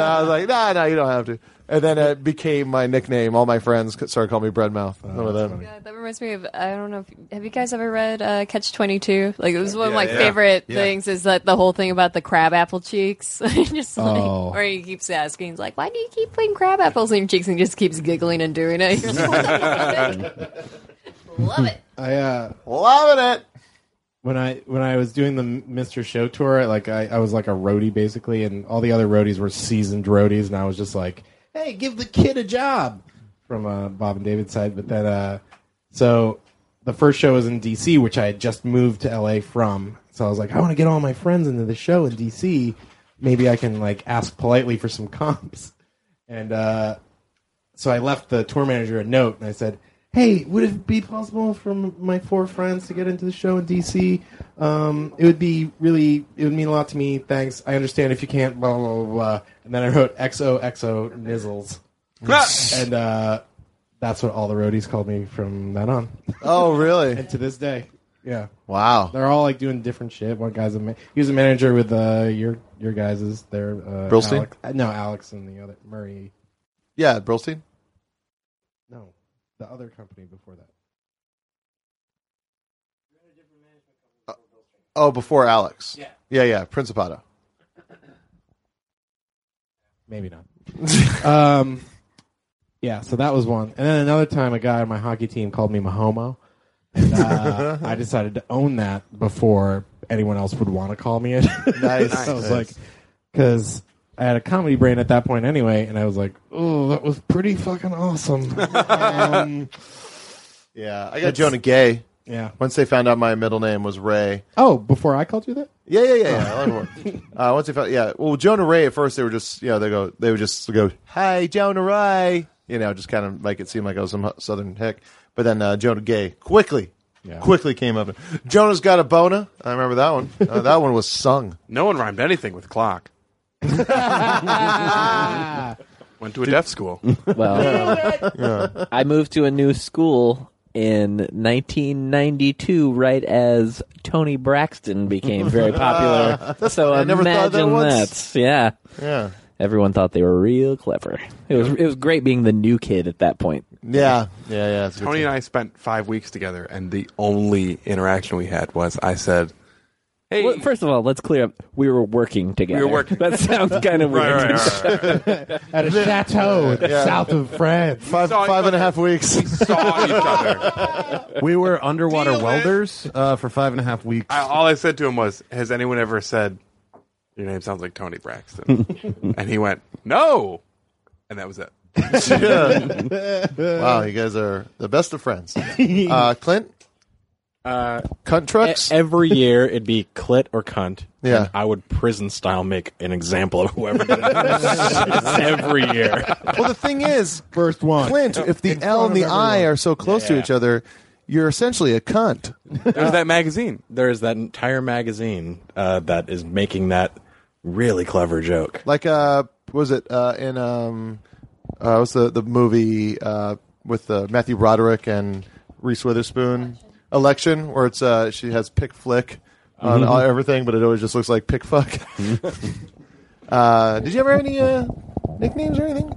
I was like, "Nah, nah, you don't have to." And then it became my nickname. All my friends started calling me bread mouth. That? Yeah, that reminds me of I don't know. If, have you guys ever read uh, Catch Twenty Two? Like it was one of my yeah. favorite Yeah. things. Is that the whole thing about the crab apple cheeks? (laughs) Just like Oh. where he keeps asking, he's like, "Why do you keep putting crab apples in your cheeks?" And just keeps giggling and doing it. (laughs) Like, Love it. I uh, loving it. When I when I was doing the Mr. Show tour, like I, I was like a roadie basically, and all the other roadies were seasoned roadies, and I was just like, "Hey, give the kid a job." From uh, Bob and David's side, but then uh, so the first show was in D.C., which I had just moved to L.A. from. So I was like, I want to get all my friends into the show in D.C. Maybe I can like ask politely for some (laughs) comps. And uh, so I left the tour manager a note, and I said, "Hey, would it be possible for m- my four friends to get into the show in DC? Um, it would be really, it would mean a lot to me. Thanks. I understand if you can't." Blah blah blah. blah. And then I wrote XOXO Nizzles, and uh, that's what all the roadies called me from then on. Oh, really? (laughs) and to this day, yeah. Wow. They're all like doing different shit. One guy's a ma- he was a manager with uh, your your guys's there. Uh, Brillstein? Alex- uh, no, Alex and the other Murray. Yeah, Brillstein. No, the other company before that. Oh, before Alex. Yeah. Yeah, yeah. Principato. Maybe not. (laughs) um, yeah, so that was one. And then another time, a guy on my hockey team called me Mahomo. And, uh, (laughs) I decided to own that before anyone else would want to call me it. (laughs) Nice. I was Nice. like, because I had a comedy brain at that point anyway, and I was like, oh, that was pretty fucking awesome. (laughs) um, Yeah, I got Jonah Gay. Yeah. Once they found out my middle name was Ray. oh, before I called you that? Yeah, yeah, yeah. yeah. I like it more. uh, once they found, yeah. Well, Jonah Ray at first they were just, you know, they go, they would just go, "Hey, Jonah Ray," you know, just kind of make it seem like I was some southern hick. But then uh, Jonah Gay quickly, Yeah. quickly came up. Jonah's got a bona. I remember that one. Uh, that one was sung. No one rhymed anything with clock. (laughs) Went to a deaf school. Well, (laughs) I moved to a new school in 1992, right as Toni Braxton became very (laughs) ah, popular. That's so. I never thought that imagine once. that. Yeah. Yeah. Everyone thought they were real clever. It was it was great being the new kid at that point. Yeah, yeah, yeah. it's Tony and I spent five weeks together, and the only interaction we had was I said, Hey, well, first of all, let's clear up. We were working together. were working. That sounds kind of (laughs) weird. Right, right, right, (laughs) At a chateau in the Yeah. south of France. Five, five and a half weeks. We saw each other. (laughs) We were underwater welders uh, for five and a half weeks. I, all I said to him was, "Has anyone ever said your name sounds like Toni Braxton?" and he went, "No," and that was it. wow, you guys are the best of friends. Uh, Clint, Uh, cunt trucks. e- every (laughs) year it'd be clit or cunt. Yeah. and I would prison style make an example of whoever did it (laughs) every year. well, the thing is, first one, Clint. If the L and the I are so close to Yeah. each other, you're essentially a cunt. There's that magazine. There's that entire magazine uh, that is making that really clever joke. Like, uh, was it uh, in um, uh, what's the the movie uh, with uh, Matthew Broderick and Reese Witherspoon? Election, where it's uh, she has pick flick on Mhm. all, everything, but it always just looks like pick fuck. (laughs) (laughs) uh, did you ever have any uh, nicknames or anything?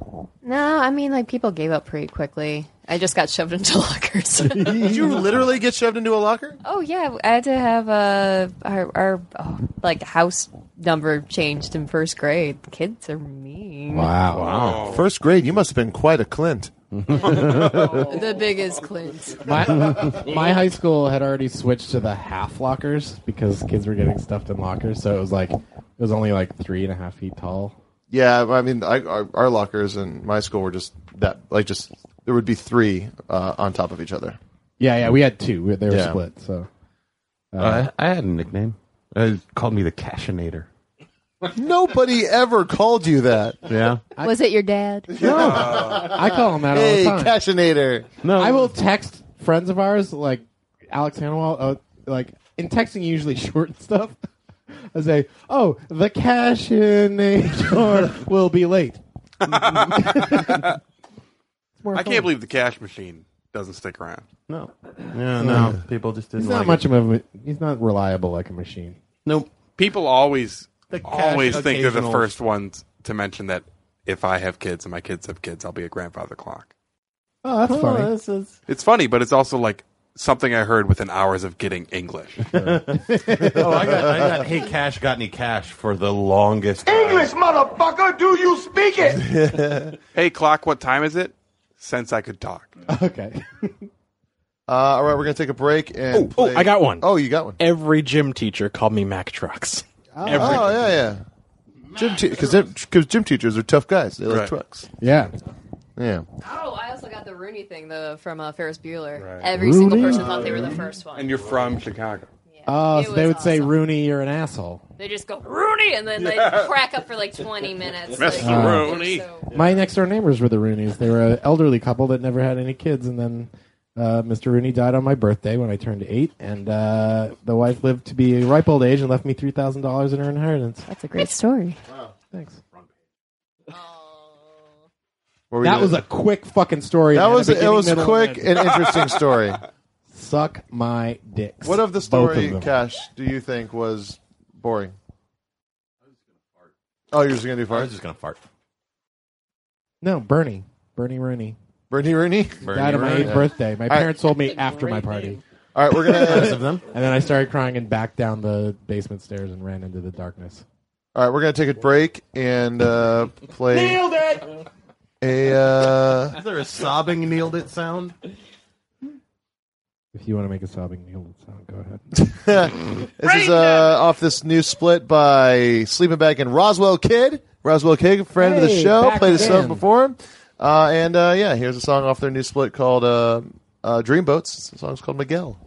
No, I mean like people gave up pretty quickly. I just got shoved into (laughs) lockers. (laughs) Did you literally get shoved into a locker? oh yeah, I had to have uh, our our oh, like house number changed in first grade. Kids are mean. Wow. wow. First grade, you must have been quite a Clint. (laughs) the biggest Clint. My, my high school had already switched to the half lockers because kids were getting stuffed in lockers. So it was like it was only like three and a half feet tall. Yeah, I mean, I, our, our lockers in my school were just that, like, just there would be three uh, on top of each other. Yeah, yeah, we had two. We- They were Yeah. split. So uh, Uh, I had a nickname. Uh, called me the Cashinator. Nobody ever called you that. Yeah. (laughs) Was it your dad? (laughs) No, I call him that Hey, all the time. Cashinator. No, I will text friends of ours like Alex Hanwell. Uh, like in texting, usually (laughs) short stuff. I say, "Oh, the cash cashinator will be late." (laughs) I can't believe the cash machine doesn't stick around. No. Yeah, no. People just didn't He's not like much it. of a. He's not reliable like a machine. Nope. People always The cash always think they're the occasional- first ones to mention that if I have kids and my kids have kids, I'll be a grandfather clock. Oh, that's oh, funny. It's funny, but it's also like something I heard within hours of getting English. (laughs) oh, I got, I got, hey, Cash, got any cash for the longest time. English, motherfucker, do you speak it? (laughs) hey, clock, what time is it? Since I could talk. Okay. (laughs) Uh, all right, we're gonna take a break and. Oh, play- I got one. Oh, you got one. Every gym teacher called me Mac Trucks. Oh, Every yeah, yeah. Gym because because gym teachers are tough guys. They like Right. trucks. Yeah. Yeah. Oh, I also got the Rooney thing though from uh, Ferris Bueller. Every single person thought they were the first one. And you're from Chicago. Oh, It so they was would say, "Rooney, you're an asshole." They just go Rooney, and then they crack up for like twenty minutes. Mr. Like, Rooney. so- My next door neighbors were the Rooneys. They were an elderly couple that never had any kids, and then uh, Mr. Rooney died on my birthday when I turned eight, and uh, the wife lived to be a ripe old age and left me three thousand dollars in her inheritance. That's a great story. Wow. Thanks. What were you That gonna- was a quick fucking story. That man. was A it beginning, was middle, quick end. and interesting story. (laughs) Suck my dicks. What of the Both story, of them. Cash, do you think was boring? I was gonna fart. Oh, you're just gonna do fart? I fart? was just gonna fart. No, Bernie. Bernie Rooney. Bernie Rooney. died on my eighth birthday. My All right. parents told me after my party. All right, we're Nice gonna. (laughs) of them. And then I started crying and backed down the basement stairs and ran into the darkness. All right, we're gonna take a break and uh, play Nailed it! A. Uh, Is there a sobbing kneeled it sound? If you want to make a sobbing Neil sound, go ahead. (laughs) this is uh, off this new split by Sleeping Bag and Roswell Kid. Roswell Kid, friend of the Hey, show, back played a song again. before. Uh, and uh, yeah, here's a song off their new split called uh, uh, Dreamboats. The song's called Miguel.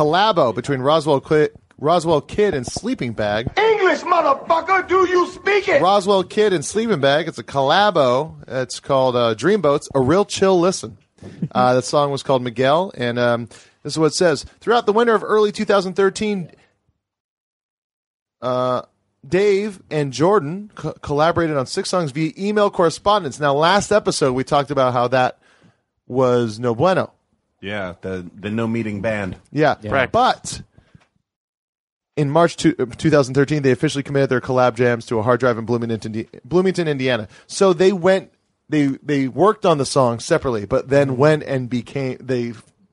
Collabo between Roswell Kid, Roswell Kid and Sleeping Bag. English, motherfucker, do you speak it? Roswell Kid and Sleeping Bag. It's a collabo. It's called uh, Dreamboats. A real chill listen. Uh, the song was called Miguel, and um, this is what it says. Throughout the winter of early 2013, uh, Dave and Jordan co- collaborated on six songs via email correspondence. Now, last episode we talked about how that was no bueno. Yeah, the the no meeting band. Yeah, right. but in March two, uh, 2013, they officially committed their collab jams to a hard drive in Bloomington, Indi- Bloomington, Indiana. So they went, they they worked on the song separately, but then went and became they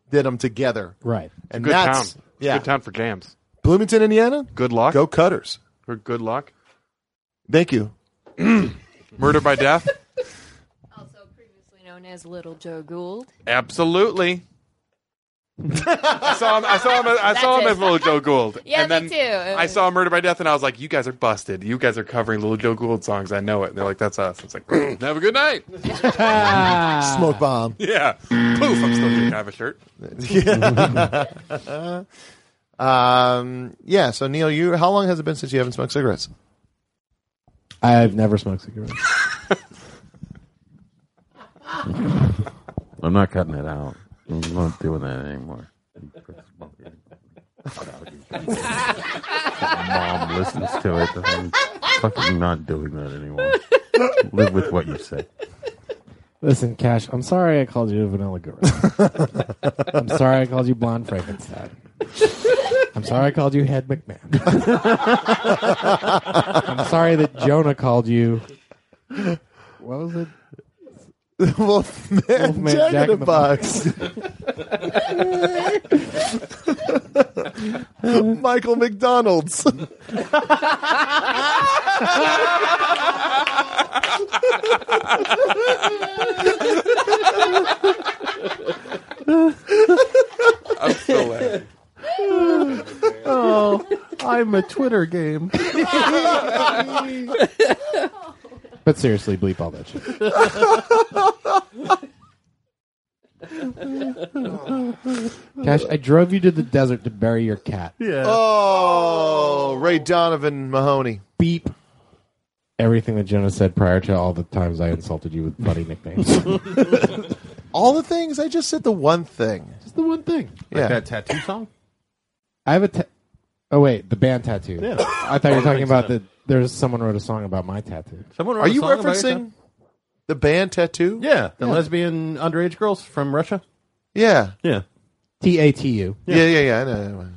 did them together. Right. and good that's town. yeah, Good town for jams. Bloomington, Indiana. Good luck. Go Cutters. Or good luck. Thank you. (clears throat) Murder by death. Also previously known as Little Joe Gould. Absolutely. I saw him. I saw him. I saw That's him it. as Little Joe Gould. (laughs) Yeah, and then me too. I saw Murder by Death, and I was like, "You guys are busted. You guys are covering Little Joe Gould songs. I know it." And they're like, "That's us." It's like, (clears throat) "Have a good night." (laughs) Smoke bomb. (laughs) Yeah. Poof. I'm still getting have a shirt. Yeah. um, yeah. So Neil, you how long has it been since you haven't smoked cigarettes? I've never smoked cigarettes. I'm not cutting it out. I'm not doing that anymore. Mom listens to it. I'm fucking not doing that anymore. Live with what you say. Listen, Cash, I'm sorry I called you a vanilla gorilla. I'm sorry I called you blonde Frankenstein. I'm sorry I called you Head McMahon. I'm sorry that Jonah called you. What was it? (laughs) Wolfman, Wolfman Jack, Jack in in the Box. (laughs) Michael McDonald's. I'm still laughing. oh, I'm a Twitter game. (laughs) But seriously, bleep all that shit. (laughs) Cash, I drove you to the desert to bury your cat. Yeah. Oh, Ray Donovan Mahoney. Beep. Everything that Jonah said prior to all the times I insulted you with funny nicknames. (laughs) All the things I just said the one thing. Just the one thing. Yeah. that tattoo song? I have a. Ta- oh wait, the band tattoo. Yeah. I thought you were talking about the. There's someone wrote a song about my tattoo. Someone wrote Are you referencing the band tattoo? Yeah, the Yeah. lesbian underage girls from Russia. Yeah. Yeah. T A T U. Yeah, yeah, yeah. I know.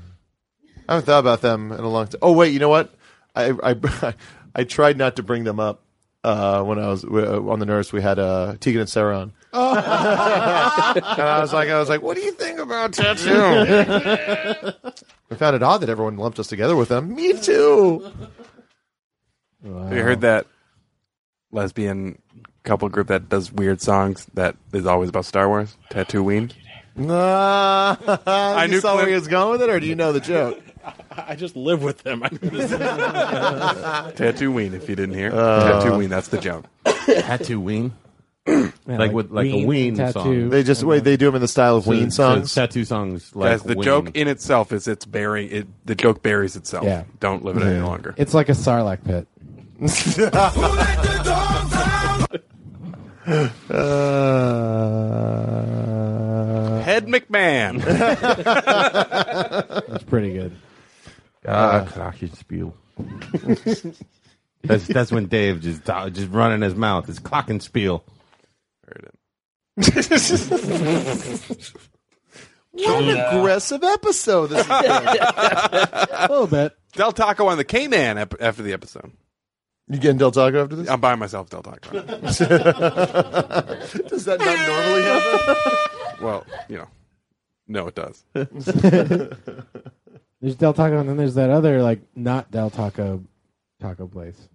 I haven't thought about them in a long time. Oh wait, you know what? I I (laughs) I tried not to bring them up uh, when I was uh, on the nurse. We had uh, Tegan and Sara on. (laughs) and I was like, I was like, what do you think about tattoo? I found it odd that everyone lumped us together with them. Me too. Have you heard that lesbian couple group that does weird songs that is always about Star Wars? Tatooine. Nah, (laughs) I knew saw where he was going with it, or do you know the joke? I just live with them. (laughs) Tatooine, if you didn't hear. Uh, Tatooine, that's the joke. Tatooine. Like with like a Ween song. They just wait. They do them in the style of So- Ween so songs. tattoo songs like Guys, the Ween. joke in itself is it's burying it. The joke buries itself. Yeah. Don't live it any longer. It's like a Sarlacc pit. Uh, (laughs) Head McMahon. (laughs) That's pretty good. Ah, Glockenspiel. (laughs) that's that's when Dave just just running his mouth. It's Glockenspiel. (laughs) What an uh, aggressive episode this has been. (laughs) A little bit. Del Taco on the K-Man ep- after the episode. You getting Del Taco after this? I'm buying myself Del Taco. (laughs) Does that not normally happen? well, you know. No, it does. There's Del Taco, and then there's that other like not Del Taco taco place.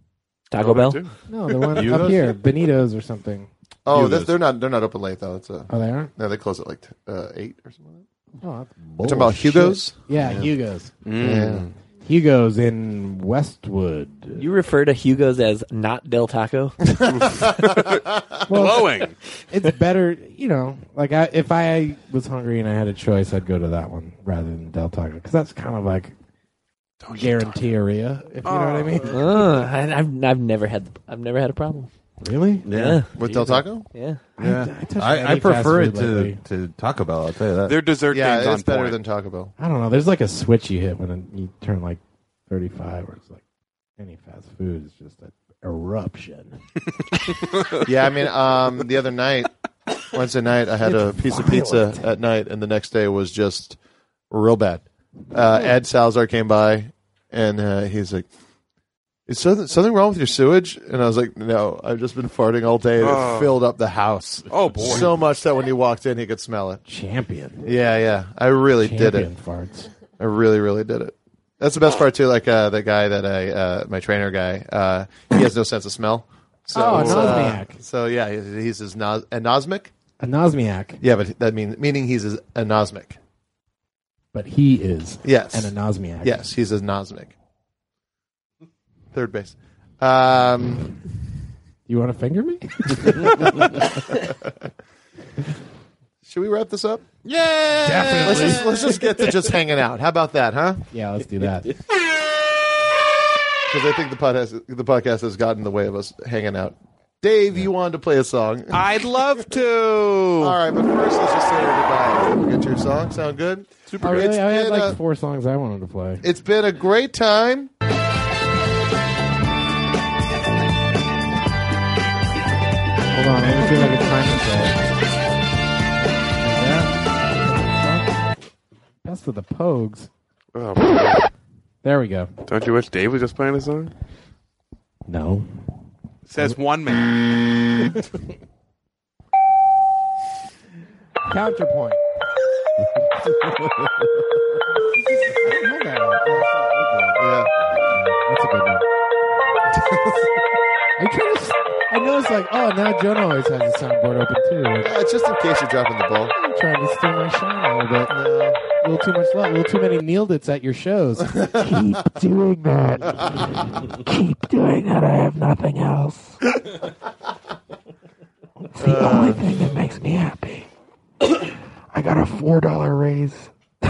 Taco oh, Bell? No, the one up here, Benito's or something. Oh, that's, they're not. They're not open late though. It's a. Oh, they aren't. No, they close at like t- uh, eight or something. Oh, that's You're talking about bullshit. Hugo's? Yeah, Yeah. Hugo's. Mm. Hugo's in Westwood. You refer to Hugo's as not Del Taco? (laughs) Glowing. It's better, you know. Like I, if I was hungry and I had a choice, I'd go to that one rather than Del Taco because that's kind of like guaranteeria. If you know what I mean. Uh, I, I've I've never had I've never had a problem. Really? Yeah. With Del Taco? Yeah. Yeah. touched I, I any prefer it to, lately. to Taco Bell. I'll tell you that. Their dessert Yeah, game's it's on better point. than Taco Bell. I don't know. There's like a switch you hit when you turn like 35, where it's like any fast food is just an eruption. (laughs) yeah, I mean, um, the other night, Wednesday night, I had a It's piece of pizza at night, and the next day was just real bad. Uh, Ed Salazar came by, and uh, he's like, "Is something, something wrong with your sewage?" And I was like, "No, I've just been farting all day, and Oh. it filled up the house. Oh, boy. so much that when he walked in, he could smell it. Champion. Yeah, yeah, I really did it. Champion farts. I really, really did it. That's the best part too. Like uh, the guy that I, uh, my trainer guy, uh, he has no sense of smell. So, Oh, uh, anosmiac. so yeah, he's, he's his nos- anosmic. Anosmiac. Yeah, but that means meaning he's his anosmic. But he is Yes, an anosmiac. Yes, he's anosmic. Third base. Um, You want to finger me? (laughs) should we wrap this up? Yeah, definitely. Let's just let's just get to just hanging out. How about that, huh? Yeah, let's do that. Because I think the podcast the podcast has gotten in the way of us hanging out. Dave, you wanted to play a song. I'd love to. All right, but first let's just say goodbye. We'll get to your song. Sound good? Super. Oh, really? It's I had been like a- four songs I wanted to play. It's been a great time. Hold on, let me see if I can find it. Like that. Best of the Pogues. Oh. There we go. Don't you wish Dave was just playing a song? No. Says one man. (laughs) Counterpoint. (laughs) Yeah. That's a good one. Are you trying to? I know it's like, oh, now Jonah always has a soundboard open too. Like, Uh, just in case you're dropping the ball. I'm trying to steal my shine a little bit. No. A little too much love. A little too many kneeled it's at your shows. (laughs) Keep doing that. Keep doing that. I have nothing else. (laughs) It's the only thing that makes me happy. I got a four dollar raise. (laughs) All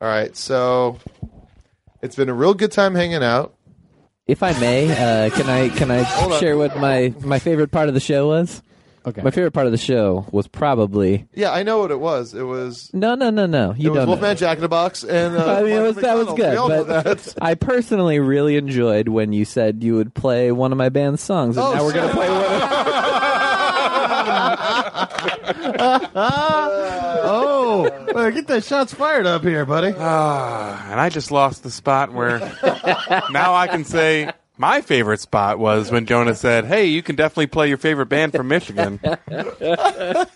right, so it's been a real good time hanging out. If I may, uh, can I can I share what my my favorite part of the show was? Okay. My favorite part of the show was probably Yeah, I know what it was. It was no no no no. You it was don't. know. Wolfman Jack in the Box, and uh, (laughs) I mean, it was, that was McDonald. good. We all know but that. I personally really enjoyed when you said you would play one of my band's songs, and Oh, now we're gonna play (laughs) oh, well, get the shots fired up here, buddy. Ah, and I just lost the spot where now I can say my favorite spot was when Jonah said, "Hey, you can definitely play your favorite band from Michigan." (laughs)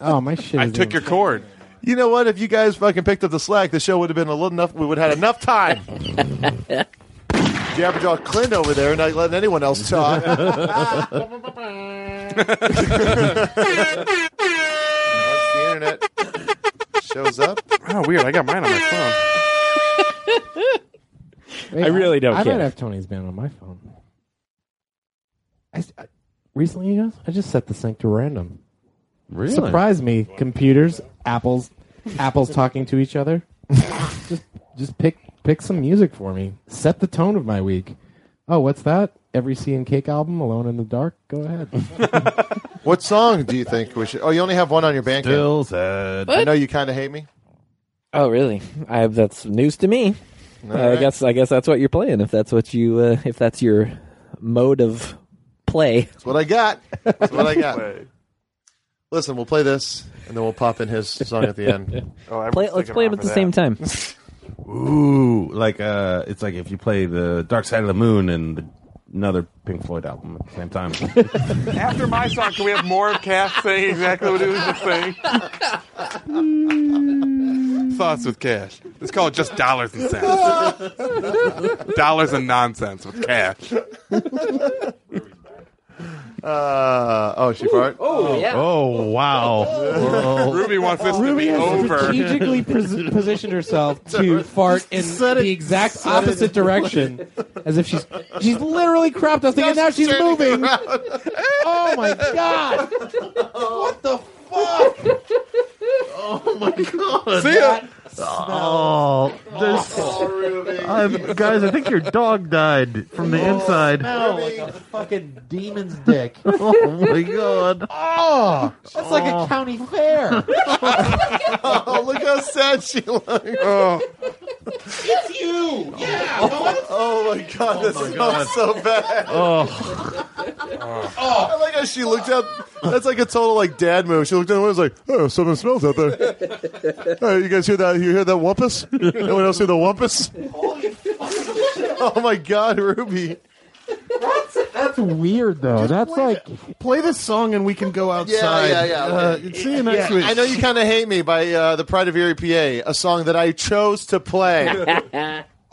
Oh, my shit. I took in- your chord. You know what? If you guys fucking picked up the slack, the show would have been a little enough. We would have had enough time. (laughs) Jabberjaw Clint over there, not letting anyone else talk. (laughs) Once the internet shows up, Oh, weird! I got mine on my phone. Wait, I really don't I care. might have Tony's band on my phone. I, I- recently, you guys, I just set the sync to random. Really? Surprise me, computers, apples, apples talking to each other. (laughs) just, just pick pick some music for me. Set the tone of my week. Oh, what's that? Every Sea and Cake album, Alone in the Dark. Go ahead. (laughs) what song do you think we should? Oh, you only have one on your Bandcamp. Still sad. I know you kind of hate me. Oh, really? I that's news to me. All I right. guess I guess that's what you're playing. If that's what you uh, if that's your mode of play. That's what I got. That's what I (laughs) got. Listen, we'll play this, and then we'll pop in his song at the end. Oh, (laughs) Play, let's play them at the same time. Ooh, like uh, it's like if you play the Dark Side of the Moon and the, another Pink Floyd album at the same time. (laughs) After my song, can we have more of Cash saying exactly what he was just saying? (laughs) Thoughts with Cash. It's called just dollars and cents. (laughs) dollars and nonsense with Cash. Uh, oh, she fart. Oh, yeah. Oh wow. Ruby wants this Ruby to be has over. strategically (laughs) pos- positioned herself to fart in Set it- the exact set it opposite direction, as if she's she's literally cropped. I and now she's turning moving. (laughs) Oh my god! (laughs) what the fuck? Oh my god! See ya. Oh, this, I'm, guys, I think your dog died from the oh, inside. Smell like a fucking (laughs) demon's dick. (laughs) Oh my god! Oh, that's like a oh. county fair. (laughs) oh, look how sad she looks. Oh, it's you. Yeah. oh, oh my god, this smells God. so bad. Oh, I like how she looked out. That's like a total like dad move. She looked out the window and was like, "Oh, something smells out there." Hey, you guys hear that? You hear that wumpus? (laughs) Anyone else hear the wumpus? oh my god, Ruby! That's weird though. That's like play this song and we can go outside. Yeah, yeah, yeah. Uh, see you next Yeah, week. I know you kind of hate me by uh, the Pride of Erie, PA, a song that I chose to play. I (laughs)